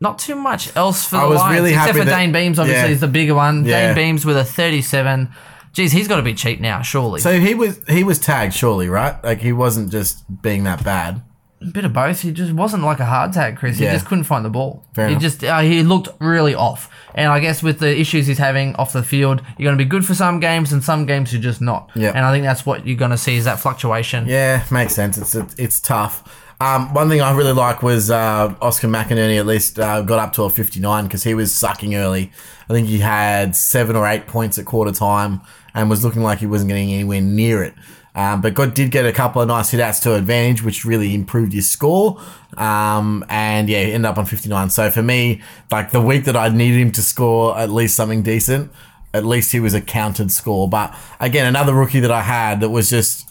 not too much else for the I was Lions, really except happy for that- Dayne Beams. Obviously, yeah. is the bigger one. Yeah. Dayne Beams with a 37. Geez, he's got to be cheap now, surely. so he was he was tagged, surely, right? Like he wasn't just being that bad. A bit of both. He just wasn't like a hard tag, Chris. He just couldn't find the ball. Fair he enough. just uh, he looked really off. And I guess with the issues he's having off the field, you're going to be good for some games, and some games you're just not. Yeah. And I think that's what you're going to see is that fluctuation. Yeah, makes sense. It's it's, it's tough. Um, one thing I really like was uh, Oscar McInerney at least uh, got up to a 59 because he was sucking early. I think he had seven or eight points at quarter time and was looking like he wasn't getting anywhere near it. Um, but God did get a couple of nice hit outs to advantage, which really improved his score. Um, and yeah, he ended up on 59. So for me, like the week that I needed him to score at least something decent, at least he was a counted score. But again, another rookie that I had that was just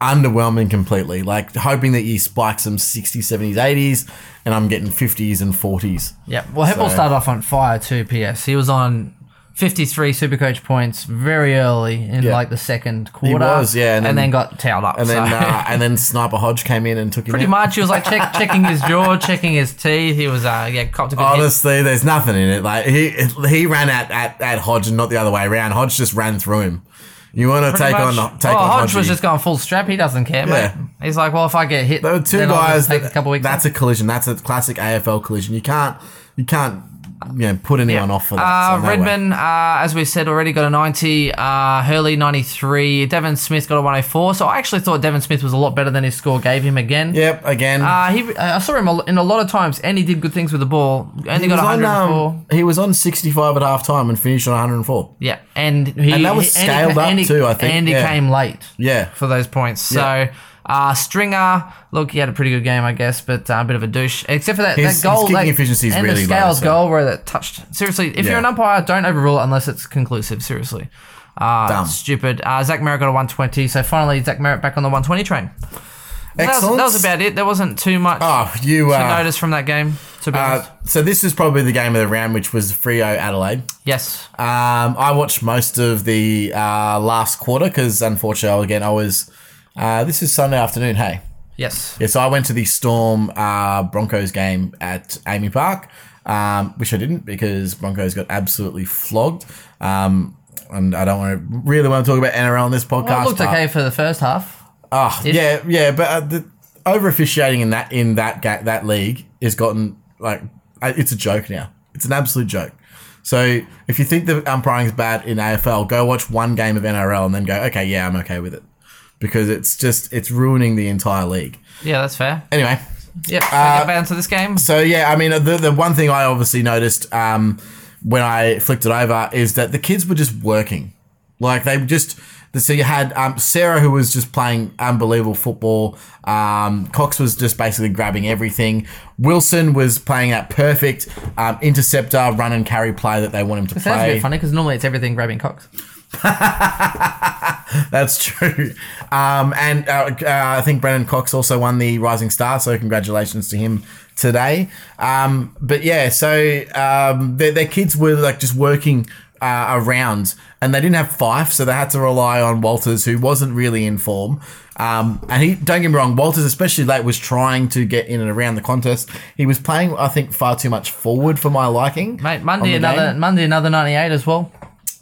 underwhelming completely. Like hoping that you spike some 60s, 70s, 80s, and I'm getting 50s and 40s. Yeah. Well, Heppell So- started off on fire too. P.S. He was on 53 Supercoach points very early in Yeah. like the second quarter. was, yeah, and and, then- then, got towed up. And then so- uh, and then Sniper Hodge came in and took him pretty out. much he was like check, (laughs) checking his jaw, checking his teeth. He was uh yeah copped a good hit. Honestly, there's nothing in it. Like he he ran at, at, at Hodge and not the other way around. Hodge just ran through him. You want to Pretty take much. on take oh, on Hodge was Hodgie. just going full strap. He doesn't care, Yeah. mate. He's like, well, if I get hit, There were two then I'll guys. just take That, a couple weeks. that's off. a collision. That's a classic AFL collision. You can't you can't you know put anyone off for that. Uh, so no uh, as we said already, got a 90. Uh, Hurley, 93. Devon Smith got a 104. So I actually thought Devon Smith was a lot better than his score gave him again. Yep. Again. Uh, he, uh, I saw him in a lot of times, and he did good things with the ball. Only he got was on 104. um, he was on 65 at half time and finished on 104. yeah, and he And that was he- and he scaled up he- too, I think, And he yeah. came late Yeah. for those points. So. Yeah. Uh, Stringer, look, he had a pretty good game, I guess, but uh, a bit of a douche. Except for that, His- that goal, his like, efficiency is really the low, so- goal where that touched. Seriously, if Yeah. you're an umpire, don't overrule it unless it's conclusive. Seriously, Uh, Dumb. Stupid. Uh, Zach Merrett got a 120, so finally Zach Merrett back on the 120 train. That was, Excellent. that was about it. There wasn't too much Oh, you. to Uh, notice from that game, to uh, so this is probably the game of the round, which was Freo Adelaide. Yes. Um, I watched most of the uh, last quarter because unfortunately, again, I was. Uh, this is Sunday afternoon. Hey, Yes. yeah. So I went to the Storm uh, Broncos game at AAMI Park, um, which I didn't because Broncos got absolutely flogged. Um, and I don't want to really want to talk about NRL on this podcast. Well, it looked but- okay for the first half. Oh, yeah, yeah, but uh, the over officiating in that in that ga- that league has gotten like uh, it's a joke now. It's an absolute joke. So if you think the umpiring is bad in AFL, go watch one game of NRL and then go, okay, yeah, I'm okay with it, because it's just it's ruining the entire league. Yeah, that's fair. Anyway, Yeah. Uh, get back this game. so yeah, I mean, the the one thing I obviously noticed um, when I flicked it over is that the kids were just working, like they just. So you had um, Cerra who was just playing unbelievable football. Um, Cox was just basically grabbing everything. Wilson was playing that perfect um, interceptor, run and carry play that they want him to Sounds a play. bit funny because normally it's everything grabbing cocks. (laughs) That's true. Um, and uh, uh, I think Brennan Cox also won the Rising Star, so congratulations to him today. Um, but yeah, so um, their, their kids were like just working uh, around, and they didn't have Fyfe, so they had to rely on Walters, who wasn't really in form. Um, and he, don't get me wrong, Walters, especially late, was trying to get in and around the contest. He was playing, I think, far too much forward for my liking. Mate, Mundy another game. Mundy another 98 as well.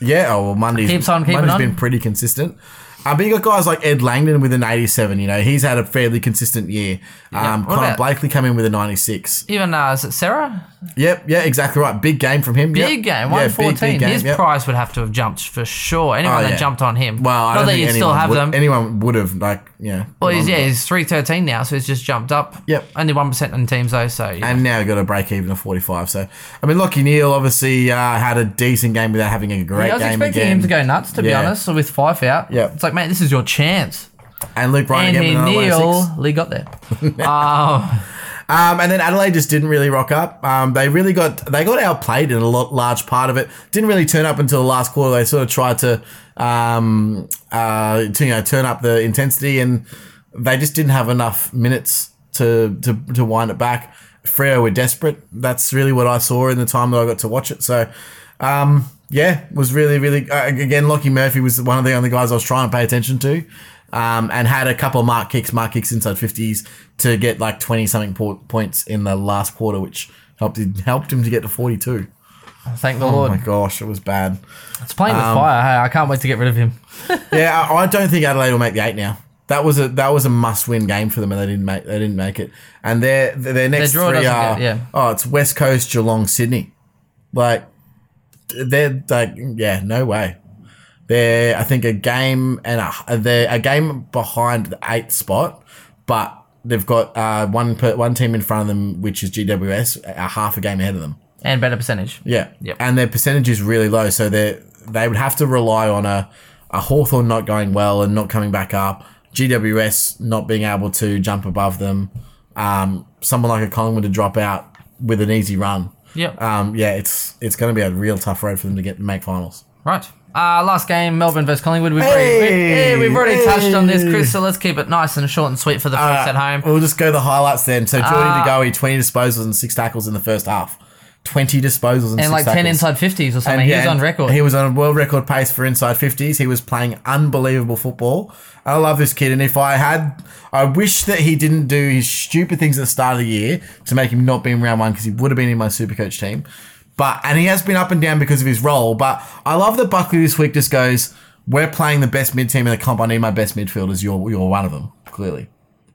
Yeah, oh well, Mundy's Keeps on keeping Mundy's on. been pretty consistent. Um, but you got guys like Ed Langdon with an 87. You know, he's had a fairly consistent year. Um, what Connor about- Blakely come in with a 96. Even uh, is it Cerra? Yep, yeah, exactly right. Big game from him. Big yep. game, Yeah, 114. His yep. price would have to have jumped for sure. Anyone Oh, that yeah. jumped on him. Well, I Not don't that think you still have would, them. Anyone would have like yeah. well, he's, yeah, he's 313 now, so he's just jumped up. Yep. Only 1% in teams, though, so. Yeah. And now got a break even of 45. So, I mean, Lachie Neale obviously uh, had a decent game without having a great I was game expecting again. him to go nuts, to be Yeah. honest, with Fyfe out. Yep. It's like, mate, this is your chance. And Luke Ryan And again he with another 106. nearly got there. um, (laughs) Um, and then Adelaide just didn't really rock up. Um, they really got they got outplayed in a lot, large part of it. Didn't really turn up until the last quarter. They sort of tried to, um, uh, to you know turn up the intensity, and they just didn't have enough minutes to to, to wind it back. Freo were desperate. That's really what I saw in the time that I got to watch it. So. Um, yeah, was really, really uh, again. Lachie Murphy was one of the only guys I was trying to pay attention to, um, and had a couple of mark kicks, mark kicks inside fifties to get like twenty something po- points in the last quarter, which helped him, helped him to get to forty two. thank the Oh Lord. Oh my gosh, it was bad. It's playing with Um, fire. Hey, I can't wait to get rid of him. (laughs) yeah, I, I don't think Adelaide will make the eight now. That was a that was a must win game for them, and they didn't make they didn't make it. And their their next draw three are get- yeah. oh, it's West Coast, Geelong, Sydney. Like they're like yeah, no way. They're I think a game and a they're a game behind the eighth spot, but they've got uh, one per, one team in front of them, which is GWS, a half a game ahead of them. And better percentage. Yeah. Yep. And their percentage is really low. So they they would have to rely on a, a Hawthorn not going well and not coming back up, GWS not being able to jump above them, um, someone like a Collingwood to drop out with an easy run. Yep. Um, yeah, it's it's going to be a real tough road for them to get make finals. Right. Uh, last game, Melbourne versus Collingwood. We've Hey! already, we, yeah, we've already touched on this, Chris. So let's keep it nice and short and sweet for the folks at home. We'll just go the highlights then. So Jordan Uh, De Goey, 20 disposals and six tackles in the first half. 20 disposals and, and six like ten tackles. inside fifties or something. And yeah, was on and record. He was on a world record pace for inside 50s. He was playing unbelievable football. I love this kid. And if I had, I wish that he didn't do his stupid things at the start of the year to make him not be in round one because he would have been in my super coach team. But, and he has been up and down because of his role. But I love that Buckley this week just goes, we're playing the best mid team in the comp. I need my best midfielders. You're, you're one of them, clearly.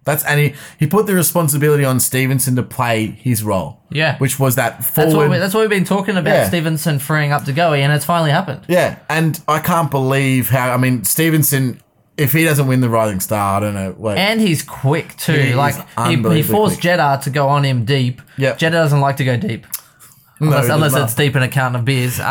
That's and he, he put the responsibility on Stephenson to play his role. Yeah. Which was that forward. that's what we, that's what we've been talking about. Yeah. Stephenson freeing up to go, and it's finally happened. Yeah, and I can't believe how. I mean, Stephenson, if he doesn't win the Rising Star, I don't know. Wait, And he's quick too. He like he, he forced quick. Jetta to go on him deep. Yeah, Jetta doesn't like to go deep. No, Unless, does unless it's deep in a carton of beers. (laughs)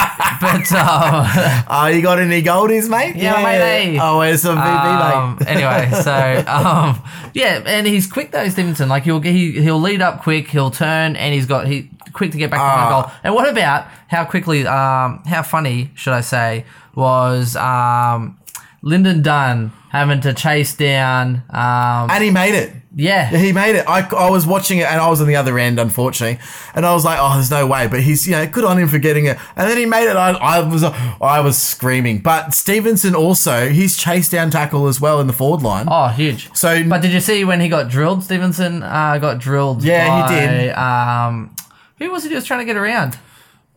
Um, but um, Oh, (laughs) you got any goldies, mate? Yeah, mate, hey. Oh, where's some VB, Um, mate? anyway, (laughs) so um, yeah, and he's quick though, Stephenson. Like he'll he, he'll lead up quick, he'll turn, and he's got he quick to get back to Ah. goal. And what about how quickly? Um, how funny should I say? was um, Lynden Dunn having to chase down. Um, And he made it. yeah, He made it. I, I was watching it and I was on the other end, unfortunately. And I was like, oh, there's no way. But he's, you know, good on him for getting it. And then he made it. I, I was I was screaming. But Stephenson also, he's chased down tackle as well in the forward line. Oh, huge. So- but did you see when he got drilled? Stephenson uh, got drilled. Yeah, he did. Um, who was he just trying to get around?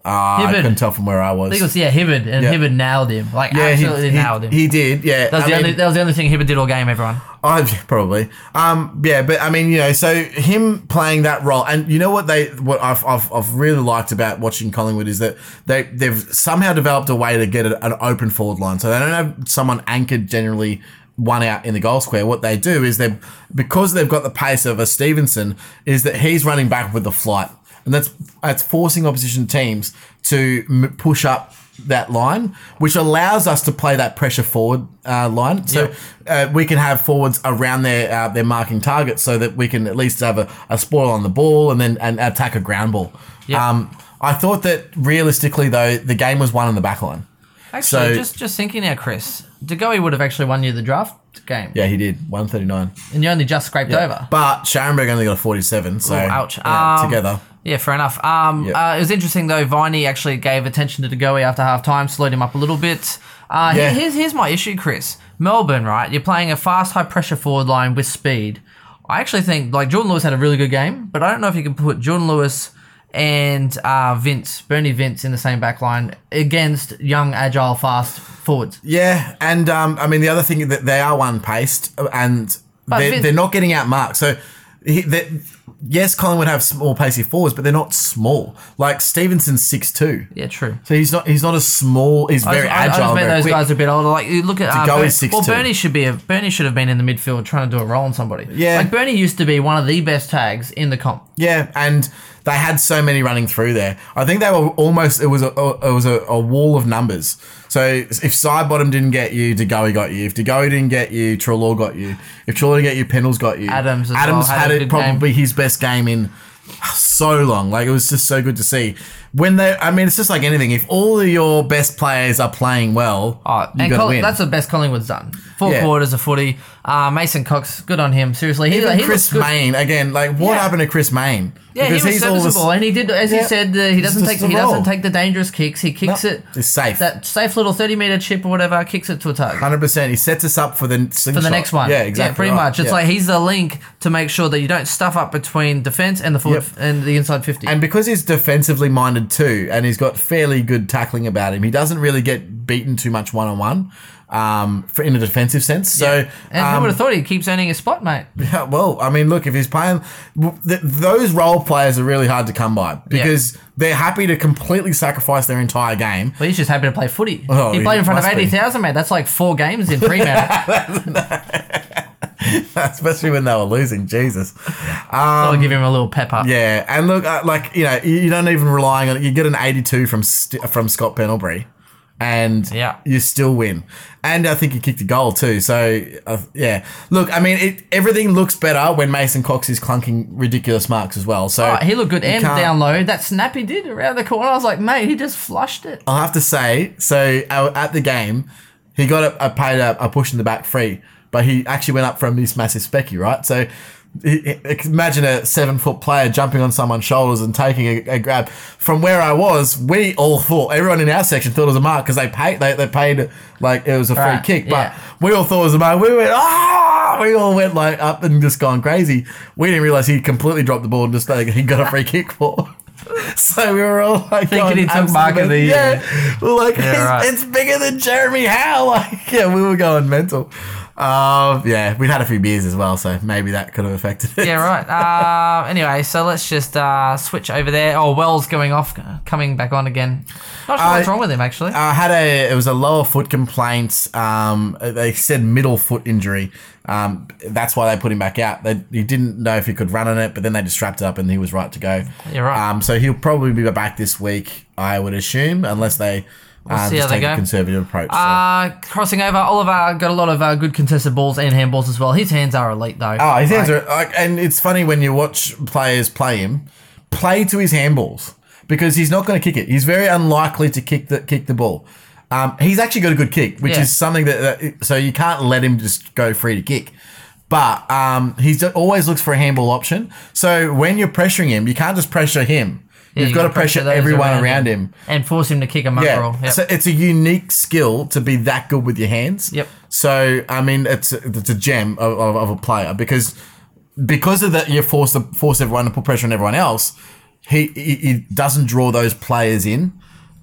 Ah, I couldn't tell from where I was. I think it was yeah Hibberd, and Yeah. Hibberd nailed him. Like yeah, absolutely he, nailed him. he did. Yeah. that was I the only that was the only thing Hibberd did all game. Everyone. I (laughs) probably. Um, yeah, but I mean, you know, so him playing that role, and you know what they, what I've, I've, I've really liked about watching Collingwood is that they they've somehow developed a way to get a- an open forward line, so they don't have someone anchored generally one out in the goal square. What they do is they, because they've got the pace of a Stephenson, is that he's running back with the flight, and that's that's forcing opposition teams to m- push up that line, which allows us to play that pressure forward uh, line. So uh, we can have forwards around their uh, their marking targets, so that we can at least have a, a spoil on the ball and then and attack a ground ball. Yeah. Um, I thought that realistically, though, the game was won in the back line. Actually, So- just just thinking now, Chris, De Goey would have actually won you the draft game, Yeah, he did one thirty nine. and you only just scraped over. But Scharenberg only got a forty seven. So Oh, ouch. yeah, Um, together. Yeah, fair enough. Um, Yeah. uh, it was interesting though. Viney actually gave attention to De Goey after half time, slowed him up a little bit. Uh, Yeah. here's here's my issue, Chris. Melbourne, right? You're playing a fast, high pressure forward line with speed. I actually think like Jordan Lewis had a really good game, but I don't know if you can put Jordan Lewis and uh, Vince, Bernie Vince, in the same back line against young, agile, fast forwards. Yeah, and um, I mean the other thing is that they are one paced and they're, they're not getting out marked. So he, they, yes, Collingwood have small pacey forwards, but they're not small. Like Stephenson's six two. Yeah, true. So he's not he's not a small. He's I very just, I- I just meant those quick. guys are a bit older. Like you look at uh, go Ber- is 6'2". well, Bernie should be a Bernie should have been in the midfield trying to do a roll on somebody. Yeah. like Bernie used to be one of the best tags in the comp. Yeah, and they had so many running through there. I think they were almost it was a it was a, a wall of numbers. So if Sidebottom didn't get you, De Goey got you. If De Goey didn't get you, Treloar got you. If Treloar didn't get you, Pendles got you. Adams Adams well, had had, it probably his best game in so long. Like it was just so good to see. When they, I mean, it's just like anything. If all of your best players are playing well, Oh, you and got to Col- win. that's the best Collingwood's done. Four Yeah. quarters of footy. Uh, Mason Cox, good on him. Seriously, he, Even he Chris looks good. Mayne again. Like what Yeah. happened to Chris Mayne? Yeah, he was a serviceable, and he did, as he said, uh, he doesn't take he doesn't take the dangerous kicks. He kicks No, it. it's safe. That safe little thirty meter chip or whatever, kicks it to a target. Hundred percent. He sets us up for the for the next one. Yeah, exactly. Yeah, pretty right. much. It's Yeah. like he's the link to make sure that you don't stuff up between defense and the forward Yep. and the inside fifty. and because he's defensively minded too, and he's got fairly good tackling about him, he doesn't really get beaten too much one on one, um, for in a defensive sense. So, and who um, would have thought he keeps earning his spot, mate? (laughs) yeah, well, I mean, look, if he's playing, th- those role players are really hard to come by because they're happy to completely sacrifice their entire game. Well, he's just happy to play footy. Oh, he he played in front of eighty thousand, mate. That's like four games in Fremantle. (laughs) (laughs) (laughs) Especially when they were losing, Jesus. I'll give him a little pep up. Yeah, and look, uh, like you know, you, you don't even relying on it. You get an eighty-two from St- from Scott Pendlebury, and Yeah. you still win. And I think he kicked a goal too. So uh, yeah, look, I mean, it, everything looks better when Mason Cox is clunking ridiculous marks as well. So Oh, he looked good and down low. That snap he did around the corner, I was like, mate, he just flushed it. I'll have to say, so uh, at the game, he got a, a paid a, a push in the back free, but he actually went up from this massive specky, right? So imagine a seven foot player jumping on someone's shoulders and taking a, a grab. From where I was, we all thought everyone in our section thought it was a mark because they paid they, they paid like it was a free Right, kick, but yeah. we all thought it was a mark. We went ah, we all went like up and just gone crazy. We didn't realize he completely dropped the ball and just like he got a free kick for. (laughs) So we were all like, Thinking he took mark of the year. yeah. We're like, Yeah, it's, right. it's bigger than Jeremy Howe. (laughs) Like, yeah, we were going mental. Um, yeah, we'd had a few beers as well, so maybe that could have affected it. Yeah, right. (laughs) Uh, anyway, so let's just uh, switch over there. Oh, Wells going off, coming back on again. Not sure what's Uh, wrong with him, actually. I had a it was a lower foot complaint. Um, they said middle foot injury. Um, that's why they put him back out. They he didn't know if he could run on it, but then they just strapped it up and he was right to go. You're right. Um, so he'll probably be back this week, I would assume, unless they uh, see just how they go. conservative approach. so. Uh, crossing over, Oliver got a lot of uh, good contested balls and handballs as well. His hands are elite, though. Oh, his hands Like, are like, and it's funny when you watch players play him, play to his handballs because he's not going to kick it. He's very unlikely to kick the kick the ball. Um, he's actually got a good kick, which Yeah. is something that, that so you can't let him just go free to kick. But um, he's always looks for a handball option. So when you're pressuring him, you can't just pressure him. Yeah, You've you got to gotta pressure, everyone around, him. and force him to kick a Yeah, mongrel. Yep. so it's a unique skill to be that good with your hands. Yep. So I mean, it's it's a gem of, of, of a player because because of that, you force the force everyone to put pressure on everyone else. He he, he doesn't draw those players in,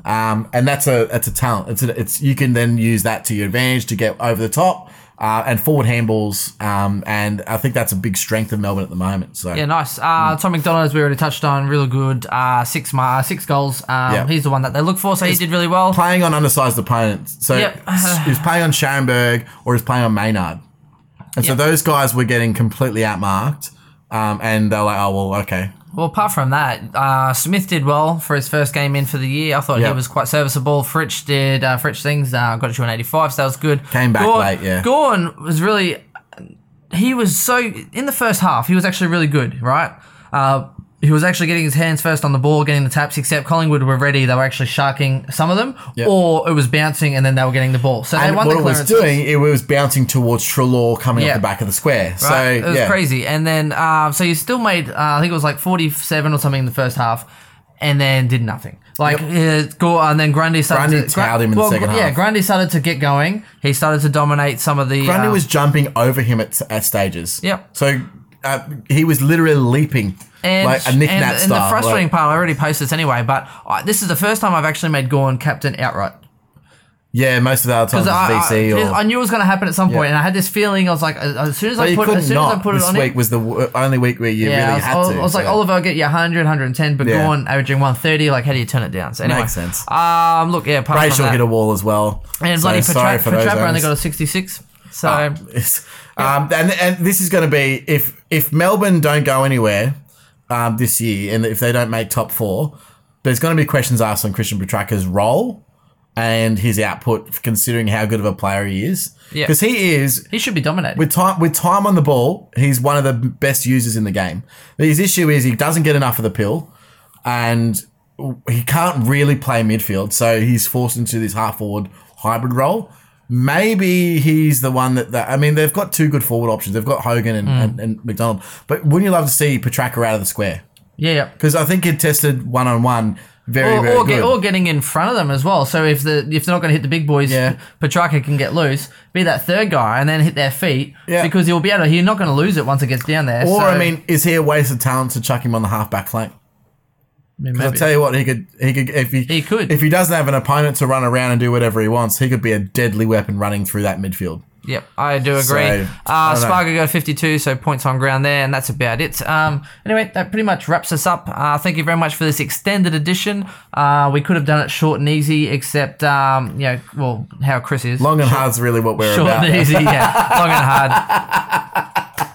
um, and that's a that's a talent. It's a, it's you can then use that to your advantage to get over the top. Uh, and forward handballs, um, and I think that's a big strength of Melbourne at the moment. So Yeah, nice. Uh, Tom McDonald, as we already touched on, really good. Uh, six ma- six goals. Um, Yeah. He's the one that they look for, so he did really well. playing on undersized opponents. So Yep. he's playing on Scharenberg or he's playing on Maynard. And so those guys were getting completely outmarked. Um, and they're like, oh, well, okay. Well, apart from that, uh, Smith did well for his first game in for the year. I thought Yep. he was quite serviceable. Fritsch did uh, Fritsch things. Uh, got it to an 85, so that was good. Came back Gawn, late, yeah. Gawn was really. He was so in the first half. He was actually really good, right? Uh, he was actually getting his hands first on the ball, getting the taps. Except Collingwood were ready; they were actually sharking some of them, Yep. or it was bouncing and then they were getting the ball. So they won what the it was doing, it was bouncing towards Treloar coming Yeah. off the back of the square. So, it was yeah. crazy. And then, uh, so you still made, uh, I think it was like 47 or something in the first half, and then did nothing. Like, uh, go, and then Grundy started Grundy to. towed him in the second Yeah, half. Grundy started to get going. He started to dominate some of the. Grundy uh, was jumping over him at, at stages. Yep. So uh, he was literally leaping and, like a Nick and, and the frustrating like- part, I already posted this anyway, but uh, this is the first time I've actually made Gawn captain outright. yeah, most of the other times it's I, VC I, or. I knew it was going to happen at some point, Yeah. and I had this feeling. I was like, uh, as soon as but I put, as soon as I put it on, this week was the w- only week where you Yeah, really I was, had I to. I was like, so- Oliver, I'll get you 100, 110, but Yeah. Gawn averaging 130. Like, how do you turn it down? So anyway, Makes sense. Um, look, yeah, apart from Brayshaw that, hit a wall as well. and So bloody sorry Petra- only got a 66. So yes. Um, and and this is going to be if if Melbourne don't go anywhere um, this year, and if they don't make top four, there's going to be questions asked on Christian Petracca's role and his output, considering how good of a player he is. Yeah. because he is he should be dominating. with time with time on the ball, he's one of the best users in the game. His issue is he doesn't get enough of the pill, and he can't really play midfield, so he's forced into this half forward hybrid role. Maybe he's the one that, that I mean, they've got two good forward options. They've got Hogan and, hmm. and, and McDonald, but wouldn't you love to see Petracca out of the square? yeah, yeah. Because I think he tested one on one very Or, very or, good. get, or getting in front of them as well. So if the if they're not going to hit the big boys, Yeah. Petracca can get loose, be that third guy, and then hit their feet Yeah. because he'll be able to. He's not going to lose it once it gets down there. or so, I mean, is he a waste of talent to chuck him on the half back flank? Maybe. I'll tell you what, he could, he could, if he, He could. if he doesn't have an opponent to run around and do whatever he wants, he could be a deadly weapon running through that midfield. Yep, I do agree. So, uh. Spargo got 52, so points on ground there, and that's about it. Um, anyway, that pretty much wraps us up. Uh, thank you very much for this extended edition. Uh, we could have done it short and easy, except, um, you know, well, how Chris is. Long and hard's really what we're Short about. Short and easy, yeah. (laughs) Long and hard.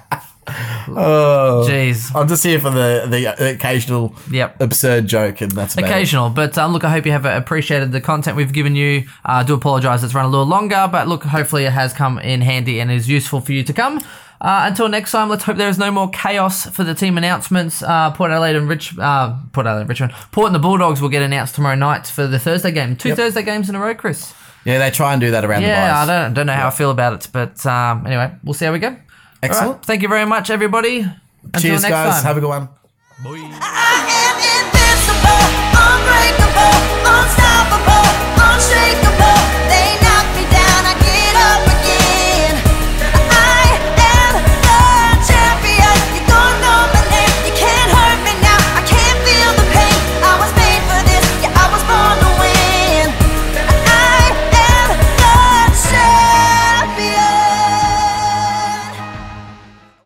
Oh. Jeez. I'm just here for the the occasional Yep. absurd joke, and that's about it. Occasional, but um, look, I hope you have appreciated the content we've given you. Uh, I do apologise it's run a little longer, but look, hopefully it has come in handy and is useful for you to come. Uh, until next time, let's hope there is no more chaos for the team announcements. Uh, Port Adelaide and Rich, uh, Port Adelaide and Richmond, Port and the Bulldogs will get announced tomorrow night for the Thursday game. Two. Thursday games in a row, Chris. Yeah, they try and do that around Yeah, I the buys. don't don't know how I feel about it, but um, anyway, we'll see how we go. Excellent. Right. Thank you very much, everybody. Until Cheers, next guys. Time. Have a good one. Boy.